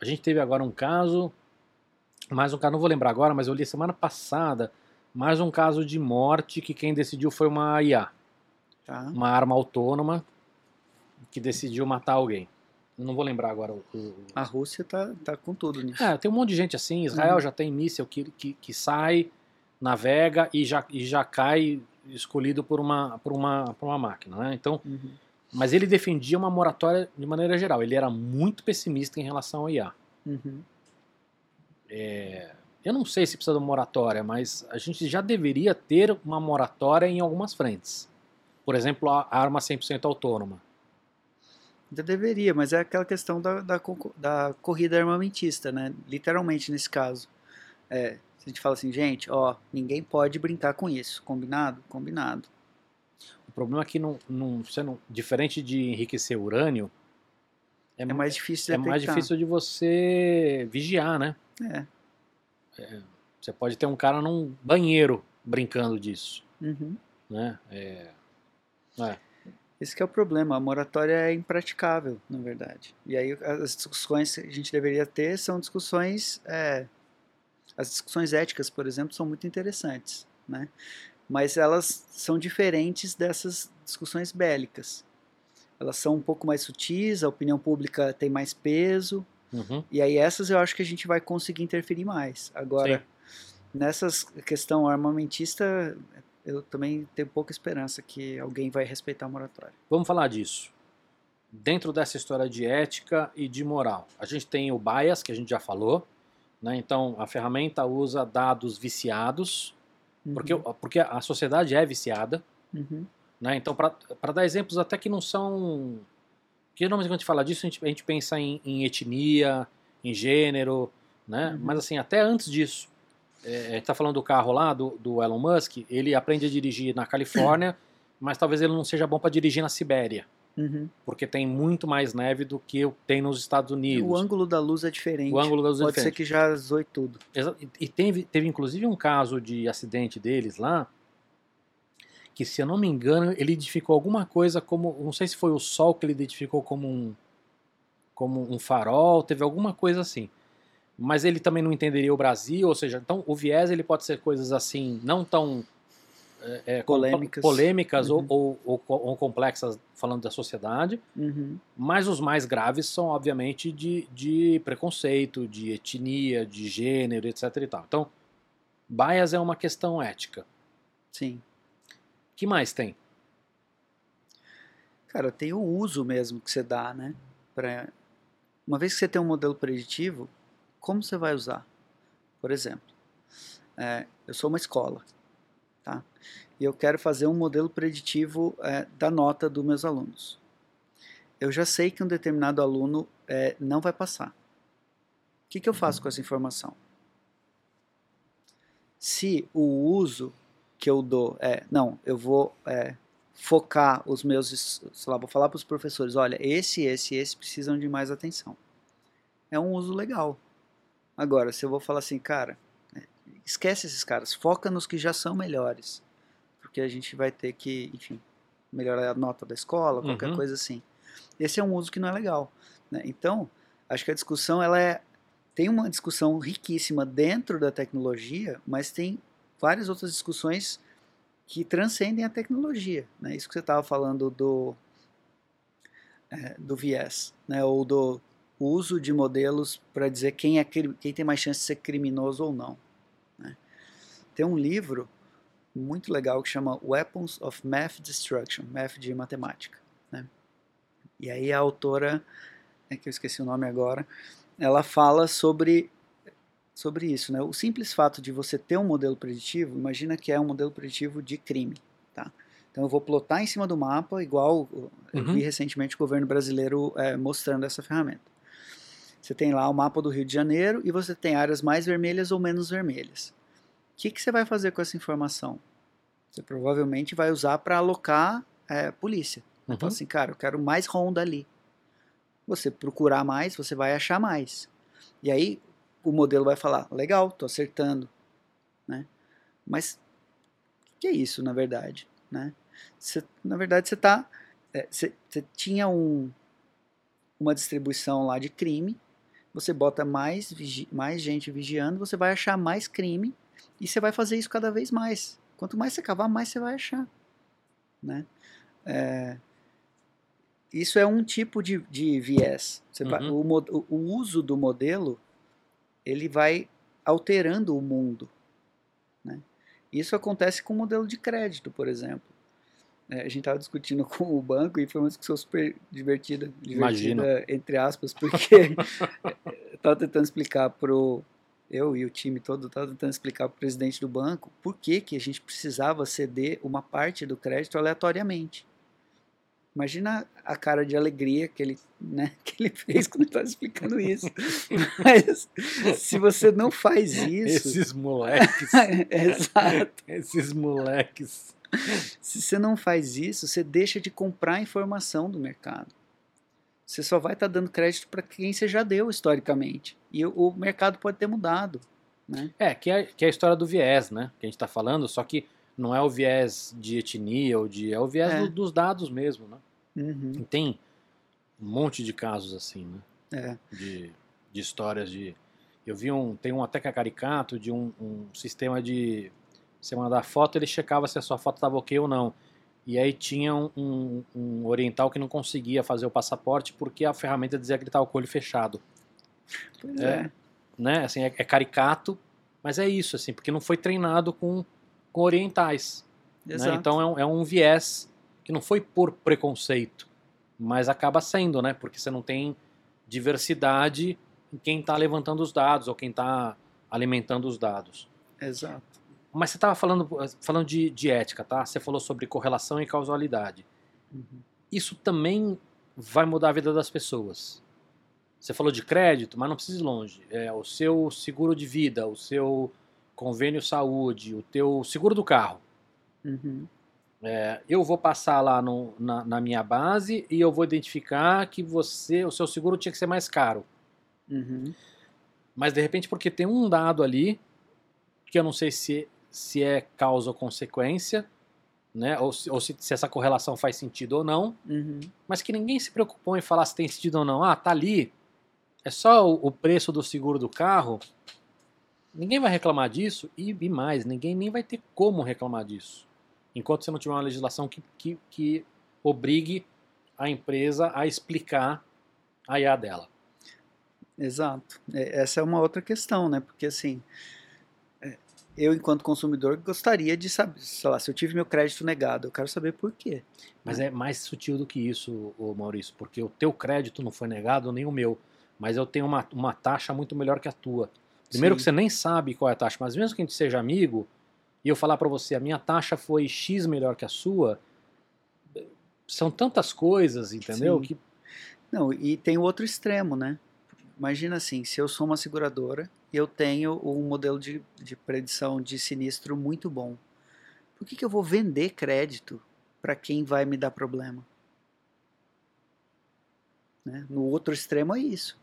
Speaker 1: A gente teve agora um caso, mais um caso, não vou lembrar agora, mas eu li semana passada, mais um caso de morte que quem decidiu foi uma IA,
Speaker 2: Tá.
Speaker 1: uma arma autônoma que decidiu matar alguém. Não vou lembrar agora o.
Speaker 2: A Rússia tá, tá com tudo nisso.
Speaker 1: É, tem um monte de gente assim. Israel
Speaker 2: Uhum.
Speaker 1: já tem míssil que, que, que sai, navega e já, e já cai escolhido por uma, por uma, por uma máquina. Né? Então,
Speaker 2: Uhum.
Speaker 1: Mas ele defendia uma moratória de maneira geral. Ele era muito pessimista em relação ao IA.
Speaker 2: Uhum.
Speaker 1: É, eu não sei se precisa de uma moratória, mas a gente já deveria ter uma moratória em algumas frentes. Por exemplo, a arma 100% autônoma.
Speaker 2: Ainda deveria, mas é aquela questão da, da, da corrida armamentista, né? Literalmente nesse caso. É, a gente fala assim, gente, ó, ninguém pode brincar com isso. Combinado? Combinado.
Speaker 1: O problema é que, não, não, você não, diferente de enriquecer urânio, é,
Speaker 2: É mais difícil de
Speaker 1: é mais difícil de você vigiar, né?
Speaker 2: É.
Speaker 1: Você pode ter um cara num banheiro brincando disso,
Speaker 2: Uhum.
Speaker 1: né? É,
Speaker 2: Esse que é o problema, a moratória é impraticável, na verdade. E aí as discussões que a gente deveria ter são discussões, é, as discussões éticas, por exemplo, são muito interessantes, né? Mas elas são diferentes dessas discussões bélicas. Elas são um pouco mais sutis, a opinião pública tem mais peso,
Speaker 1: uhum,
Speaker 2: e aí essas eu acho que a gente vai conseguir interferir mais. Agora, nessas questão armamentista, eu também tenho pouca esperança que alguém vai respeitar a moratória.
Speaker 1: Vamos falar disso. Dentro dessa história de ética e de moral, a gente tem o bias, que a gente já falou, né? Então a ferramenta usa dados viciados,
Speaker 2: Uhum,
Speaker 1: porque a sociedade é viciada,
Speaker 2: uhum,
Speaker 1: né? Então, para dar exemplos até que não são. Que normalmente quando a gente fala disso, a gente, a gente pensa em, em etnia, em gênero, né?
Speaker 2: Uhum.
Speaker 1: Mas assim, até antes disso. é, a gente tá falando do carro lá, do, do Elon Musk, ele aprende a dirigir na Califórnia, [COUGHS] mas talvez ele não seja bom para dirigir na Sibéria,
Speaker 2: Uhum.
Speaker 1: porque tem muito mais neve do que tem nos Estados Unidos.
Speaker 2: O ângulo da luz é diferente.
Speaker 1: O ângulo da luz é
Speaker 2: Pode ser
Speaker 1: diferente.
Speaker 2: que já zoe tudo.
Speaker 1: E e teve, teve inclusive um caso de acidente deles lá, que se eu não me engano, ele identificou alguma coisa como, não sei se foi o sol que ele identificou como um, como um farol, teve alguma coisa assim. Mas ele também não entenderia o Brasil, ou seja, então o viés ele pode ser coisas assim, não tão é, é,
Speaker 2: Polêmicas.
Speaker 1: polêmicas ou-
Speaker 2: Uhum.
Speaker 1: ou, ou, ou complexas falando da sociedade,
Speaker 2: Uhum.
Speaker 1: mas os mais graves são, obviamente, de, de preconceito, de etnia, de gênero, etc. E tal. Então, bias é uma questão ética.
Speaker 2: Sim.
Speaker 1: que mais tem?
Speaker 2: Cara, tem o uso mesmo que você dá, né? Pra... Uma vez que você tem um modelo preditivo, como você vai usar? Por exemplo, é, eu sou uma escola, tá? E eu quero fazer um modelo preditivo é, da nota dos meus alunos. Eu já sei que um determinado aluno é, não vai passar. O que, que eu faço com essa informação? Se o uso que eu dou é, não, eu vou é, focar os meus, sei lá, vou falar para os professores, olha, esse, esse, esse precisam de mais atenção. É um uso legal. Agora, se eu vou falar assim, cara, esquece esses caras, foca nos que já são melhores, porque a gente vai ter que, enfim, melhorar a nota da escola, qualquer
Speaker 1: Uhum.
Speaker 2: coisa assim. Esse é um uso que não é legal. né? Então, acho que a discussão ela é tem uma discussão riquíssima dentro da tecnologia, mas tem várias outras discussões que transcendem a tecnologia. Né? Isso que você estava falando do, é, do viés, né? ou do uso de modelos para dizer quem, é, quem tem mais chance de ser criminoso ou não. Tem um livro muito legal que chama Weapons of Math Destruction, Math de matemática. Né? E aí a autora, é que eu esqueci o nome agora, ela fala sobre sobre isso, né? O simples fato de você ter um modelo preditivo, imagina que é um modelo preditivo de crime, tá? Então eu vou plotar em cima do mapa, igual eu
Speaker 1: Uhum.
Speaker 2: vi recentemente o governo brasileiro é, mostrando essa ferramenta. Você tem lá o mapa do Rio de Janeiro e você tem áreas mais vermelhas ou menos vermelhas. O que, que você vai fazer com essa informação? Você provavelmente vai usar para alocar é, polícia.
Speaker 1: Uhum.
Speaker 2: Fala assim, cara, eu quero mais ronda ali. Você procurar mais, você vai achar mais. E aí o modelo vai falar, legal, tô acertando, né? Mas o que é isso, na verdade, né? Você, na verdade, você tá, é, você, você tinha um, uma distribuição lá de crime, você bota mais, mais gente vigiando, você vai achar mais crime e você vai fazer isso cada vez mais. Quanto mais você cavar, mais você vai achar, né? É, isso é um tipo de, de viés. Você vai-
Speaker 1: Uhum.
Speaker 2: o, o- uso do modelo ele vai alterando o mundo. Né? Isso acontece com o modelo de crédito, por exemplo. É, a gente estava discutindo [LAUGHS] com o banco e foi uma discussão super divertida, divertida entre aspas, porque [LAUGHS] estava tentando explicar pro eu e o time todo estava tentando explicar para o presidente do banco por que, que a gente precisava ceder uma parte do crédito aleatoriamente. Imagina a cara de alegria que ele, né, [LAUGHS] que ele fez quando estava explicando isso. [LAUGHS] Mas se você não faz isso.
Speaker 1: Esses moleques. [LAUGHS]
Speaker 2: Exato.
Speaker 1: esses moleques.
Speaker 2: Se você não faz isso, você deixa de comprar informação do mercado. Você só vai estar dando crédito para quem você já deu historicamente. E o, mercado pode ter mudado. Né?
Speaker 1: É, que é, que é a história do viés, né? Que a gente tá falando, só que não é o viés de etnia ou de. É o viés
Speaker 2: É.
Speaker 1: do- dos dados mesmo, né?
Speaker 2: Uhum,
Speaker 1: tem um monte de casos assim, né?
Speaker 2: é.
Speaker 1: de, de histórias de. Eu vi um. Tem um até que é caricato de um, um sistema de. Você mandar foto, ele checava se a sua foto estava ok ou não. E aí tinha um, um- um oriental que não conseguia fazer o passaporte porque a ferramenta dizia que ele estava com o olho fechado.
Speaker 2: Pois
Speaker 1: É.
Speaker 2: é.
Speaker 1: Né? Assim, é, é caricato, mas é isso, assim, porque não foi treinado com, com orientais. né? Então é um, é um viés que não foi por preconceito, mas acaba sendo, né? Porque você não tem diversidade em quem está levantando os dados ou quem está alimentando os dados.
Speaker 2: Exato.
Speaker 1: Mas você estava falando, falando de, de ética, tá? Você falou sobre correlação e causalidade.
Speaker 2: Uhum.
Speaker 1: Isso também vai mudar a vida das pessoas. Você falou de crédito, mas não precisa ir longe. É, o seu seguro de vida, o seu convênio saúde, o teu seguro do carro.
Speaker 2: Uhum.
Speaker 1: É, eu vou passar lá no- na, na minha base e eu vou identificar que você, o seu seguro tinha que ser mais caro.
Speaker 2: Uhum.
Speaker 1: Mas de repente porque tem um dado ali que eu não sei se, se é causa ou consequência, né? Ou, se, ou se, se essa correlação faz sentido ou não,
Speaker 2: Uhum.
Speaker 1: mas que ninguém se preocupou em falar se tem sentido ou não. Ah, tá ali. É só o, o preço do seguro do carro. Ninguém vai reclamar disso e, e mais, ninguém nem vai ter como reclamar disso. Enquanto você não tiver uma legislação que, que, que obrigue a empresa a explicar a IA dela.
Speaker 2: Exato. É, Essa é uma outra questão, né? Porque assim, é, eu enquanto consumidor gostaria de saber, sei lá, se eu tive meu crédito negado, eu quero saber por quê.
Speaker 1: Mas é mais sutil do que isso, Maurício, porque o teu crédito não foi negado, nem o meu. Mas eu tenho uma, uma taxa muito melhor que a tua. Primeiro
Speaker 2: Sim.
Speaker 1: que você nem sabe qual é a taxa, mas mesmo que a gente seja amigo, e eu falar pra você, a minha taxa foi X melhor que a sua, são tantas coisas, entendeu?
Speaker 2: Sim.
Speaker 1: Que
Speaker 2: Não, e tem o outro extremo, né? Imagina assim, se eu sou uma seguradora e eu tenho um modelo de, de predição de sinistro muito bom, por que, que eu vou vender crédito para quem vai me dar problema? Né? No outro extremo é isso.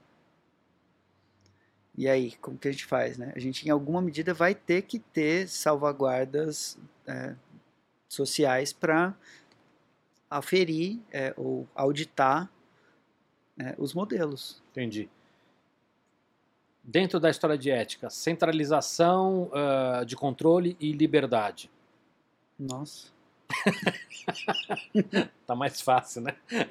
Speaker 2: E aí, como que a gente faz, né? A gente, em alguma medida, vai ter que ter salvaguardas é, sociais para aferir é, ou auditar é, os modelos.
Speaker 1: Entendi. Dentro da história de ética, centralização ah, de controle e liberdade.
Speaker 2: Nossa. [LAUGHS]
Speaker 1: Tá mais fácil, né? [LAUGHS]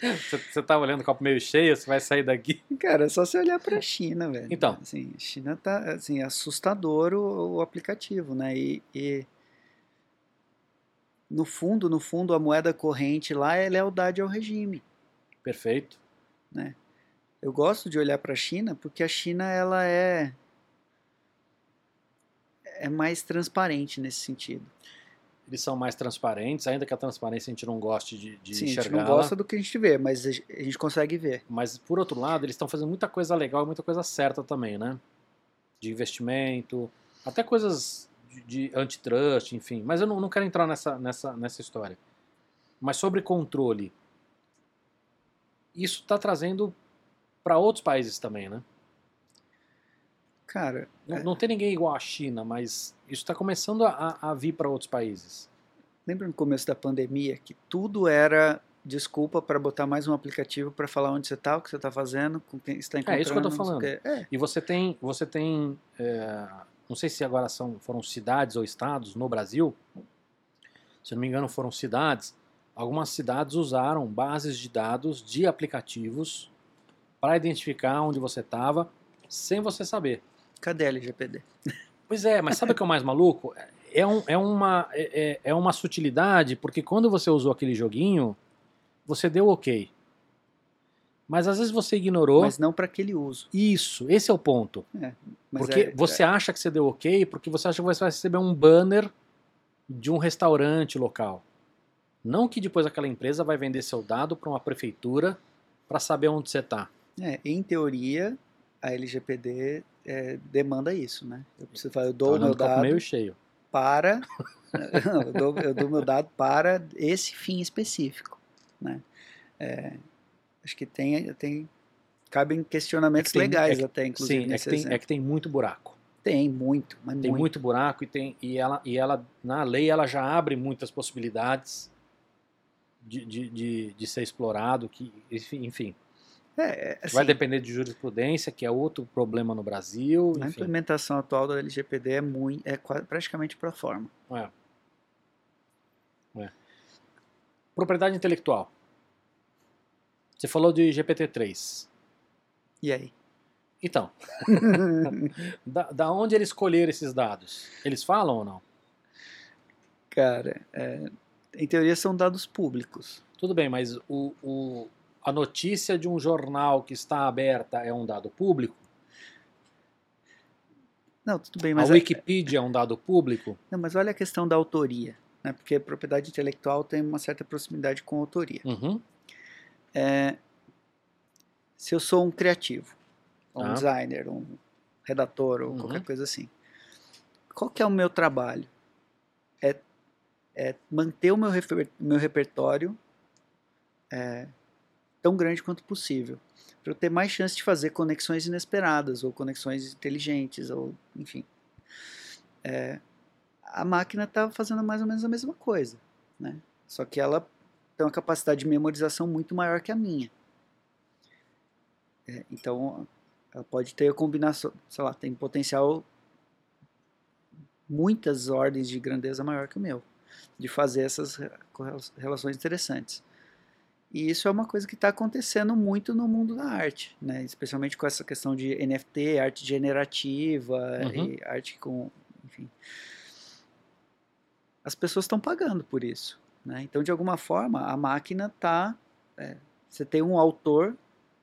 Speaker 1: Você você tá olhando o copo meio cheio, você vai sair daqui.
Speaker 2: Cara, é só você olhar para a China, velho.
Speaker 1: Então.
Speaker 2: Assim, China tá assim, assustador o, o aplicativo, né? E, e no fundo, no fundo, a moeda corrente lá é lealdade ao regime.
Speaker 1: Perfeito.
Speaker 2: Eu gosto de olhar para a China porque a China ela é é mais transparente nesse sentido.
Speaker 1: Eles são mais transparentes, ainda que a transparência a gente não goste de, de
Speaker 2: Sim, a gente
Speaker 1: enxergar.
Speaker 2: não gosta do que a gente vê, mas a gente consegue ver.
Speaker 1: Mas, por outro lado, eles estão fazendo muita coisa legal e muita coisa certa também, né? De investimento, até coisas de, de antitrust, enfim. Mas eu não, não quero entrar nessa, nessa, nessa história. Mas sobre controle, isso está trazendo para outros países também, né?
Speaker 2: Cara,
Speaker 1: Não,
Speaker 2: É.
Speaker 1: não tem ninguém igual à China, mas isso está começando a, a vir para outros países.
Speaker 2: lembra no começo da pandemia que tudo era desculpa para botar mais um aplicativo para falar onde você está, o que você está fazendo, com quem está encontrando.
Speaker 1: É isso que eu
Speaker 2: o
Speaker 1: falando.
Speaker 2: É,
Speaker 1: E você tem, você tem, é, não sei se agora são, foram cidades ou estados no Brasil, se não me engano foram cidades, algumas cidades usaram bases de dados de aplicativos para identificar onde você estava sem você saber.
Speaker 2: Cadê a LGPD?
Speaker 1: Pois é, mas sabe o que é o mais maluco? É, um- é uma, é, é- é uma sutilidade, porque quando você usou aquele joguinho, você deu ok. Mas às vezes você ignorou.
Speaker 2: Mas não para aquele uso.
Speaker 1: Isso, esse é o ponto.
Speaker 2: Mas
Speaker 1: Porque
Speaker 2: é-
Speaker 1: você acha que você deu ok, porque você acha que você vai receber um banner de um restaurante local. Não que depois aquela empresa vai vender seu dado para uma prefeitura para saber onde você está.
Speaker 2: é, em teoria, a LGPD é, demanda isso, né? Eu preciso eu dou o meu
Speaker 1: Olhando o copo
Speaker 2: dado
Speaker 1: meio cheio.
Speaker 2: para. [LAUGHS] Eu, dou, eu dou meu dado para esse fim específico, né? É, acho que tem, tem cabem questionamentos
Speaker 1: É que tem-
Speaker 2: legais
Speaker 1: é
Speaker 2: até, inclusive,
Speaker 1: Sim, é que, tem, é que tem muito buraco.
Speaker 2: Tem muito, mas
Speaker 1: Tem
Speaker 2: muito.
Speaker 1: muito buraco e, tem, e, ela, e ela, na lei, ela já abre muitas possibilidades de, de, de, de ser explorado, que, enfim.
Speaker 2: É, assim,
Speaker 1: vai depender de jurisprudência, que é outro problema no Brasil,
Speaker 2: a
Speaker 1: enfim.
Speaker 2: implementação atual da LGPD é, muito, é praticamente pro forma.
Speaker 1: É. É. Propriedade intelectual. Você falou de GPT-3.
Speaker 2: E aí?
Speaker 1: Então, [LAUGHS] [LAUGHS] da, da onde eles escolheram esses dados? Eles falam ou não?
Speaker 2: Cara, é, em teoria são dados públicos.
Speaker 1: Tudo bem, mas o, o- a notícia de um jornal que está aberta é um dado público?
Speaker 2: Não, tudo bem, mas, a-
Speaker 1: Wikipedia é um dado público?
Speaker 2: não, mas olha a questão da autoria, né? Porque a propriedade intelectual tem uma certa proximidade com a autoria.
Speaker 1: Uhum.
Speaker 2: Se eu sou um criativo, um
Speaker 1: Tá.
Speaker 2: designer, um redator ou
Speaker 1: Uhum.
Speaker 2: qualquer coisa assim, qual que é o meu trabalho? É, é manter o meu, reper, meu repertório é, tão grande quanto possível, para eu ter mais chance de fazer conexões inesperadas ou conexões inteligentes ou enfim. É, a máquina está fazendo mais ou menos a mesma coisa, né? Só que ela tem uma capacidade de memorização muito maior que a minha. É, então, ela pode ter a combinação, sei lá, tem potencial muitas ordens de grandeza maior que o meu, de fazer essas relações interessantes. E isso é uma coisa que está acontecendo muito no mundo da arte, né? especialmente com essa questão de NFT, arte generativa, uhum. arte com. Enfim. As pessoas estão pagando por isso. Né? Então, de alguma forma, a máquina está. É, você tem um autor,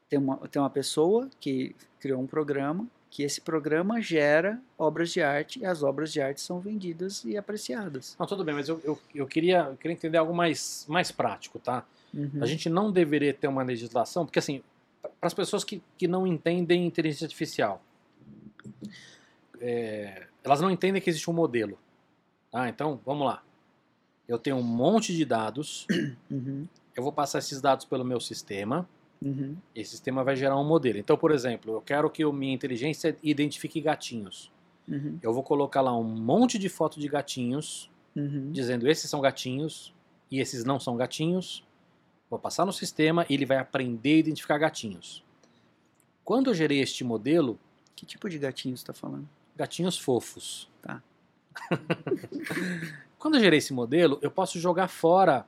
Speaker 2: tem uma, tem uma pessoa que criou um programa, que esse programa gera obras de arte e as obras de arte são vendidas e apreciadas.
Speaker 1: Não, tudo bem, mas eu, eu, eu, queria, eu queria entender algo mais, mais prático, tá? Uhum. A gente não deveria ter uma legislação, porque assim, para as pessoas que, que não entendem inteligência artificial, é, elas não entendem que existe um modelo. Tá? Então, vamos lá. Eu tenho um monte de dados, [COUGHS] uhum. eu vou passar esses dados pelo meu sistema, uhum. esse sistema vai gerar um modelo. Então, por exemplo, eu quero que a minha inteligência identifique gatinhos. Uhum. Eu vou colocar lá um monte de fotos de gatinhos, uhum. dizendo esses são gatinhos e esses não são gatinhos. Vou passar no sistema e ele vai aprender a identificar gatinhos. Quando eu gerei este modelo.
Speaker 2: Que tipo de gatinhos está falando?
Speaker 1: Gatinhos fofos.
Speaker 2: Tá. [LAUGHS]
Speaker 1: Quando eu gerei esse modelo, eu posso jogar fora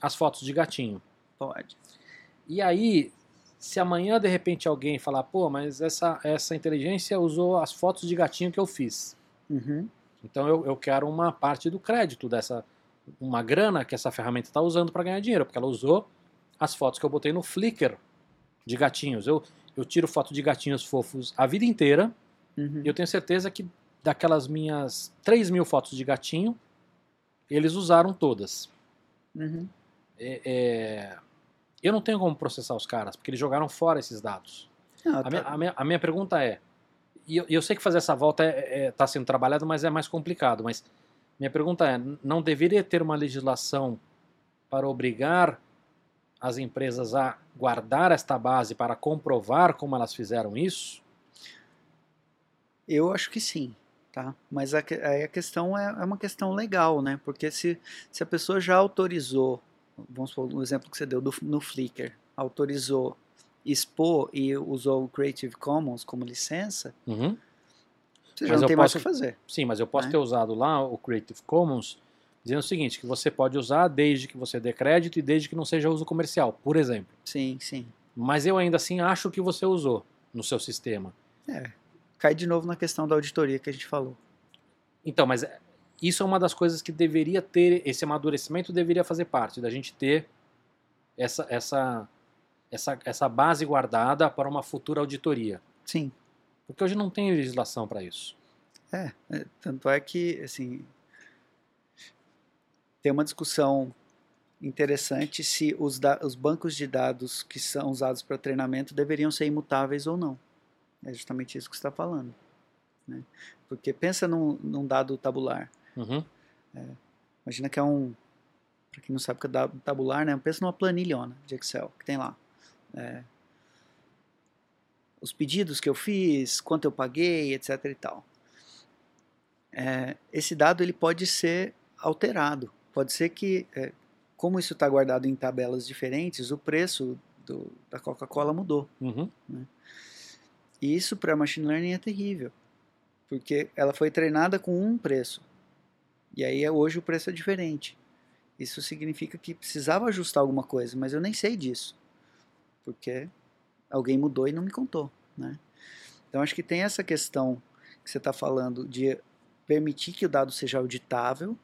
Speaker 1: as fotos de gatinho.
Speaker 2: Pode.
Speaker 1: E aí, se amanhã de repente alguém falar, pô, mas essa, essa inteligência usou as fotos de gatinho que eu fiz. Uhum. Então eu, eu quero uma parte do crédito dessa, uma grana que essa ferramenta está usando para ganhar dinheiro, porque ela usou as fotos que eu botei no Flickr de gatinhos. Eu, eu tiro foto de gatinhos fofos a vida inteira. Uhum. E eu tenho certeza que daquelas minhas 3 mil fotos de gatinho, eles usaram todas. Uhum. É, é, eu não tenho como processar os caras, porque eles jogaram fora esses dados. Ah, a, tá. minha, a, minha, a, minha, pergunta é, e eu, eu, sei que fazer essa volta está é, é, tá sendo trabalhado, mas é mais complicado, mas minha pergunta é, não deveria ter uma legislação para obrigar as empresas a guardar esta base para comprovar como elas fizeram isso?
Speaker 2: Eu acho que sim, tá? Mas a, a questão é, é, uma questão legal, né? Porque se, se a pessoa já autorizou, vamos supor, um exemplo que você deu do, no Flickr, autorizou expor e usou o Creative Commons como licença, uhum. você já mas não tem posso, mais o que fazer.
Speaker 1: Sim, mas eu posso né? ter usado lá o Creative Commons dizendo o seguinte, que você pode usar desde que você dê crédito e desde que não seja uso comercial, por exemplo.
Speaker 2: Sim, sim.
Speaker 1: Mas eu ainda assim acho que você usou no seu sistema.
Speaker 2: É, cai de novo na questão da auditoria que a gente falou.
Speaker 1: Então, mas isso é uma das coisas que deveria ter, esse amadurecimento deveria fazer parte, da gente ter essa, essa, essa, essa base guardada para uma futura auditoria.
Speaker 2: Sim.
Speaker 1: Porque hoje não tem legislação para isso.
Speaker 2: É, é, tanto é que, assim, tem uma discussão interessante se os, os, bancos de dados que são usados para treinamento deveriam ser imutáveis ou não. É justamente isso que você está falando. Né? Porque pensa num, num dado tabular. Uhum. É, imagina que é um. Para quem não sabe o que é dado tabular, né? pensa numa planilhona de Excel que tem lá. É, os pedidos que eu fiz, quanto eu paguei, etc. e tal. É, esse dado ele pode ser alterado Pode ser que, é, como isso está guardado em tabelas diferentes, o preço do, da Coca-Cola mudou. Uhum. Né? E isso para machine learning é terrível, porque ela foi treinada com um preço e aí hoje o preço é diferente. Isso significa que precisava ajustar alguma coisa, mas eu nem sei disso, porque alguém mudou e não me contou, né? Então acho que tem essa questão que você está falando de permitir que o dado seja auditável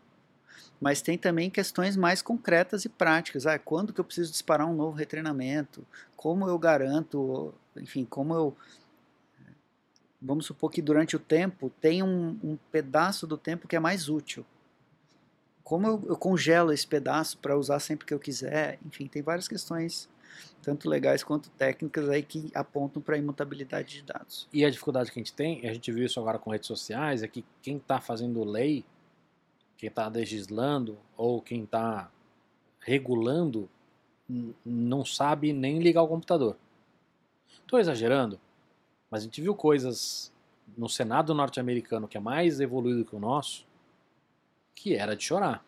Speaker 2: mas tem também questões mais concretas e práticas. Ah, quando que eu preciso disparar um novo retreinamento? Como eu garanto, enfim, como eu vamos supor que durante o tempo tem um, um pedaço do tempo que é mais útil. Como eu, eu congelo esse pedaço para usar sempre que eu quiser? Enfim, tem várias questões tanto legais quanto técnicas aí que apontam para a imutabilidade de dados.
Speaker 1: E a dificuldade que a gente tem, a gente viu isso agora com redes sociais, é que quem está fazendo lei, quem está legislando ou quem está regulando, não sabe nem ligar o computador. Estou exagerando, mas a gente viu coisas no Senado norte-americano que é mais evoluído que o nosso, que era de chorar.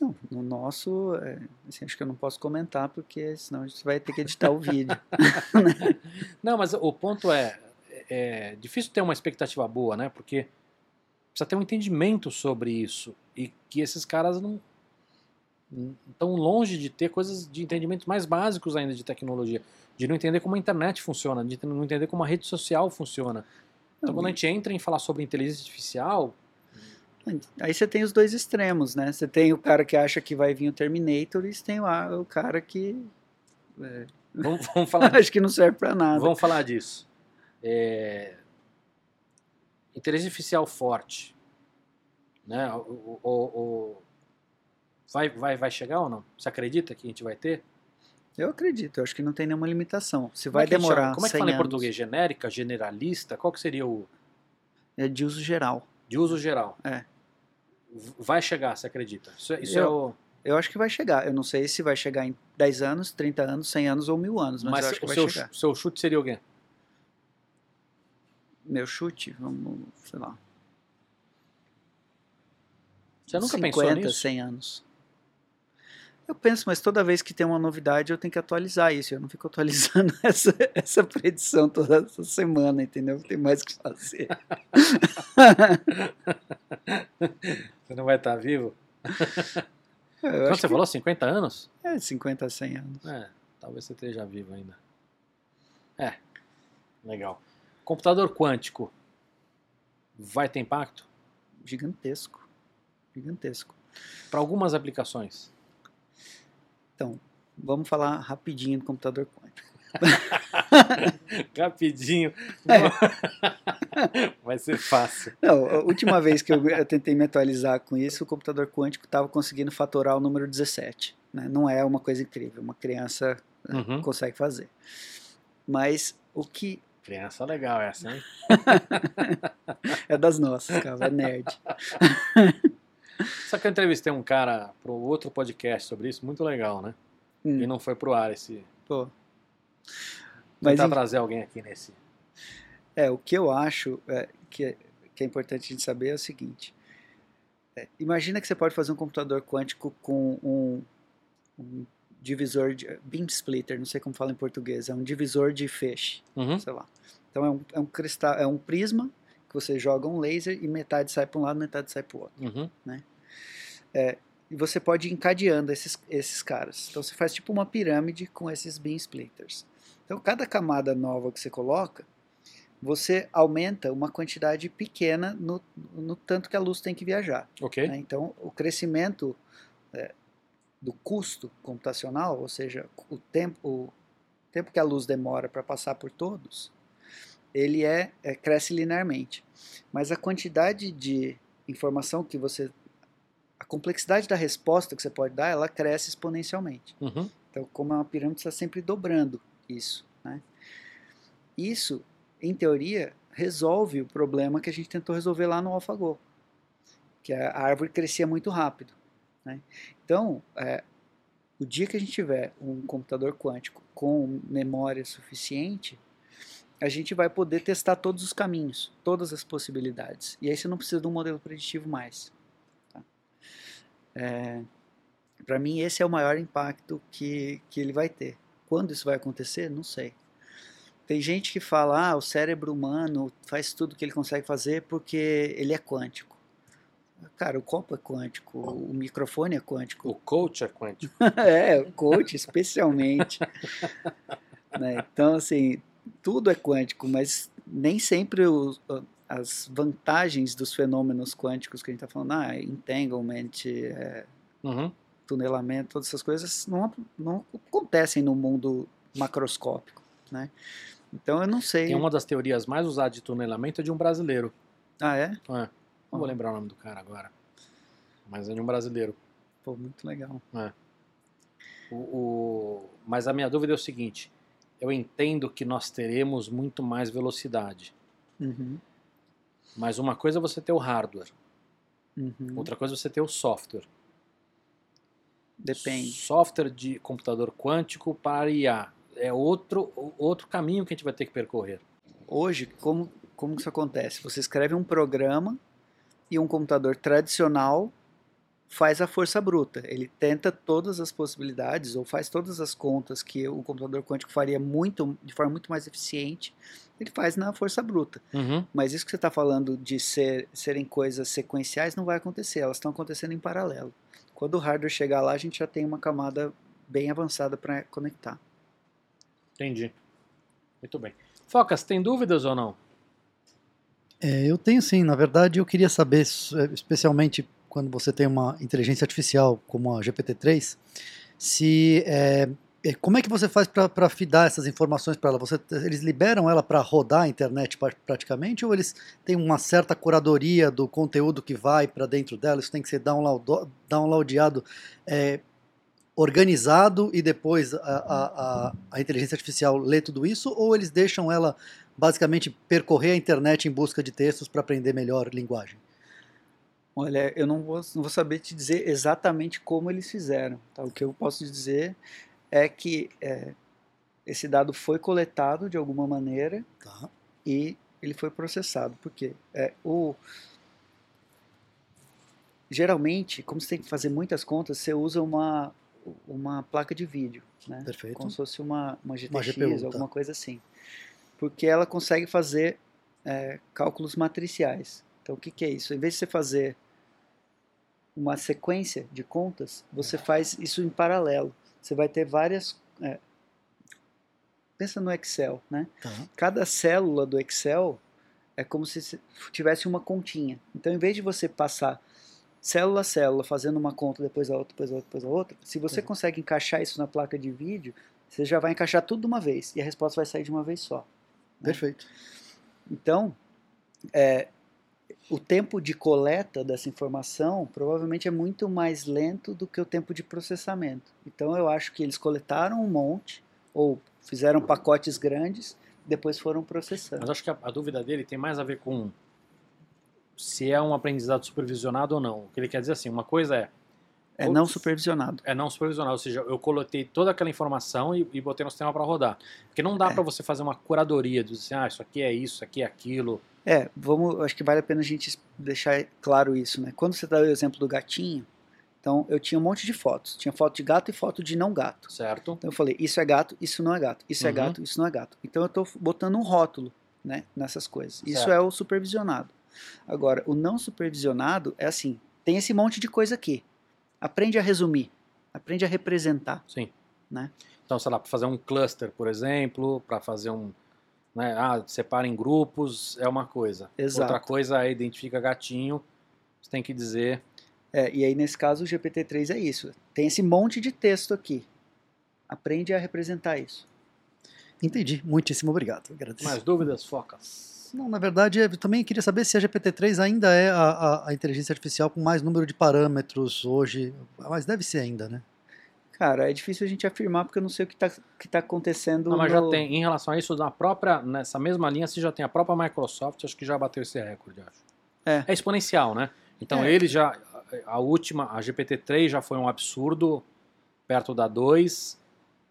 Speaker 2: Não, no nosso, é, assim, acho que eu não posso comentar porque senão a gente vai ter que editar o vídeo. [LAUGHS]
Speaker 1: Não, mas o ponto é, é difícil ter uma expectativa boa, né? Porque precisa ter um entendimento sobre isso e que esses caras não estão longe de ter coisas de entendimento mais básicos ainda de tecnologia, de não entender como a internet funciona, de não entender como a rede social funciona. Então, quando a gente entra em falar sobre inteligência artificial,
Speaker 2: Aí você tem os dois extremos, né? Você tem o cara que acha que vai vir o Terminator e você tem o, o cara que é,
Speaker 1: vamos, vamos falar [LAUGHS]
Speaker 2: acha que não serve para nada.
Speaker 1: Vamos falar disso. É... Inteligência artificial forte. Né? O, o- o- Vai, vai, vai chegar ou não? Você acredita que a gente vai ter?
Speaker 2: Eu acredito, eu acho que não tem nenhuma limitação. Se vai
Speaker 1: é gente
Speaker 2: demorar?
Speaker 1: Como é que
Speaker 2: 100
Speaker 1: fala em
Speaker 2: anos,
Speaker 1: português? Genérica, generalista? Qual que seria o
Speaker 2: É de uso geral.
Speaker 1: de uso geral?
Speaker 2: É.
Speaker 1: Vai chegar, você acredita? Isso, é- isso é
Speaker 2: Eu-
Speaker 1: o.
Speaker 2: Eu acho que vai chegar. Eu não sei se vai chegar em 10 anos, 30 anos, 100 anos ou mil anos, mas,
Speaker 1: Mas
Speaker 2: eu acho que
Speaker 1: o
Speaker 2: vai
Speaker 1: seu,
Speaker 2: chegar.
Speaker 1: seu chute seria o quê?
Speaker 2: Meu chute, vamos, sei lá.
Speaker 1: Você nunca
Speaker 2: 50,
Speaker 1: pensou nisso?
Speaker 2: 100 anos. Eu penso, mas toda vez que tem uma novidade eu tenho que atualizar isso. Eu não fico atualizando [LAUGHS] essa, essa predição toda essa semana, entendeu? Tem mais o que fazer. [LAUGHS]
Speaker 1: Você não vai estar vivo? [LAUGHS] Quando
Speaker 2: acho
Speaker 1: você
Speaker 2: que
Speaker 1: falou 50 anos?
Speaker 2: é 50 a 100 anos.
Speaker 1: É, talvez você esteja vivo ainda. É, legal. Computador quântico vai ter impacto?
Speaker 2: Gigantesco. Gigantesco.
Speaker 1: Para algumas aplicações.
Speaker 2: Então, vamos falar rapidinho do computador quântico. [LAUGHS]
Speaker 1: Rapidinho. [LAUGHS] Vai ser fácil.
Speaker 2: Não, a última vez que eu, eu tentei me atualizar com isso, o computador quântico estava conseguindo fatorar o número 17. Né? Não é uma coisa incrível, uma criança né,
Speaker 1: Uhum.
Speaker 2: consegue fazer. Mas o que
Speaker 1: Criança legal essa, hein? [LAUGHS]
Speaker 2: é das nossas, cara, é nerd.
Speaker 1: Só que eu entrevistei um cara para outro podcast sobre isso, muito legal, né?
Speaker 2: Hum,
Speaker 1: E não foi pro ar esse.
Speaker 2: pô. Mas
Speaker 1: Tentar
Speaker 2: enfim,
Speaker 1: trazer alguém aqui nesse.
Speaker 2: é, o que eu acho é, que, é, que é importante a gente saber é o seguinte. É, imagina que você pode fazer um computador quântico com um, um divisor de beam splitter, não sei como fala em português, é um divisor de feixe.
Speaker 1: Uhum.
Speaker 2: sei lá. Então é um, é um cristal, é um prisma que você joga um laser e metade sai para um lado, metade sai para o outro.
Speaker 1: Uhum.
Speaker 2: E você pode ir encadeando esses, esses caras. Então você faz tipo uma pirâmide com esses beam splitters. Então cada camada nova que você coloca, você aumenta uma quantidade pequena no, no tanto que a luz tem que viajar.
Speaker 1: Ok.
Speaker 2: né? Então o crescimento é, do custo computacional, ou seja, o tempo, o tempo que a luz demora para passar por todos, ele é, é, cresce linearmente. Mas a quantidade de informação que você. A complexidade da resposta que você pode dar, ela cresce exponencialmente.
Speaker 1: Uhum.
Speaker 2: Então, como é uma pirâmide, está sempre dobrando isso. Né? Isso, em teoria, resolve o problema que a gente tentou resolver lá no AlphaGo, que a árvore crescia muito rápido. Né? Então, é, o dia que a gente tiver um computador quântico com memória suficiente, a gente vai poder testar todos os caminhos, todas as possibilidades. E aí você não precisa de um modelo preditivo mais. Tá? É, Para mim, esse é o maior impacto que, que ele vai ter. Quando isso vai acontecer, não sei. Tem gente que fala, ah, o cérebro humano faz tudo que ele consegue fazer porque ele é quântico. Cara, o copo é quântico, o microfone é quântico,
Speaker 1: O coach é quântico. [LAUGHS]
Speaker 2: é, o coach especialmente. [LAUGHS] né? Então, assim, tudo é quântico, mas nem sempre os- as vantagens dos fenômenos quânticos que a gente está falando, ah, entanglement, é,
Speaker 1: Uhum.
Speaker 2: tunelamento, todas essas coisas não, não acontecem no mundo macroscópico, né? Então eu não sei.
Speaker 1: Tem uma das teorias mais usadas de tunelamento é de um brasileiro.
Speaker 2: Ah, é?
Speaker 1: É. Não vou lembrar o nome do cara agora. Mas é de um brasileiro.
Speaker 2: Pô, muito legal.
Speaker 1: É. O, o- mas a minha dúvida é o seguinte: eu entendo que nós teremos muito mais velocidade.
Speaker 2: Uhum,
Speaker 1: Mas uma coisa é você ter o hardware,
Speaker 2: uhum.
Speaker 1: outra coisa é você ter o software.
Speaker 2: Depende.
Speaker 1: Software de computador quântico para IA. É outro, outro caminho que a gente vai ter que percorrer.
Speaker 2: Hoje, como, como isso acontece? Você escreve um programa e um computador tradicional faz a força bruta. Ele tenta todas as possibilidades ou faz todas as contas que o computador quântico faria muito, de forma muito mais eficiente. Ele faz na força bruta.
Speaker 1: Uhum.
Speaker 2: Mas isso que você está falando de ser, serem coisas sequenciais não vai acontecer. Elas estão acontecendo em paralelo. Quando o hardware chegar lá, a gente já tem uma camada bem avançada para conectar.
Speaker 1: Entendi. Muito bem. Focas, tem dúvidas ou não?
Speaker 3: É, eu tenho sim, na verdade eu queria saber, eh, especialmente quando você tem uma inteligência artificial como a GPT-3, se é, é, como é que você faz para fidar essas informações para ela? Você, eles liberam ela para rodar a internet pra- praticamente ou eles têm uma certa curadoria do conteúdo que vai para dentro dela? Isso tem que ser download, downloadado, é, organizado e depois a, a, a, a inteligência artificial lê tudo isso? Ou eles deixam ela basicamente percorrer a internet em busca de textos para aprender melhor linguagem?
Speaker 2: Olha, eu não vou, não vou saber te dizer exatamente como eles fizeram. tá? O que eu posso dizer é que é, esse dado foi coletado de alguma maneira
Speaker 3: Tá.
Speaker 2: e ele foi processado. Por quê? É, o, geralmente, como você tem que fazer muitas contas, você usa uma, uma placa de vídeo, né?
Speaker 3: Perfeito.
Speaker 2: como se fosse uma, uma GTX,
Speaker 3: Uma GPU, tá.
Speaker 2: alguma coisa assim. Porque ela consegue fazer é, cálculos matriciais. Então, o que, que é isso? Em vez de você fazer uma sequência de contas, você faz isso em paralelo. Você vai ter várias. é, pensa no Excel, né?
Speaker 3: Tá.
Speaker 2: Cada célula do Excel é como se se tivesse uma continha. Então, em vez de você passar célula a célula fazendo uma conta depois a outra, depois a outra, depois a outra, se você
Speaker 3: Uhum.
Speaker 2: consegue encaixar isso na placa de vídeo, você já vai encaixar tudo de uma vez e a resposta vai sair de uma vez só.
Speaker 3: Perfeito.
Speaker 2: Então, é, o tempo de coleta dessa informação provavelmente é muito mais lento do que o tempo de processamento. Então, eu acho que eles coletaram um monte ou fizeram pacotes grandes, depois foram processando.
Speaker 1: Mas acho que a, a dúvida dele tem mais a ver com se é um aprendizado supervisionado ou não. O que ele quer dizer assim, uma coisa é
Speaker 2: É não supervisionado.
Speaker 1: é não supervisionado, ou seja, eu coletei toda aquela informação e, e botei no sistema para rodar. Porque não dá
Speaker 2: É.
Speaker 1: para você fazer uma curadoria, dizer assim, ah, isso aqui é isso, isso aqui é aquilo.
Speaker 2: É, vamos, acho que vale a pena a gente deixar claro isso, né? Quando você dá o exemplo do gatinho, então eu tinha um monte de fotos. Tinha foto de gato e foto de não gato.
Speaker 1: Certo?
Speaker 2: Então eu falei, isso é gato, isso não é gato, isso é
Speaker 1: Uhum.
Speaker 2: gato, isso não é gato. Então eu estou botando um rótulo né, nessas coisas. Isso
Speaker 1: Certo.
Speaker 2: é o supervisionado. Agora, o não supervisionado é assim, tem esse monte de coisa aqui. Aprende a resumir, aprende a representar.
Speaker 1: Sim.
Speaker 2: Né?
Speaker 1: Então, sei lá, para fazer um cluster, por exemplo, para fazer um. Né, ah, separa em grupos, é uma coisa.
Speaker 2: Exato.
Speaker 1: Outra coisa é identifica gatinho, você tem que dizer.
Speaker 2: É, e aí, nesse caso, o GPT-3 é isso. Tem esse monte de texto aqui. Aprende a representar isso.
Speaker 3: Entendi. Muitíssimo obrigado. Agradeço.
Speaker 1: Mais dúvidas, focas?
Speaker 3: Não, na verdade, eu também queria saber se a GPT-3 ainda é a, a- a inteligência artificial com mais número de parâmetros hoje. Mas deve ser ainda, né?
Speaker 2: Cara, é difícil a gente afirmar porque eu não sei o que está que tá acontecendo.
Speaker 1: Não, mas já
Speaker 2: no-
Speaker 1: tem, em relação a isso, na própria, nessa mesma linha, você já tem a própria Microsoft, acho que já bateu esse recorde, acho.
Speaker 2: É.
Speaker 1: exponencial, né? Então
Speaker 2: É.
Speaker 1: ele já, a última, a GPT-3 já foi um absurdo, perto da 2,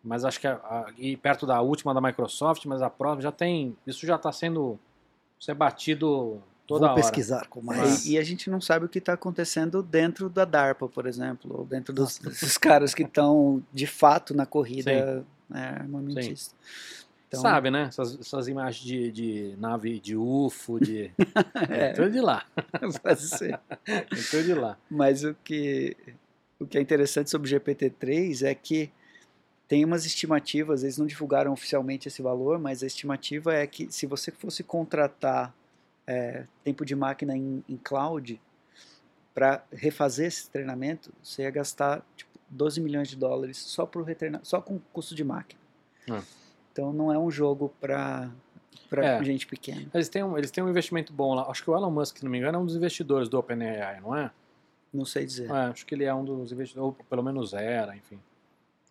Speaker 1: mas acho que, a, a- e perto da última da Microsoft, mas a próxima já tem, isso já está sendo, ser batido toda
Speaker 3: Vou
Speaker 1: hora.
Speaker 3: pesquisar com
Speaker 2: É,
Speaker 3: mais.
Speaker 2: e, e a gente não sabe o que está acontecendo dentro da DARPA, por exemplo, ou dentro dos, desses caras que estão de fato na corrida né, armamentista. Então,
Speaker 1: Sabe, né? Essas, essas imagens de, de nave de UFO, de. [LAUGHS]
Speaker 2: É.
Speaker 1: é tudo de lá. [LAUGHS]
Speaker 2: pode ser.
Speaker 1: É tudo de lá.
Speaker 2: Mas o que, o que é interessante sobre o GPT-3 é que tem umas estimativas, eles não divulgaram oficialmente esse valor, mas a estimativa é que se você fosse contratar é, tempo de máquina em, em cloud para refazer esse treinamento, você ia gastar tipo, 12 milhões de dólares só, pro só com custo de máquina.
Speaker 1: Ah.
Speaker 2: Então não é um jogo para
Speaker 1: É.
Speaker 2: gente pequena.
Speaker 1: Eles têm, um, eles têm um investimento bom lá. Acho que o Elon Musk, se não me engano, é um dos investidores do OpenAI, não é?
Speaker 2: Não sei dizer.
Speaker 1: É, acho que ele é um dos investidores, ou pelo menos era, enfim.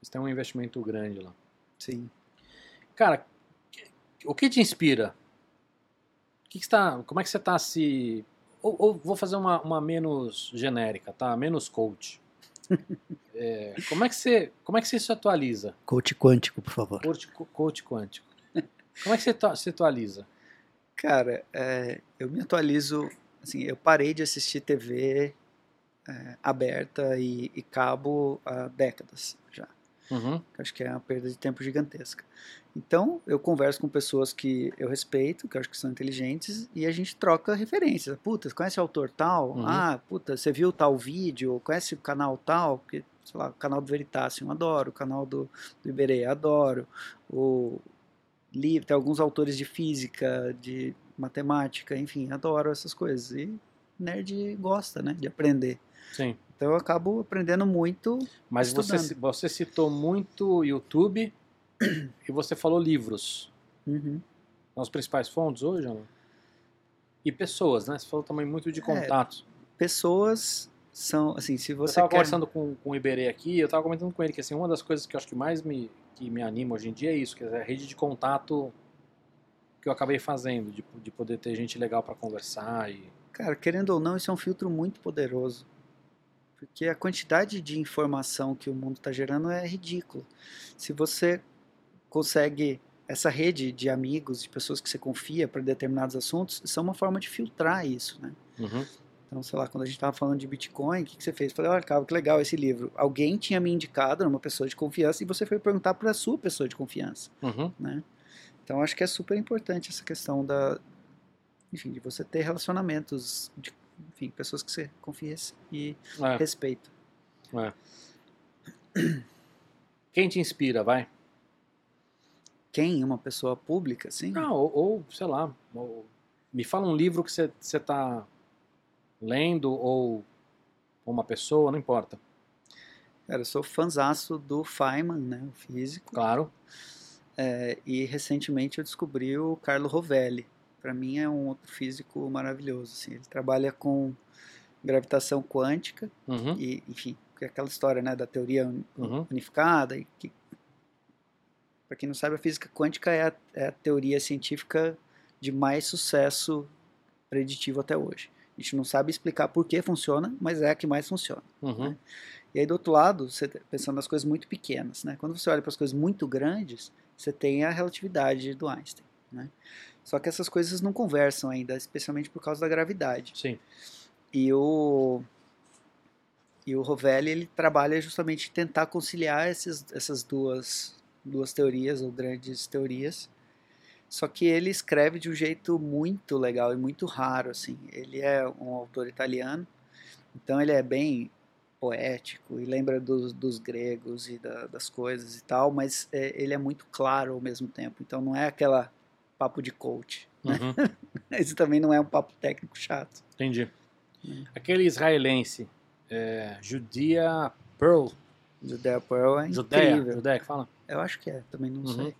Speaker 1: Você tem um investimento grande lá.
Speaker 2: Sim.
Speaker 1: Cara, o que te inspira? O que que você tá, como é que você está se. Ou, ou vou fazer uma, uma menos genérica, tá? Menos coach. [LAUGHS] É, como, é que você, como é que você se atualiza?
Speaker 3: Coach quântico, por favor.
Speaker 1: Coach, coach quântico. Como é que você se atualiza?
Speaker 2: Cara, é, eu me atualizo. Assim, eu parei de assistir TV é, aberta e, e cabo há décadas já.
Speaker 1: Uhum,
Speaker 2: que acho que é uma perda de tempo gigantesca. Então, eu converso com pessoas que eu respeito, que eu acho que são inteligentes, e a gente troca referências. Puta, conhece o autor tal?
Speaker 1: Uhum.
Speaker 2: Ah, puta, você viu tal vídeo? Conhece o canal tal? Porque, sei lá, o canal do Veritasium, adoro. O canal do, do Iberê, adoro. O livro, tem alguns autores de física, de matemática, enfim, adoro essas coisas. E nerd gosta, né, de aprender.
Speaker 1: Sim.
Speaker 2: Então, eu acabo aprendendo muito
Speaker 1: Mas você,
Speaker 2: Estudando.
Speaker 1: você citou muito YouTube e você falou livros.
Speaker 2: Uhum.
Speaker 1: São as principais fontes hoje, não? E pessoas, né? Você falou também muito de
Speaker 2: É,
Speaker 1: contatos.
Speaker 2: pessoas são, assim, se
Speaker 1: eu
Speaker 2: você
Speaker 1: estava
Speaker 2: quer...
Speaker 1: conversando com, com o Iberê aqui, eu estava comentando com ele que assim, uma das coisas que eu acho que mais me, que me anima hoje em dia é isso, que é a rede de contato que eu acabei fazendo, de, de poder ter gente legal para conversar e...
Speaker 2: Cara, querendo ou não, isso é um filtro muito poderoso. Porque a quantidade de informação que o mundo está gerando é ridícula. Se você consegue essa rede de amigos, de pessoas que você confia para determinados assuntos, isso é uma forma de filtrar isso, né?
Speaker 1: Uhum,
Speaker 2: Então, sei lá, quando a gente estava falando de Bitcoin, o que, que você fez? Eu falei, olha, cara, que legal esse livro. Alguém tinha me indicado, uma pessoa de confiança, e você foi perguntar para a sua pessoa de confiança.
Speaker 1: uhum,
Speaker 2: né? Então acho que é super importante essa questão da, enfim, de você ter relacionamentos, de, enfim, pessoas que você confia e
Speaker 1: é,
Speaker 2: respeita.
Speaker 1: é. Quem te inspira, vai?
Speaker 2: Quem uma pessoa pública, assim?
Speaker 1: Não, ou, ou, sei lá, ou- me fala um livro que você está lendo ou uma pessoa, não importa.
Speaker 2: Cara, eu sou fãzaço do Feynman, né, o físico,
Speaker 1: Claro.
Speaker 2: é, e recentemente eu descobri o Carlo Rovelli. Para mim é um outro físico maravilhoso, assim. Ele trabalha com gravitação quântica
Speaker 1: Uhum,
Speaker 2: e, enfim, é aquela história, né, da teoria
Speaker 1: uhum,
Speaker 2: unificada e que para quem não sabe a física quântica é a, é a teoria científica de mais sucesso preditivo até hoje. A gente não sabe explicar por que funciona mas é a que mais funciona
Speaker 1: uhum,
Speaker 2: e aí do outro lado você tá pensando nas coisas muito pequenas né? Quando você olha para as coisas muito grandes você tem a relatividade do Einstein né só que essas coisas não conversam ainda especialmente por causa da gravidade
Speaker 1: sim.
Speaker 2: e o e o Rovelli ele trabalha justamente em tentar conciliar esses, essas duas duas teorias ou grandes teorias. Só que ele escreve de um jeito muito legal e muito raro assim. Ele é um autor italiano, então ele é bem poético e lembra dos, dos gregos e da- das coisas e tal, mas é, ele é muito claro ao mesmo tempo. Então não é aquela papo de coach.
Speaker 1: Uhum, [LAUGHS]
Speaker 2: Esse também não é um papo técnico chato.
Speaker 1: entendi.
Speaker 2: Hum.
Speaker 1: Aquele israelense, é, Judia Pearl,
Speaker 2: Judea Pearl é
Speaker 1: Judeia,
Speaker 2: incrível.
Speaker 1: Judeia que fala?
Speaker 2: Eu acho que é, também não
Speaker 1: Uhum.
Speaker 2: sei.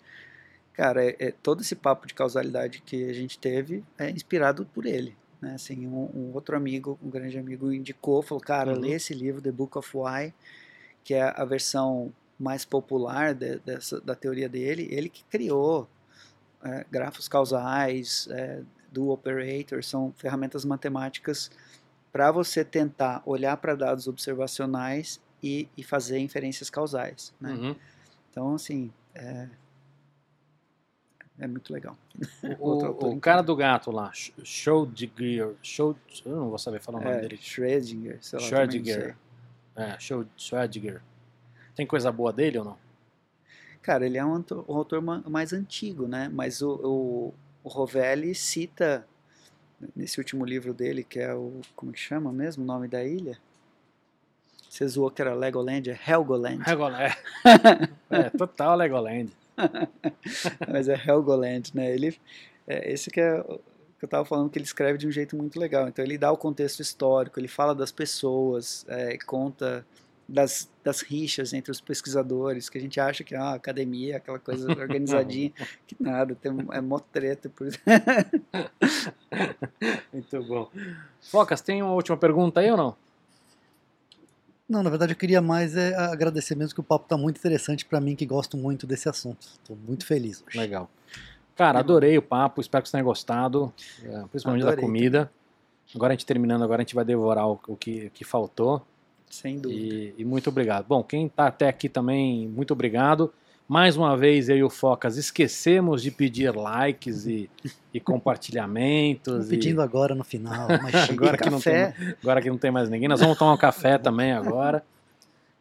Speaker 2: Cara, é- é- todo esse papo de causalidade que a gente teve é inspirado por ele. Né? Assim, um, um outro amigo, um grande amigo, indicou, falou, cara,
Speaker 1: Uhum.
Speaker 2: lê esse livro, The Book of Why, que é a versão mais popular de- dessa, da teoria dele. Ele que criou é, grafos causais, é, do operator, são ferramentas matemáticas para você tentar olhar para dados observacionais e, e fazer inferências causais. Né?
Speaker 1: Uhum.
Speaker 2: Então, assim, é, é muito legal.
Speaker 1: O, [LAUGHS]
Speaker 2: autor
Speaker 1: o cara do gato lá, Sch- Schrödinger, Schröd- eu não vou saber falar o nome
Speaker 2: É,
Speaker 1: dele.
Speaker 2: Schrödinger, sei lá.
Speaker 1: Schrödinger. É, Schröd- Schrödinger. Tem coisa boa dele ou não?
Speaker 2: Cara, ele é um autor, um autor ma- mais antigo, né? Mas o, o, o Rovelli cita, nesse último livro dele, que é o, como que chama mesmo o nome da ilha? Você zoou que era Legoland, é Helgoland,
Speaker 1: Legoland. [LAUGHS] É, total Legoland. [LAUGHS]
Speaker 2: mas é Helgoland, né? Ele, é, esse que é que eu tava falando, que ele escreve de um jeito muito legal. Então ele dá o contexto histórico, ele fala das pessoas, é, conta das, das rixas entre os pesquisadores, que a gente acha que é uma academia, aquela coisa [LAUGHS] organizadinha, que nada, tem, é mó treta. Por... [LAUGHS]
Speaker 1: Muito bom. Focas, tem uma última pergunta aí ou não?
Speaker 3: Não, na verdade eu queria mais é agradecer mesmo que o papo tá muito interessante para mim que gosto muito desse assunto. Estou muito feliz hoje.
Speaker 1: Legal. Cara, adorei o papo, espero que você tenha gostado, é, principalmente
Speaker 2: Adorei
Speaker 1: da comida. Agora a gente terminando, agora a gente vai devorar o, o que, o que faltou.
Speaker 2: Sem dúvida.
Speaker 1: E, e muito obrigado. Bom, quem está até aqui também, muito obrigado. Mais uma vez, eu e o Focas esquecemos de pedir likes e, e compartilhamentos.
Speaker 3: Tô pedindo
Speaker 1: e,
Speaker 3: agora no final, [LAUGHS]
Speaker 1: agora, que não tem, agora que não tem mais ninguém. Nós vamos tomar um café também agora.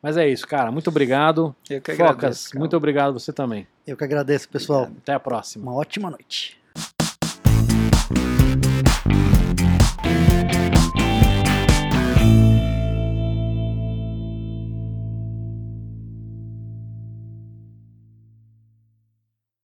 Speaker 1: Mas é isso, cara. Muito obrigado.
Speaker 2: Eu que
Speaker 1: Focas,
Speaker 2: agradeço,
Speaker 1: muito obrigado você também.
Speaker 3: Eu que agradeço, pessoal.
Speaker 1: Até a próxima.
Speaker 3: Uma ótima noite.